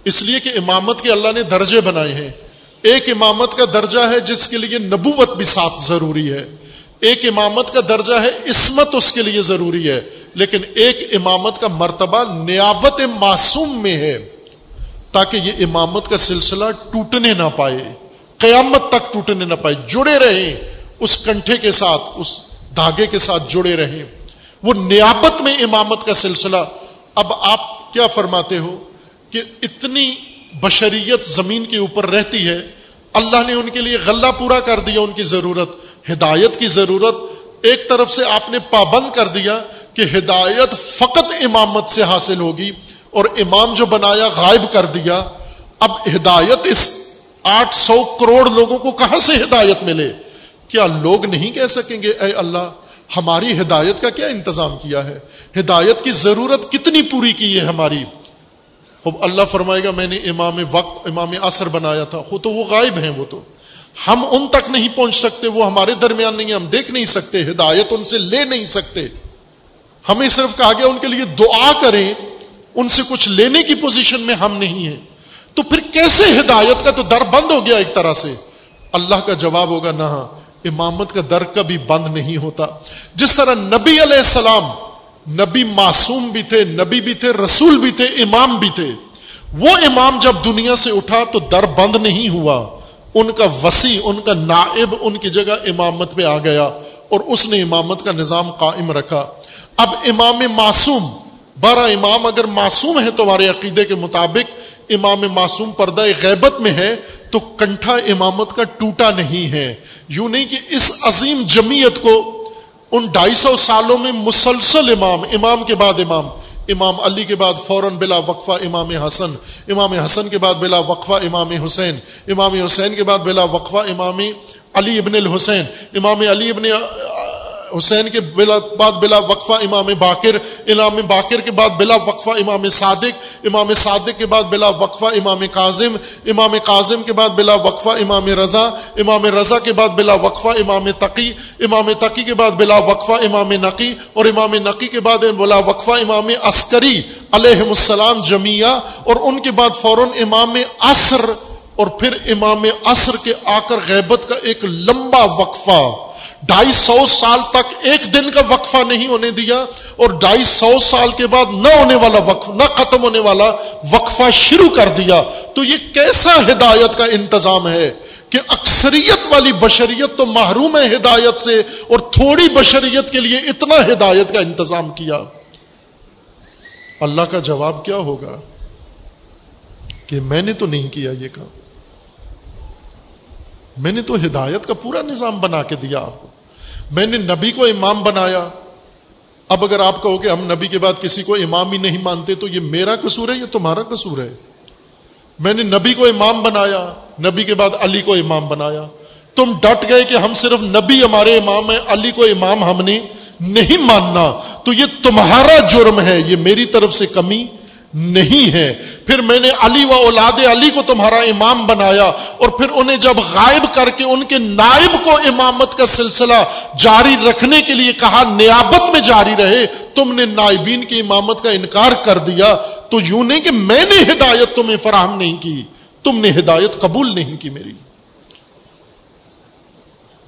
Speaker 1: اس لیے کہ امامت کے اللہ نے درجے بنائے ہیں۔ ایک امامت کا درجہ ہے جس کے لیے نبوت بھی ساتھ ضروری ہے۔ ایک امامت کا درجہ ہے عصمت اس کے لیے ضروری ہے۔ لیکن ایک امامت کا مرتبہ نیابت معصوم میں ہے۔ تاکہ یہ امامت کا سلسلہ ٹوٹنے نہ پائے۔ قیامت تک ٹوٹنے نہ پائے۔ جڑے رہیں، اس کنٹھے کے ساتھ، اس دھاگے کے ساتھ جڑے رہیں۔ وہ نیابت میں امامت کا سلسلہ۔ اب آپ کیا فرماتے ہو کہ اتنی بشریت زمین کے اوپر رہتی ہے، اللہ نے ان کے لیے غلہ پورا کر دیا، ان کی ضرورت، ہدایت کی ضرورت۔ ایک طرف سے آپ نے پابند کر دیا کہ ہدایت فقط امامت سے حاصل ہوگی، اور امام جو بنایا غائب کر دیا۔ اب ہدایت اس آٹھ سو کروڑ لوگوں کو کہاں سے ہدایت ملے؟ کیا لوگ نہیں کہہ سکیں گے، اے اللہ، ہماری ہدایت کا کیا انتظام کیا ہے؟ ہدایت کی ضرورت کتنی پوری کی ہے ہماری؟ اللہ فرمائے گا میں نے امام وقت، امام اثر بنایا تھا۔ وہ تو وہ غائب ہیں وہ تو۔ ہم ان تک نہیں پہنچ سکتے، وہ ہمارے درمیان نہیں، ہم دیکھ نہیں سکتے، ہدایت ان سے لے نہیں سکتے۔ ہمیں صرف کہا گیا ان کے لیے دعا کریں، ان سے کچھ لینے کی پوزیشن میں ہم نہیں ہیں۔ تو پھر کیسے ہدایت کا تو در بند ہو گیا ایک طرح سے؟ اللہ کا جواب ہوگا، نہ، امامت کا در کبھی بند نہیں ہوتا۔ جس طرح نبی علیہ السلام نبی معصوم بھی تھے، نبی بھی تھے، رسول بھی تھے، امام بھی تھے۔ وہ امام جب دنیا سے اٹھا تو در بند نہیں ہوا۔ ان کا وسیع، ان کا نائب ان کی جگہ امامت پہ آ گیا اور اس نے امامت کا نظام قائم رکھا۔ اب امام معصوم بارہ امام اگر معصوم ہے تمہارے عقیدے کے مطابق، امام معصوم پردہ غیبت میں ہے تو کنٹھا امامت کا ٹوٹا نہیں ہے۔ یوں نہیں کہ اس عظیم جمیت کو ان ڈھائی سو سالوں میں مسلسل امام امام کے بعد امام امام علی کے بعد فوراً بلا وقفہ امام حسن امام حسن کے بعد بلا وقفہ امام حسین امام حسین کے بعد بلا وقفہ امام علی ابن الحسین، امام علی ابن حسین کے بلا بعد بلا وقفہ امام باقر امام باقر کے بعد بلا وقفہ امام صادق امام صادق کے بعد بلا وقفہ امام کاظم امام کاظم کے بعد بلا وقفہ امام رضا امام رضا کے بعد بلا وقفہ امام تقی امام تقی کے بعد بلا وقفہ امام نقی، اور امام نقی کے بعد بلا وقفہ امام عسکری علیہ السلام جمیہ اور ان کے بعد فوراً امام عصر، اور پھر امام عصر کے آ کر غیبت کا ایک لمبا وقفہ۔ ڈھائی سو سال تک ایک دن کا وقفہ نہیں ہونے دیا اور ڈھائی سو سال کے بعد نہ ہونے والا وقف نہ ختم ہونے والا وقفہ شروع کر دیا۔ تو یہ کیسا ہدایت کا انتظام ہے کہ اکثریت والی بشریت تو محروم ہے ہدایت سے اور تھوڑی بشریت کے لیے اتنا ہدایت کا انتظام کیا۔ اللہ کا جواب کیا ہوگا کہ میں نے تو نہیں کیا یہ کام؟ میں نے تو ہدایت کا پورا نظام بنا کے دیا آپ کو۔ میں نے نبی کو امام بنایا۔ اب اگر آپ کہو کہ ہم نبی کے بعد کسی کو امام ہی نہیں مانتے، تو یہ میرا قصور ہے یہ تمہارا قصور ہے؟ میں نے نبی کو امام بنایا، نبی کے بعد علی کو امام بنایا۔ تم ڈٹ گئے کہ ہم صرف نبی ہمارے امام ہیں، علی کو امام ہم نے نہیں ماننا۔ تو یہ تمہارا جرم ہے، یہ میری طرف سے کمی۔ نہیں ہے۔ پھر میں نے علی و اولاد علی کو تمہارا امام بنایا اور پھر انہیں جب غائب کر کے ان کے نائب کو امامت کا سلسلہ جاری رکھنے کے لیے کہا، نیابت میں جاری رہے، تم نے نائبین کی امامت کا انکار کر دیا۔ تو یوں نہیں کہ میں نے ہدایت تمہیں فراہم نہیں کی، تم نے ہدایت قبول نہیں کی میری۔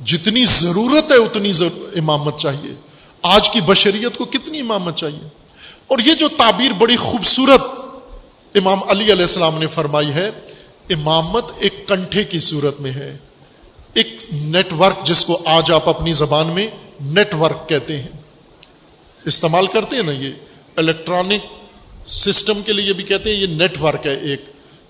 Speaker 1: جتنی ضرورت ہے اتنی امامت چاہیے۔ آج کی بشریت کو کتنی امامت چاہیے؟ اور یہ جو تعبیر بڑی خوبصورت امام علی علیہ السلام نے فرمائی ہے، امامت ایک کنٹھے کی صورت میں ہے۔ ایک نیٹ ورک جس کو آج آپ اپنی زبان میں نیٹ ورک کہتے ہیں۔ استعمال کرتے ہیں نا یہ۔ الیکٹرانک سسٹم کے لیے بھی کہتے ہیں، یہ نیٹ ورک ہے ایک۔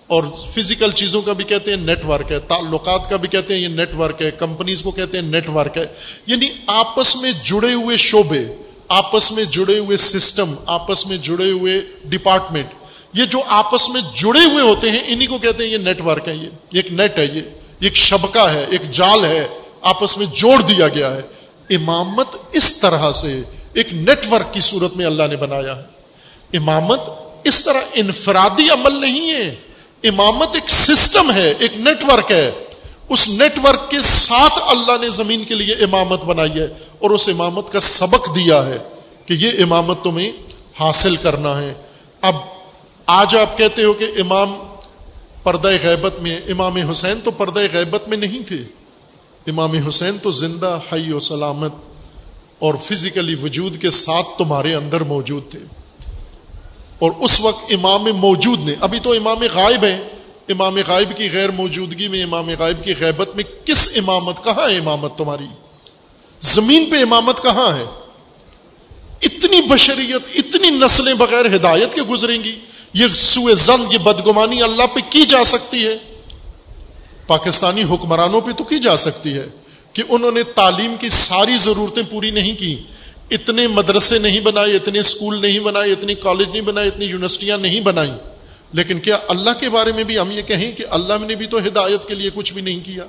Speaker 1: اور فزیکل چیزوں کا بھی کہتے ہیں نیٹ ورک ہے۔ تعلقات کا بھی کہتے ہیں، یہ نیٹ ورک ہے۔ کمپنیز کو کہتے ہیں نیٹ ورک ہے۔ یعنی آپس میں جڑے ہوئے شعبے آپس میں جڑے ہوئے سسٹم، آپس میں جڑے ہوئے ڈپارٹمنٹ یہ جو آپس میں جڑے ہوئے ہوتے ہیں، انہی کو کہتے ہیں یہ نیٹ ورک ہے یہ ایک نیٹ ہے یہ ایک شبکہ ہے، ایک جال ہے، آپس میں جوڑ دیا گیا ہے۔ امامت اس طرح سے ایک نیٹ ورک کی صورت میں اللہ نے بنایا ہے۔ امامت اس طرح انفرادی عمل نہیں ہے۔ امامت ایک سسٹم ہے، ایک نیٹ ورک ہے۔ اس نیٹ ورک کے ساتھ اللہ نے زمین کے لیے امامت بنائی ہے اور اس امامت کا سبق دیا ہے کہ یہ امامت تمہیں حاصل کرنا ہے۔ اب آج آپ کہتے ہو کہ امام پردہ غیبت میں، امام حسین تو پردہ غیبت میں نہیں تھے۔ امام حسین تو زندہ، حی و سلامت اور فزیکلی وجود کے ساتھ تمہارے اندر موجود تھے۔ اور اس وقت امام موجود نے، ابھی تو امام غائب ہیں۔ امام غائب کی غیر موجودگی میں امام غائب کی غیبت میں کس امامت، کہاں ہے امامت تمہاری؟ زمین پہ امامت کہاں ہے؟ اتنی بشریت، اتنی نسلیں بغیر ہدایت کے گزریں گی، یہ سوئے زن یہ بدگمانی اللہ پہ کی جا سکتی ہے؟ پاکستانی حکمرانوں پہ تو کی جا سکتی ہے کہ انہوں نے تعلیم کی ساری ضرورتیں پوری نہیں کی، اتنے مدرسے نہیں بنائے، اتنے اسکول نہیں بنائے اتنے کالج نہیں بنائے، اتنی یونیورسٹیاں نہیں بنائیں لیکن کیا اللہ کے بارے میں بھی ہم یہ کہیں کہ اللہ نے بھی تو ہدایت کے لیے کچھ بھی نہیں کیا؟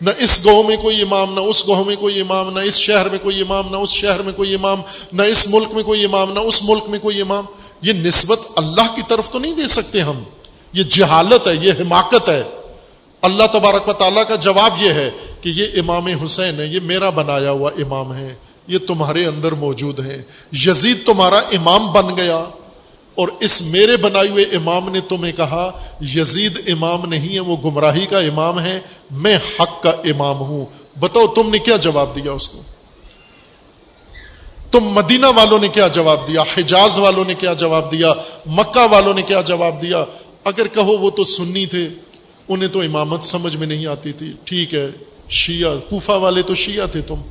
Speaker 1: نہ اس گاؤں میں کوئی امام، نہ اس گاؤں میں کوئی امام، نہ اس شہر میں کوئی امام، نہ اس شہر میں کوئی امام، نہ اس ملک میں کوئی امام، نہ اس ملک میں کوئی امام۔ یہ نسبت اللہ کی طرف تو نہیں دے سکتے ہم۔ یہ جہالت ہے، یہ حماقت ہے۔ اللہ تبارک و تعالیٰ کا جواب یہ ہے کہ یہ امام حسین ہے، یہ میرا بنایا ہوا امام ہے۔ یہ تمہارے اندر موجود ہے یزید تمہارا امام بن گیا۔ اور اس میرے بنائے ہوئے امام نے تمہیں کہا، یزید امام نہیں ہے، وہ گمراہی کا امام ہے، میں حق کا امام ہوں۔ بتاؤ تم نے کیا جواب دیا اس کو؟ تم مدینہ والوں نے کیا جواب دیا؟ حجاز والوں نے کیا جواب دیا؟ مکہ والوں نے کیا جواب دیا؟ اگر کہو وہ تو سنی تھے، انہیں تو امامت سمجھ میں نہیں آتی تھی۔ ٹھیک ہے، شیعہ، کوفہ والے تو شیعہ تھے تم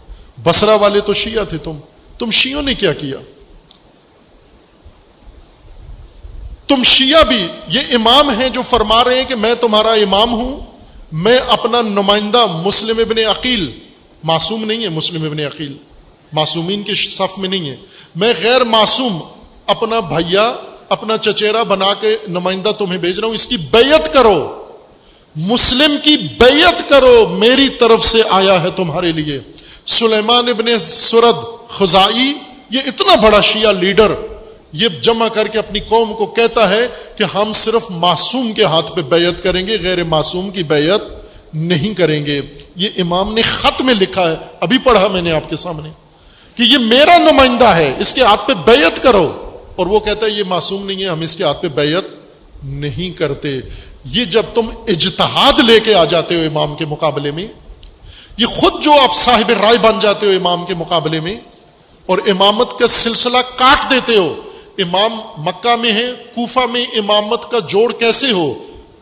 Speaker 1: بسرا والے تو شیعہ تھے تم۔ تم شیعوں نے کیا کیا؟ تم شیعہ بھی یہ امام ہیں جو فرما رہے ہیں کہ میں تمہارا امام ہوں، میں اپنا نمائندہ مسلم ابن عقیل، معصوم نہیں ہے مسلم ابن عقیل، معصومین کے صف میں نہیں ہے، میں غیر معصوم اپنا بھیا اپنا چچیرا بنا کے نمائندہ تمہیں بھیج رہا ہوں، اس کی بیعت کرو، مسلم کی بیعت کرو، میری طرف سے آیا ہے تمہارے لیے۔ سلیمان ابن سرد خزائی، یہ اتنا بڑا شیعہ لیڈر یہ جمع کر کے اپنی قوم کو کہتا ہے کہ ہم صرف معصوم کے ہاتھ پہ بیعت کریں گے، غیر معصوم کی بیعت نہیں کریں گے۔ یہ امام نے خط میں لکھا ہے، ابھی پڑھا میں نے آپ کے سامنے، کہ یہ میرا نمائندہ ہے، اس کے ہاتھ پہ بیعت کرو۔ اور وہ کہتا ہے، یہ معصوم نہیں ہے، ہم اس کے ہاتھ پہ بیعت نہیں کرتے۔ یہ جب تم اجتہاد لے کے آ جاتے ہو امام کے مقابلے میں، یہ خود جو آپ صاحب رائے بن جاتے ہو امام کے مقابلے میں، اور امامت کا سلسلہ کاٹ دیتے ہو امام مکہ میں ہے، کوفہ میں امامت کا جوڑ کیسے ہو؟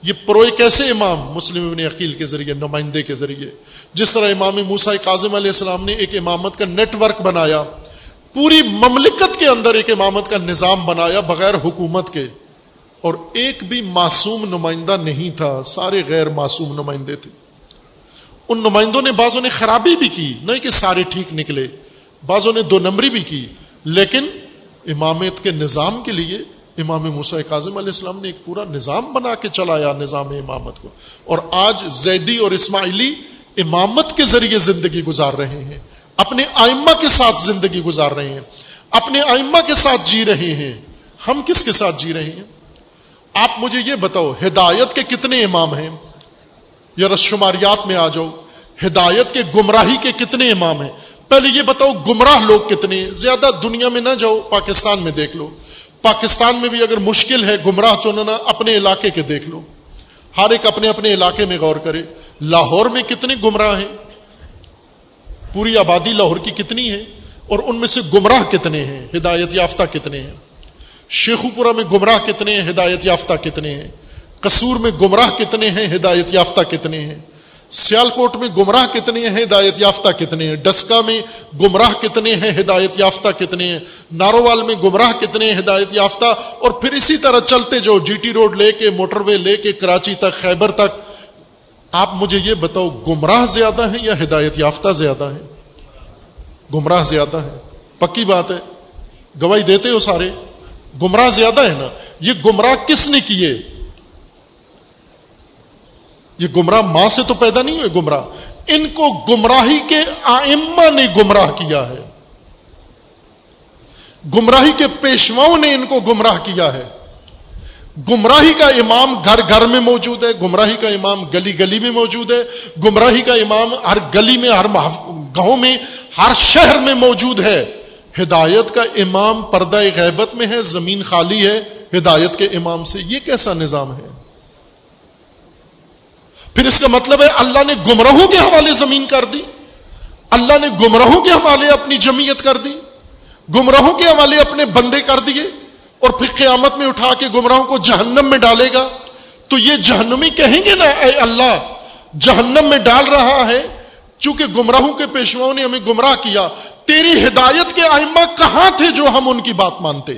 Speaker 1: یہ پروئے کیسے امام؟ مسلم ابن عقیل کے ذریعے، نمائندے کے ذریعے۔ جس طرح امام موسا کاظم علیہ السلام نے ایک امامت کا نیٹ ورک بنایا، پوری مملکت کے اندر ایک امامت کا نظام بنایا بغیر حکومت کے۔ اور ایک بھی معصوم نمائندہ نہیں تھا، سارے غیر معصوم نمائندے تھے۔ ان نمائندوں نے بعضوں نے خرابی بھی کی، نہیں کہ سارے ٹھیک نکلے، بعضوں نے دو نمبری بھی کی، لیکن امامت کے نظام کے لیے امام موسا کاظم علیہ السلام نے ایک پورا نظام بنا کے چلایا نظام امامت کو۔ اور آج زیدی اور اسماعیلی امامت کے ذریعے زندگی گزار رہے ہیں۔ اپنے آئمہ کے ساتھ زندگی گزار رہے ہیں۔ اپنے آئمہ کے ساتھ جی رہے ہیں۔ ہم کس کے ساتھ جی رہے ہیں؟ آپ مجھے یہ بتاؤ، ہدایت کے کتنے امام ہیں؟ یا رشماریات میں آ جاؤ، ہدایت کے گمراہی کے کتنے امام ہیں؟ پہلے یہ بتاؤ گمراہ لوگ کتنے ہیں؟ زیادہ دنیا میں نہ جاؤ، پاکستان میں دیکھ لو۔ پاکستان میں بھی اگر مشکل ہے گمراہ چننا، اپنے علاقے کے دیکھ لو۔ ہر ایک اپنے اپنے علاقے میں غور کرے۔ لاہور میں کتنے گمراہ ہیں؟ پوری آبادی لاہور کی کتنی ہے؟ اور ان میں سے گمراہ کتنے ہیں؟ ہدایت یافتہ کتنے ہیں؟ شیخو پورہ میں گمراہ کتنے ہیں؟ ہدایت یافتہ کتنے ہیں؟ قصور میں گمراہ کتنے ہیں؟ ہدایت یافتہ کتنے ہیں؟ سیال کوٹ میں گمراہ کتنے ہیں؟ ہدایت یافتہ کتنے ہیں؟ ڈسکا میں گمراہ کتنے ہیں؟ ہدایت یافتہ کتنے ہیں؟ نارووال میں گمراہ کتنے ہیں؟ ہدایت یافتہ اور پھر اسی طرح چلتے جو جی ٹی روڈ لے کے، موٹر وے لے کے، کراچی تک، خیبر تک۔ آپ مجھے یہ بتاؤ، گمراہ زیادہ ہیں یا ہدایت یافتہ زیادہ ہیں؟ گمراہ زیادہ ہے پکی بات ہے۔ گواہی دیتے ہو سارے۔ گمراہ زیادہ ہے نا؟ یہ گمراہ کس نے کیے؟ یہ گمراہ ماں سے تو پیدا نہیں ہوئے گمراہ۔ ان کو گمراہی کے آئمہ نے گمراہ کیا ہے۔ گمراہی کے پیشواؤں نے ان کو گمراہ کیا ہے۔ گمراہی کا امام گھر گھر میں موجود ہے، گمراہی کا امام گلی گلی میں موجود ہے۔ گمراہی کا امام ہر گلی میں، ہر گاؤں میں، ہر شہر میں موجود ہے۔ ہدایت کا امام پردہ غیبت میں ہے، زمین خالی ہے۔ ہدایت کے امام سے یہ کیسا نظام ہے؟ پھر اس کا مطلب ہے اللہ نے گمراہوں کے حوالے زمین کر دی، اللہ نے گمراہوں کے حوالے اپنی جمعیت کر دی، گمراہوں کے حوالے اپنے بندے کر دیے اور پھر قیامت میں اٹھا کے گمراہوں کو جہنم میں ڈالے گا۔ تو یہ جہنمی کہیں گے نا، اے اللہ، جہنم میں ڈال رہا ہے، چونکہ گمراہوں کے پیشواؤں نے ہمیں گمراہ کیا۔ تیری ہدایت کے آئمہ کہاں تھے جو ہم ان کی بات مانتے؟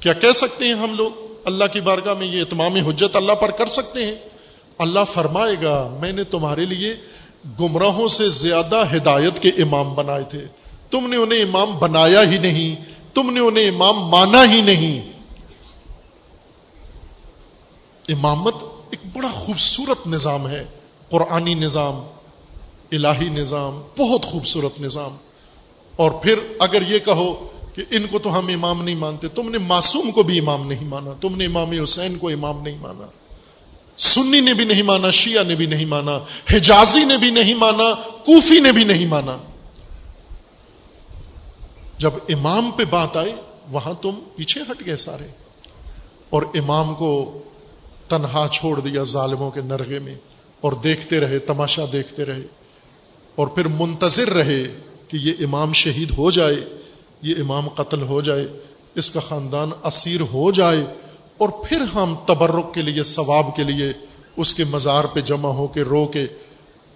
Speaker 1: کیا کہہ سکتے ہیں ہم لوگ؟ اللہ کی بارگاہ میں یہ اتمام حجت اللہ پر کر سکتے ہیں۔ اللہ فرمائے گا، میں نے تمہارے لیے گمراہوں سے زیادہ ہدایت کے امام بنائے تھے۔ تم نے انہیں امام بنایا ہی نہیں، تم نے انہیں امام مانا ہی نہیں۔ امامت ایک بڑا خوبصورت نظام ہے، قرآنی نظام، الہی نظام، بہت خوبصورت نظام۔ اور پھر اگر یہ کہو کہ ان کو تو ہم امام نہیں مانتے، تم نے معصوم کو بھی امام نہیں مانا، تم نے امام حسین کو امام نہیں مانا، سنی نے بھی نہیں مانا، شیعہ نے بھی نہیں مانا، حجازی نے بھی نہیں مانا، کوفی نے بھی نہیں مانا۔ جب امام پہ بات آئی، وہاں تم پیچھے ہٹ گئے سارے، اور امام کو تنہا چھوڑ دیا ظالموں کے نرغے میں، اور دیکھتے رہے، تماشا دیکھتے رہے، اور پھر منتظر رہے کہ یہ امام شہید ہو جائے۔ یہ امام قتل ہو جائے، اس کا خاندان اسیر ہو جائے، اور پھر ہم تبرک کے لیے، ثواب کے لیے اس کے مزار پہ جمع ہو کے رو کے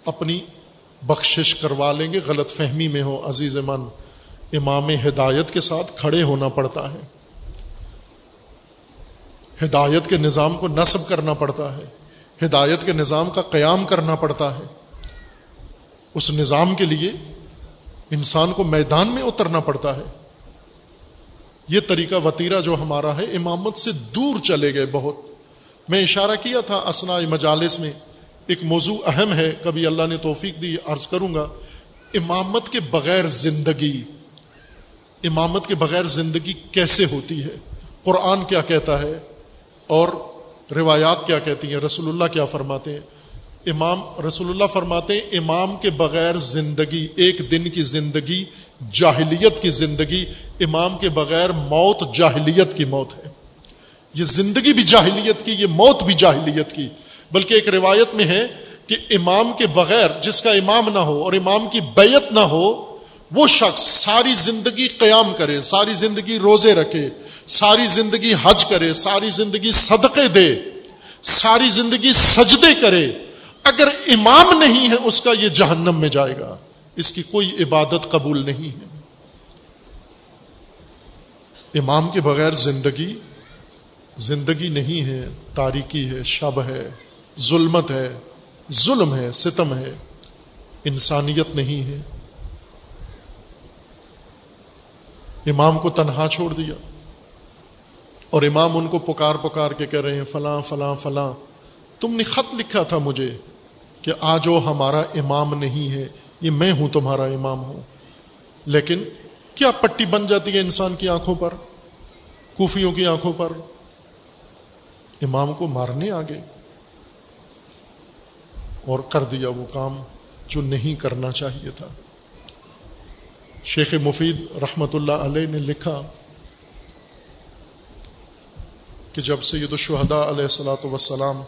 Speaker 1: اپنی بخشش کروا لیں گے۔ غلط فہمی میں ہو، عزیز من، امام ہدایت کے ساتھ کھڑے ہونا پڑتا ہے۔ ہدایت کے نظام کو نصب کرنا پڑتا ہے۔ ہدایت کے نظام کا قیام کرنا پڑتا ہے۔ اس نظام کے لیے انسان کو میدان میں اترنا پڑتا ہے۔ یہ طریقہ وطیرہ جو ہمارا ہے، امامت سے دور چلے گئے بہت۔ میں اشارہ کیا تھا اسنا مجالس میں، ایک موضوع اہم ہے، کبھی اللہ نے توفیق دی، عرض کروں گا۔ امامت کے بغیر زندگی، امامت کے بغیر زندگی کیسے ہوتی ہے؟ قرآن کیا کہتا ہے اور روایات کیا کہتی ہیں؟ رسول اللہ کیا فرماتے ہیں؟ امام رسول اللہ فرماتے ہیں، امام کے بغیر زندگی، ایک دن کی زندگی، جاہلیت کی زندگی، امام کے بغیر موت جاہلیت کی موت ہے۔ یہ زندگی بھی جاہلیت کی، یہ موت بھی جاہلیت کی۔ بلکہ ایک روایت میں ہے کہ امام کے بغیر جس کا امام نہ ہو اور امام کی بیعت نہ ہو، وہ شخص ساری زندگی قیام کرے، ساری زندگی روزے رکھے، ساری زندگی حج کرے، ساری زندگی صدقے دے، ساری زندگی سجدے کرے۔ اگر امام نہیں ہے، اس کا یہ جہنم میں جائے گا۔ اس کی کوئی عبادت قبول نہیں ہے۔ امام کے بغیر زندگی زندگی نہیں ہے، تاریکی ہے، شب ہے، ظلمت ہے، ظلم ہے، ستم ہے۔ انسانیت نہیں ہے۔ امام کو تنہا چھوڑ دیا۔ اور امام ان کو پکار پکار کے کہہ رہے ہیں، فلاں فلاں فلاں۔ تم نے خط لکھا تھا مجھے۔ کہ آج وہ ہمارا امام نہیں ہے، یہ میں ہوں، تمہارا امام ہوں۔ لیکن کیا پٹی بن جاتی ہے انسان کی آنکھوں پر؟ کوفیوں کی آنکھوں پر؟ امام کو مارنے آگے۔ اور کر دیا وہ کام جو نہیں کرنا چاہیے تھا۔ شیخ مفید رحمۃ اللہ علیہ نے لکھا کہ جب سید الشہداء علیہ السلاۃ وسلام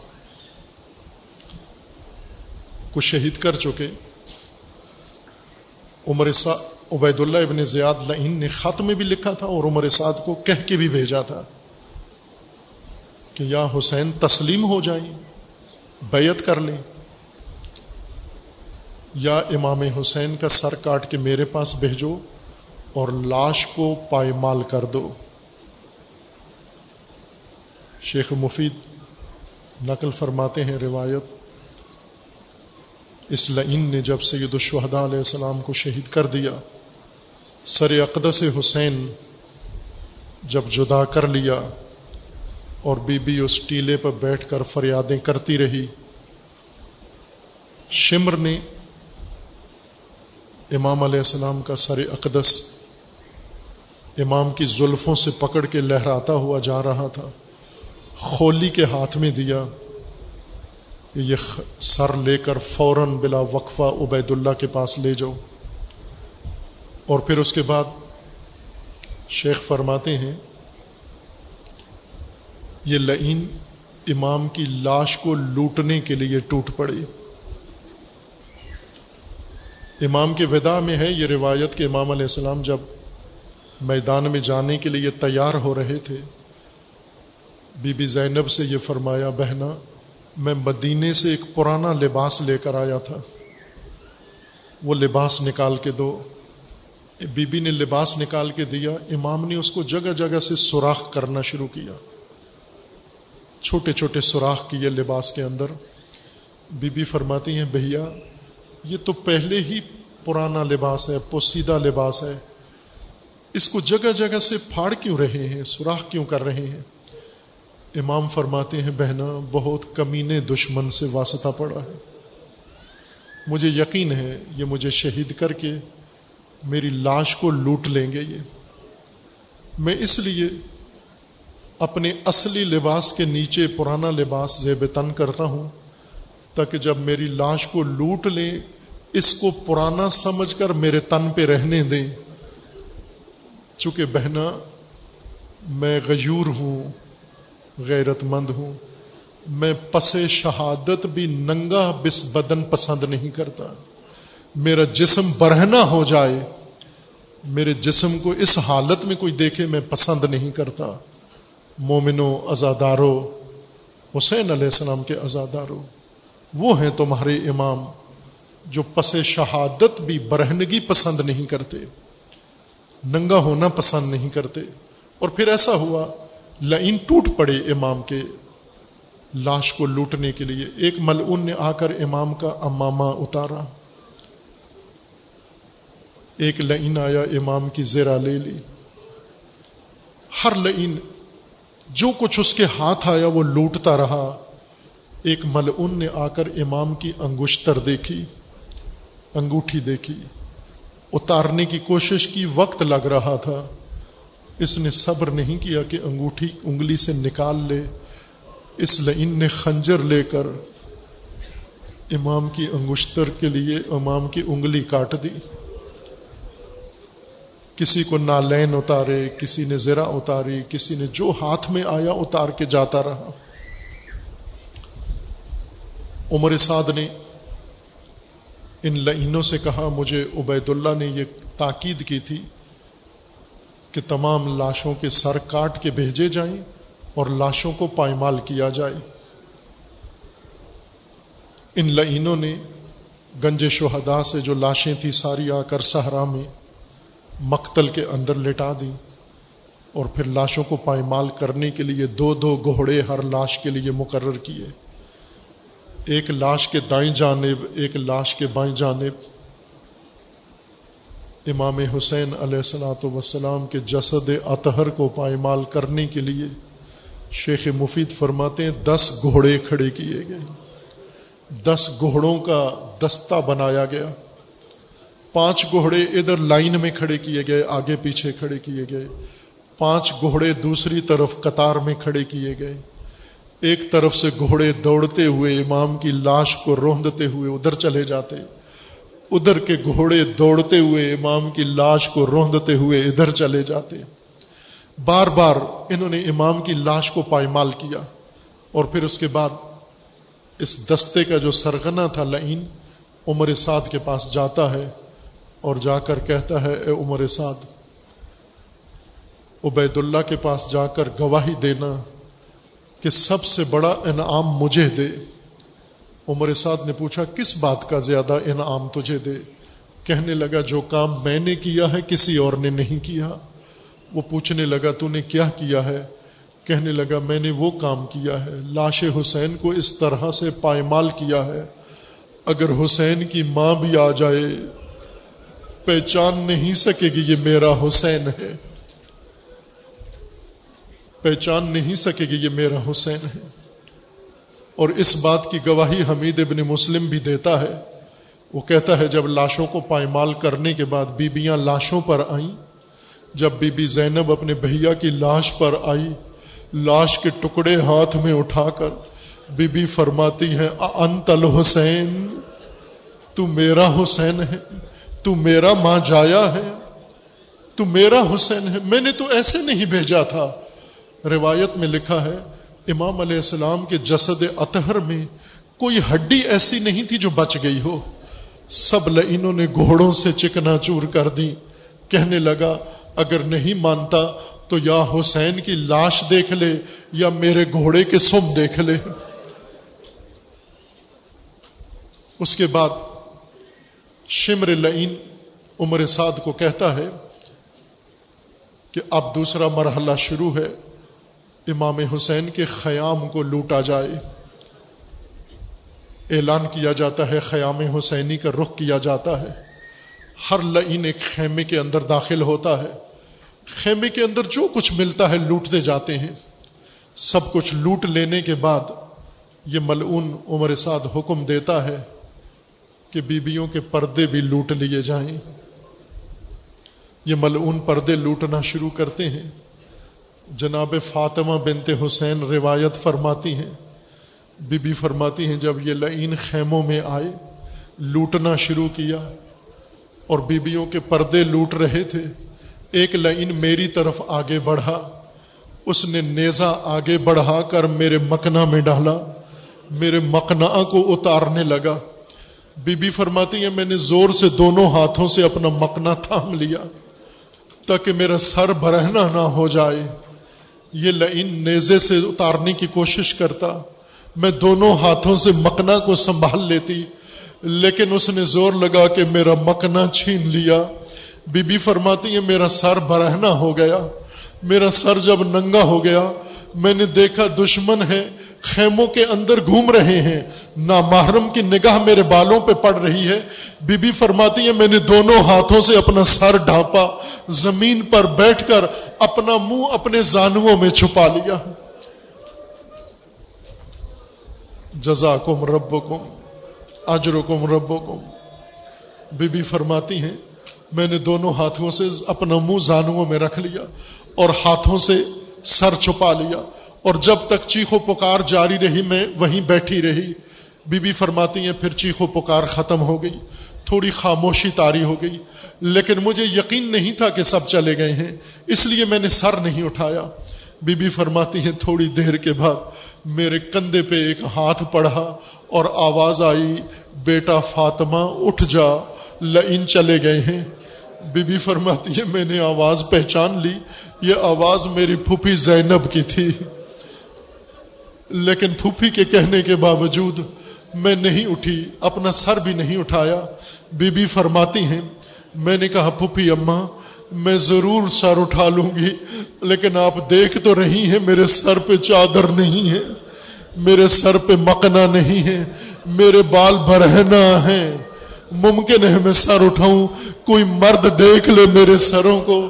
Speaker 1: کو شہید کر چکے۔ عمر عبید اللہ ابن زیاد لعین نے خط میں بھی لکھا تھا اور عمر سعد کو کہہ کے بھی بھیجا تھا کہ یا حسین تسلیم ہو جائیں، بیعت کر لیں۔ یا امام حسین کا سر کاٹ کے میرے پاس بھیجو اور لاش کو پائمال کر دو۔ شیخ مفید نقل فرماتے ہیں، روایت اس لعین نے جب سید الشہداء علیہ السلام کو شہید کر دیا، سر اقدس حسین جب جدا کر لیا اور بی بی اس ٹیلے پر بیٹھ کر فریادیں کرتی رہی، شمر نے امام علیہ السلام کا سر اقدس امام کی زلفوں سے پکڑ کے لہراتا ہوا جا رہا تھا، خولی کے ہاتھ میں دیا۔ یہ سر لے کر فوراً بلا وقفہ عبید اللہ کے پاس لے جاؤ۔ اور پھر اس کے بعد شیخ فرماتے ہیں، یہ لعین امام کی لاش کو لوٹنے کے لیے ٹوٹ پڑے امام کے ودا میں ہے، یہ روایت کہ امام علیہ السلام جب میدان میں جانے کے لیے تیار ہو رہے تھے، بی بی زینب سے یہ فرمایا بہنا میں مدینے سے ایک پرانا لباس لے کر آیا تھا۔ وہ لباس نکال کے دو۔ بی بی نے لباس نکال کے دیا۔ امام نے اس کو جگہ جگہ سے سوراخ کرنا شروع کیا۔ چھوٹے چھوٹے سوراخ کیے لباس کے اندر۔ بی بی فرماتی ہیں، بھیا، یہ تو پہلے ہی پرانا لباس ہے، پوسیدہ لباس ہے۔ اس کو جگہ جگہ سے پھاڑ کیوں رہے ہیں؟ سوراخ کیوں کر رہے ہیں؟ امام فرماتے ہیں بہنا بہت کمینے دشمن سے واسطہ پڑا ہے۔ مجھے یقین ہے، یہ مجھے شہید کر کے میری لاش کو لوٹ لیں گے یہ۔ میں اس لیے اپنے اصلی لباس کے نیچے پرانا لباس زیب تن کرتا ہوں، تاکہ جب میری لاش کو لوٹ لیں، اس کو پرانا سمجھ کر میرے تن پہ رہنے دیں۔ چونکہ بہنا میں غیور ہوں۔ غیرت مند ہوں۔ میں پس شہادت بھی ننگا بس بدن پسند نہیں کرتا۔ میرا جسم برہنا ہو جائے۔ میرے جسم کو اس حالت میں کوئی دیکھے میں پسند نہیں کرتا۔ مومنو ازادارو حسین علیہ السلام کے ازادارو وہ ہیں تمہارے امام جو پس شہادت بھی برہنگی پسند نہیں کرتے۔ ننگا ہونا پسند نہیں کرتے۔ اور پھر ایسا ہوا لائن ٹوٹ پڑے امام کے لاش کو لوٹنے کے لیے، ایک ملعون نے آ کر امام کا امامہ اتارا۔ ایک لائن آیا، امام کی زیرا لے لی۔ ہر لائن جو کچھ اس کے ہاتھ آیا، وہ لوٹتا رہا۔ ایک ملعون نے آ کر امام کی انگشتر دیکھی، انگوٹھی دیکھی۔ اتارنے کی کوشش کی، وقت لگ رہا تھا۔ اس نے صبر نہیں کیا کہ انگوٹھی انگلی سے نکال لے، اس لئین نے خنجر لے کر امام کی انگشتر کے لیے امام کی انگلی کاٹ دی۔ کسی کو نالین اتارے، کسی نے زرا اتاری، کسی نے جو ہاتھ میں آیا اتار کے جاتا رہا۔ عمر سعد نے ان لئینوں سے کہا، مجھے عبید اللہ نے یہ تاکید کی تھی کہ تمام لاشوں کے سر کاٹ کے بھیجے جائیں اور لاشوں کو پائمال کیا جائے۔ ان لئینوں نے گنج شہدا سے جو لاشیں تھیں ساری آ کر صحرا میں مقتل کے اندر لٹا دیں اور پھر لاشوں کو پائمال کرنے کے لیے دو دو گھوڑے ہر لاش کے لیے مقرر کیے۔ ایک لاش کے دائیں جانب، ایک لاش کے بائیں جانب۔ امام حسین علیہ السلاۃ وسلام کے جسد اطہر کو پائمال کرنے کے لیے شیخ مفید فرماتے ہیں، دس گھوڑے کھڑے کیے گئے۔ دس گھوڑوں کا دستہ بنایا گیا۔ پانچ گھوڑے ادھر لائن میں کھڑے کیے گئے، آگے پیچھے کھڑے کیے گئے۔ پانچ گھوڑے دوسری طرف قطار میں کھڑے کیے گئے۔ ایک طرف سے گھوڑے دوڑتے ہوئے امام کی لاش کو روندتے ہوئے ادھر چلے جاتے۔ ادھر کے گھوڑے دوڑتے ہوئے، امام کی لاش کو روندتے ہوئے ادھر چلے جاتے۔ بار بار انہوں نے امام کی لاش کو پائمال کیا اور پھر اس کے بعد اس دستے کا جو سرغنہ تھا لعین عمر سعد کے پاس جاتا ہے اور جا کر کہتا ہے، اے عمر سعد عبید اللہ کے پاس جا کر گواہی دینا کہ سب سے بڑا انعام مجھے دے۔ عمر سعد نے پوچھا، کس بات کا زیادہ انعام تجھے دے؟ کہنے لگا، جو کام میں نے کیا ہے، کسی اور نے نہیں کیا۔ وہ پوچھنے لگا، تو نے کیا کیا ہے؟ کہنے لگا، میں نے وہ کام کیا ہے۔ لاش حسین کو اس طرح سے پائمال کیا ہے۔ اگر حسین کی ماں بھی آ جائے، پہچان نہیں سکے گی، یہ میرا حسین ہے۔ پہچان نہیں سکے گی، یہ میرا حسین ہے۔ اور اس بات کی گواہی حمید ابن مسلم بھی دیتا ہے۔ وہ کہتا ہے، جب لاشوں کو پائمال کرنے کے بعد بیبیاں لاشوں پر آئیں، جب بی بی زینب اپنے بھیا کی لاش پر آئی، لاش کے ٹکڑے ہاتھ میں اٹھا کر بی بی فرماتی ہیں انت الحسین، تو میرا حسین ہے، تو میرا ماں جایا ہے، تو میرا حسین ہے، میں نے تو ایسے نہیں بھیجا تھا۔ روایت میں لکھا ہے امام علیہ السلام کے جسد اطہر میں کوئی ہڈی ایسی نہیں تھی جو بچ گئی ہو۔ سب لئینوں نے گھوڑوں سے چکنا چور کر دی۔ کہنے لگا، اگر نہیں مانتا تو یا حسین کی لاش دیکھ لے یا میرے گھوڑے کے سم دیکھ لے۔ اس کے بعد شمر لعین عمر سعد کو کہتا ہے کہ اب دوسرا مرحلہ شروع ہے۔ امام حسین کے خیام کو لوٹا جائے۔ اعلان کیا جاتا ہے خیام حسینی کا رخ کیا جاتا ہے۔ ہر لعین ایک خیمے کے اندر داخل ہوتا ہے۔ خیمے کے اندر جو کچھ ملتا ہے لوٹتے جاتے ہیں۔ سب کچھ لوٹ لینے کے بعد یہ ملعون عمر سعد حکم دیتا ہے کہ بیویوں کے پردے بھی لوٹ لیے جائیں۔ یہ ملعون پردے لوٹنا شروع کرتے ہیں۔ جناب فاطمہ بنت حسین روایت فرماتی ہیں۔ بی بی فرماتی ہیں، جب یہ لعین خیموں میں آئے، لوٹنا شروع کیا اور بیویوں کے پردے لوٹ رہے تھے، ایک لعین میری طرف آگے بڑھا۔ اس نے نیزا آگے بڑھا کر میرے مکنا میں ڈالا، میرے مکنا کو اتارنے لگا۔ بی بی فرماتی ہے میں نے زور سے دونوں ہاتھوں سے اپنا مکنا تھام لیا تاکہ میرا سر برہنا نہ ہو جائے۔ یہ لعین نیزے سے اتارنے کی کوشش کرتا۔ میں دونوں ہاتھوں سے مکنا کو سنبھال لیتی، لیکن اس نے زور لگا کہ میرا مکنا چھین لیا۔ بی بی فرماتی ہے میرا سر برہنا ہو گیا۔ میرا سر جب ننگا ہو گیا، میں نے دیکھا دشمن ہے۔ خیموں کے اندر گھوم رہے ہیں۔ نامحرم کی نگاہ میرے بالوں پہ پڑ رہی ہے۔ بی بی فرماتی ہے، میں نے دونوں ہاتھوں سے اپنا سر ڈھانپا، زمین پر بیٹھ کر اپنا منہ اپنے زانووں میں چھپا لیا۔ جزاکم ربکم، اجرکم ربکم۔ بی بی فرماتی ہیں، میں نے دونوں ہاتھوں سے اپنا منہ زانووں میں رکھ لیا اور ہاتھوں سے سر چھپا لیا۔ اور جب تک چیخ و پکار جاری رہی میں وہیں بیٹھی رہی۔ بی بی فرماتی ہیں، پھر چیخ و پکار ختم ہو گئی۔ تھوڑی خاموشی تاری ہو گئی۔ لیکن مجھے یقین نہیں تھا کہ سب چلے گئے ہیں، اس لیے میں نے سر نہیں اٹھایا۔ بی بی فرماتی ہیں، تھوڑی دیر کے بعد میرے کندھے پہ ایک ہاتھ پڑھا اور آواز آئی، بیٹا فاطمہ اٹھ جا لئن چلے گئے ہیں۔ بی بی فرماتی ہے میں نے آواز پہچان لی۔ یہ آواز میری پھوپھی زینب کی تھی۔ لیکن پھوپھی کے کہنے کے باوجود میں نہیں اٹھی، اپنا سر بھی نہیں اٹھایا۔ بی بی فرماتی ہیں، میں نے کہا، پھوپھی اماں، میں ضرور سر اٹھا لوں گی، لیکن آپ دیکھ تو رہی ہیں، میرے سر پہ چادر نہیں ہے، میرے سر پہ مکنا نہیں ہے، میرے بال برہنا ہیں۔ ممکن ہے میں سر اٹھاؤں، کوئی مرد دیکھ لے میرے سروں کو۔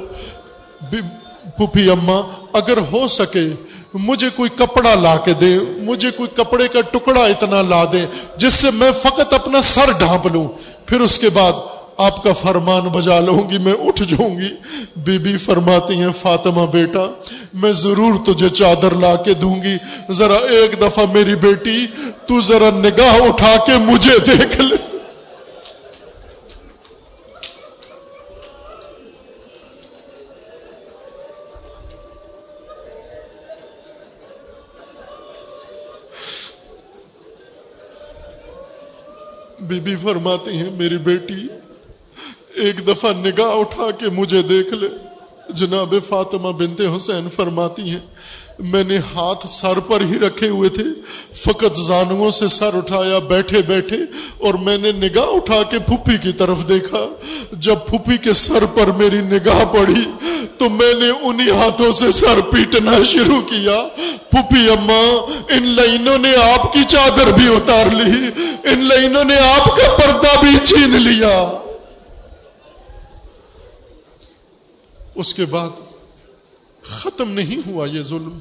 Speaker 1: پھوپھی اماں، اگر ہو سکے مجھے کوئی کپڑا لا کے دے، مجھے کوئی کپڑے کا ٹکڑا اتنا لا دے جس سے میں فقط اپنا سر ڈھانپ لوں۔ پھر اس کے بعد آپ کا فرمان بجا لوں گی، میں اٹھ جاؤں گی۔ بی بی فرماتی ہیں، فاطمہ بیٹا، میں ضرور تجھے چادر لا کے دوں گی۔ ذرا ایک دفعہ میری بیٹی، تو ذرا نگاہ اٹھا کے مجھے دیکھ لے۔ بی بی فرماتی ہیں، میری بیٹی، ایک دفعہ نگاہ اٹھا کے مجھے دیکھ لے۔ جناب فاطمہ بنت حسین فرماتی ہیں میں نے ہاتھ سر پر ہی رکھے ہوئے تھے، فقط زانووں سے سر اٹھایا، بیٹھے بیٹھے، اور میں نے نگاہ اٹھا کے پھپھی کی طرف دیکھا۔ جب پھپھی کے سر پر میری نگاہ پڑی، تو میں نے انہی ہاتھوں سے سر پیٹنا شروع کیا۔ پھپھی اماں، ان لائنوں نے آپ کی چادر بھی اتار لی، ان لائنوں نے آپ کا پردہ بھی چھین لیا۔ اس کے بعد ختم نہیں ہوا یہ ظلم۔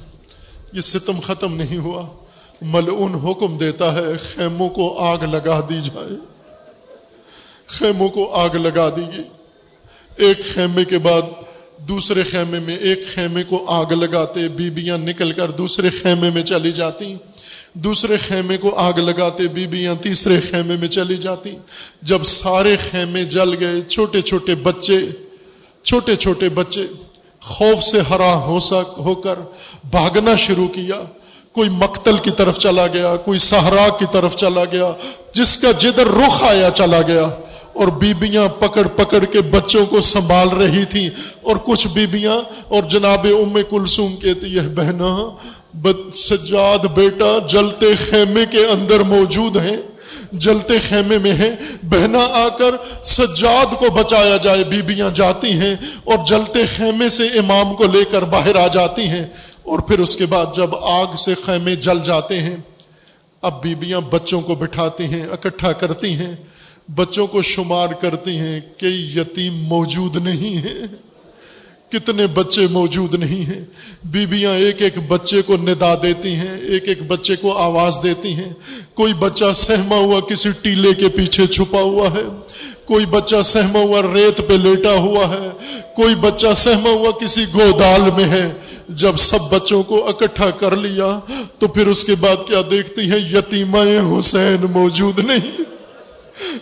Speaker 1: یہ ستم ختم نہیں ہوا۔ ملعون حکم دیتا ہے، خیموں کو آگ لگا دی جائے۔ خیموں کو آگ لگا دی گئی۔ ایک خیمے کے بعد دوسرے خیمے میں ایک خیمے کو آگ لگاتے بیبیاں نکل کر دوسرے خیمے میں چلی جاتی۔ دوسرے خیمے کو آگ لگاتے بیبیاں تیسرے خیمے میں چلی جاتی۔ جب سارے خیمے جل گئے، چھوٹے چھوٹے بچے، چھوٹے چھوٹے بچے خوف سے ہرا ہو سک ہو کر بھاگنا شروع کیا۔ کوئی مقتل کی طرف چلا گیا، کوئی سہرا کی طرف چلا گیا، جس کا جدھر رخ آیا چلا گیا۔ اور بیبیاں پکڑ پکڑ کے بچوں کو سنبھال رہی تھی اور کچھ بیبیاں اور جناب ام کلسوم کہتی ہے بہنا سجاد بیٹا جلتے خیمے کے اندر موجود ہیں۔ جلتے خیمے میں ہیں، بہنا آ کر سجاد کو بچایا جائے، بیبیاں جاتی ہیں اور جلتے خیمے سے امام کو لے کر باہر آ جاتی ہیں اور پھر اس کے بعد جب آگ سے خیمے جل جاتے ہیں، اب بیبیاں بچوں کو بٹھاتی ہیں، اکٹھا کرتی ہیں، بچوں کو شمار کرتی ہیں کہ یتیم موجود نہیں ہیں۔ کتنے بچے موجود نہیں ہیں۔ بیبیاں ایک ایک بچے کو ندا دیتی ہیں، ایک ایک بچے کو آواز دیتی ہیں۔ کوئی بچہ سہما ہوا کسی ٹیلے کے پیچھے چھپا ہوا ہے۔ کوئی بچہ سہما ہوا ریت پہ لیٹا ہوا ہے۔ کوئی بچہ سہما ہوا کسی گودال میں ہے۔ جب سب بچوں کو اکٹھا کر لیا تو پھر اس کے بعد کیا دیکھتی ہیں؟ یتیمہ حسین موجود نہیں۔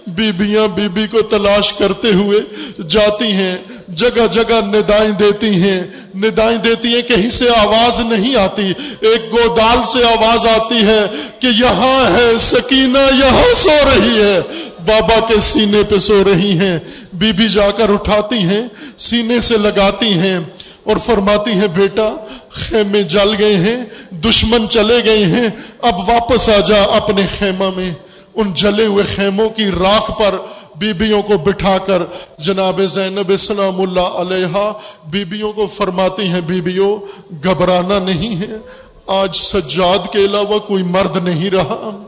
Speaker 1: بیبیاں بی بی کو تلاش کرتے ہوئے جاتی ہیں۔ جگہ جگہ ندائیں دیتی ہیں۔ ندائیں دیتی ہیں کہیں سے آواز نہیں آتی۔ ایک گودال سے آواز آتی ہے کہ یہاں ہے سکینہ، یہاں سو رہی ہے۔ بابا کے سینے پہ سو رہی ہیں۔ بی بی جا کر اٹھاتی ہیں، سینے سے لگاتی ہیں اور فرماتی ہیں، بیٹا، خیمے جل گئے ہیں، دشمن چلے گئے ہیں۔ اب واپس آ جا اپنے خیمہ میں۔ ان جلے ہوئے خیموں کی راکھ پر بیبیوں کو بٹھا کر جناب زینب سلام اللہ علیہ بیبیوں کو فرماتی ہیں، بیبیوں، گھبرانا نہیں ہے۔ آج سجاد کے علاوہ کوئی مرد نہیں رہا۔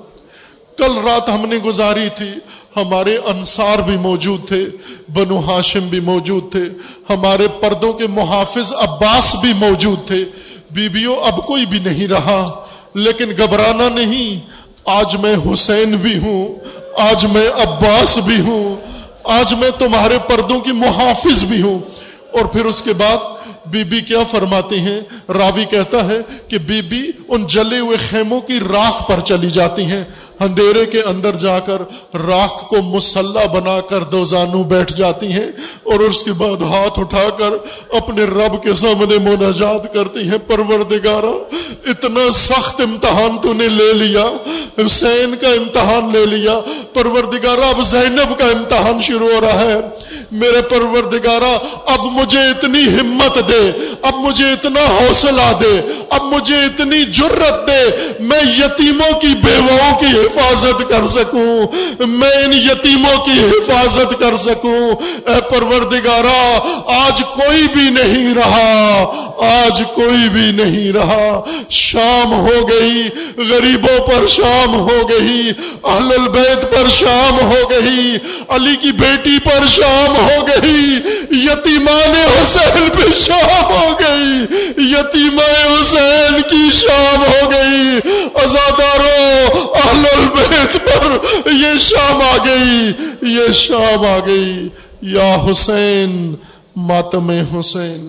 Speaker 1: کل رات ہم نے گزاری تھی، ہمارے انصار بھی موجود تھے، بنو ہاشم بھی موجود تھے، ہمارے پردوں کے محافظ عباس بھی موجود تھے۔ بیبیوں اب کوئی بھی نہیں رہا، لیکن گھبرانا نہیں۔ آج میں حسین بھی ہوں۔ آج میں عباس بھی ہوں، آج میں تمہارے پردوں کی محافظ بھی ہوں۔ اور پھر اس کے بعد بی بی کیا فرماتی ہیں؟ راوی کہتا ہے کہ بی بی ان جلے ہوئے خیموں کی راکھ پر چلی جاتی ہیں۔ اندھیرے کے اندر جا کر راکھ کو مسلح بنا کر دو زانو بیٹھ جاتی ہیں اور اس کے بعد ہاتھ اٹھا کر اپنے رب کے سامنے مناجات کرتی ہیں، پروردگارا، اتنا سخت امتحان تو نے لے لیا، حسین کا امتحان لے لیا، پروردگارا، اب زینب کا امتحان شروع ہو رہا ہے۔ میرے پروردگارا، اب مجھے اتنی ہمت دے، اب مجھے اتنا حوصلہ دے، اب مجھے اتنی جرت دے، میں یتیموں کی بیواؤں کی حفاظت کر سکوں، میں ان یتیموں کی حفاظت کر سکوں۔ اے پروردگارا، آج کوئی بھی نہیں رہا، آج کوئی بھی نہیں رہا۔ شام ہو گئی، غریبوں پر شام ہو گئی، اہل البیت پر شام ہو گئی، علی کی بیٹی پر شام ہو گئی، یتیمان حسین پہ شام ہو گئی یتیمہ حسین کی شام ہو گئی۔ ازادارو اہل البیت پر یہ شام آ گئی یہ شام آ گئی۔ یا حسین ماتم حسین۔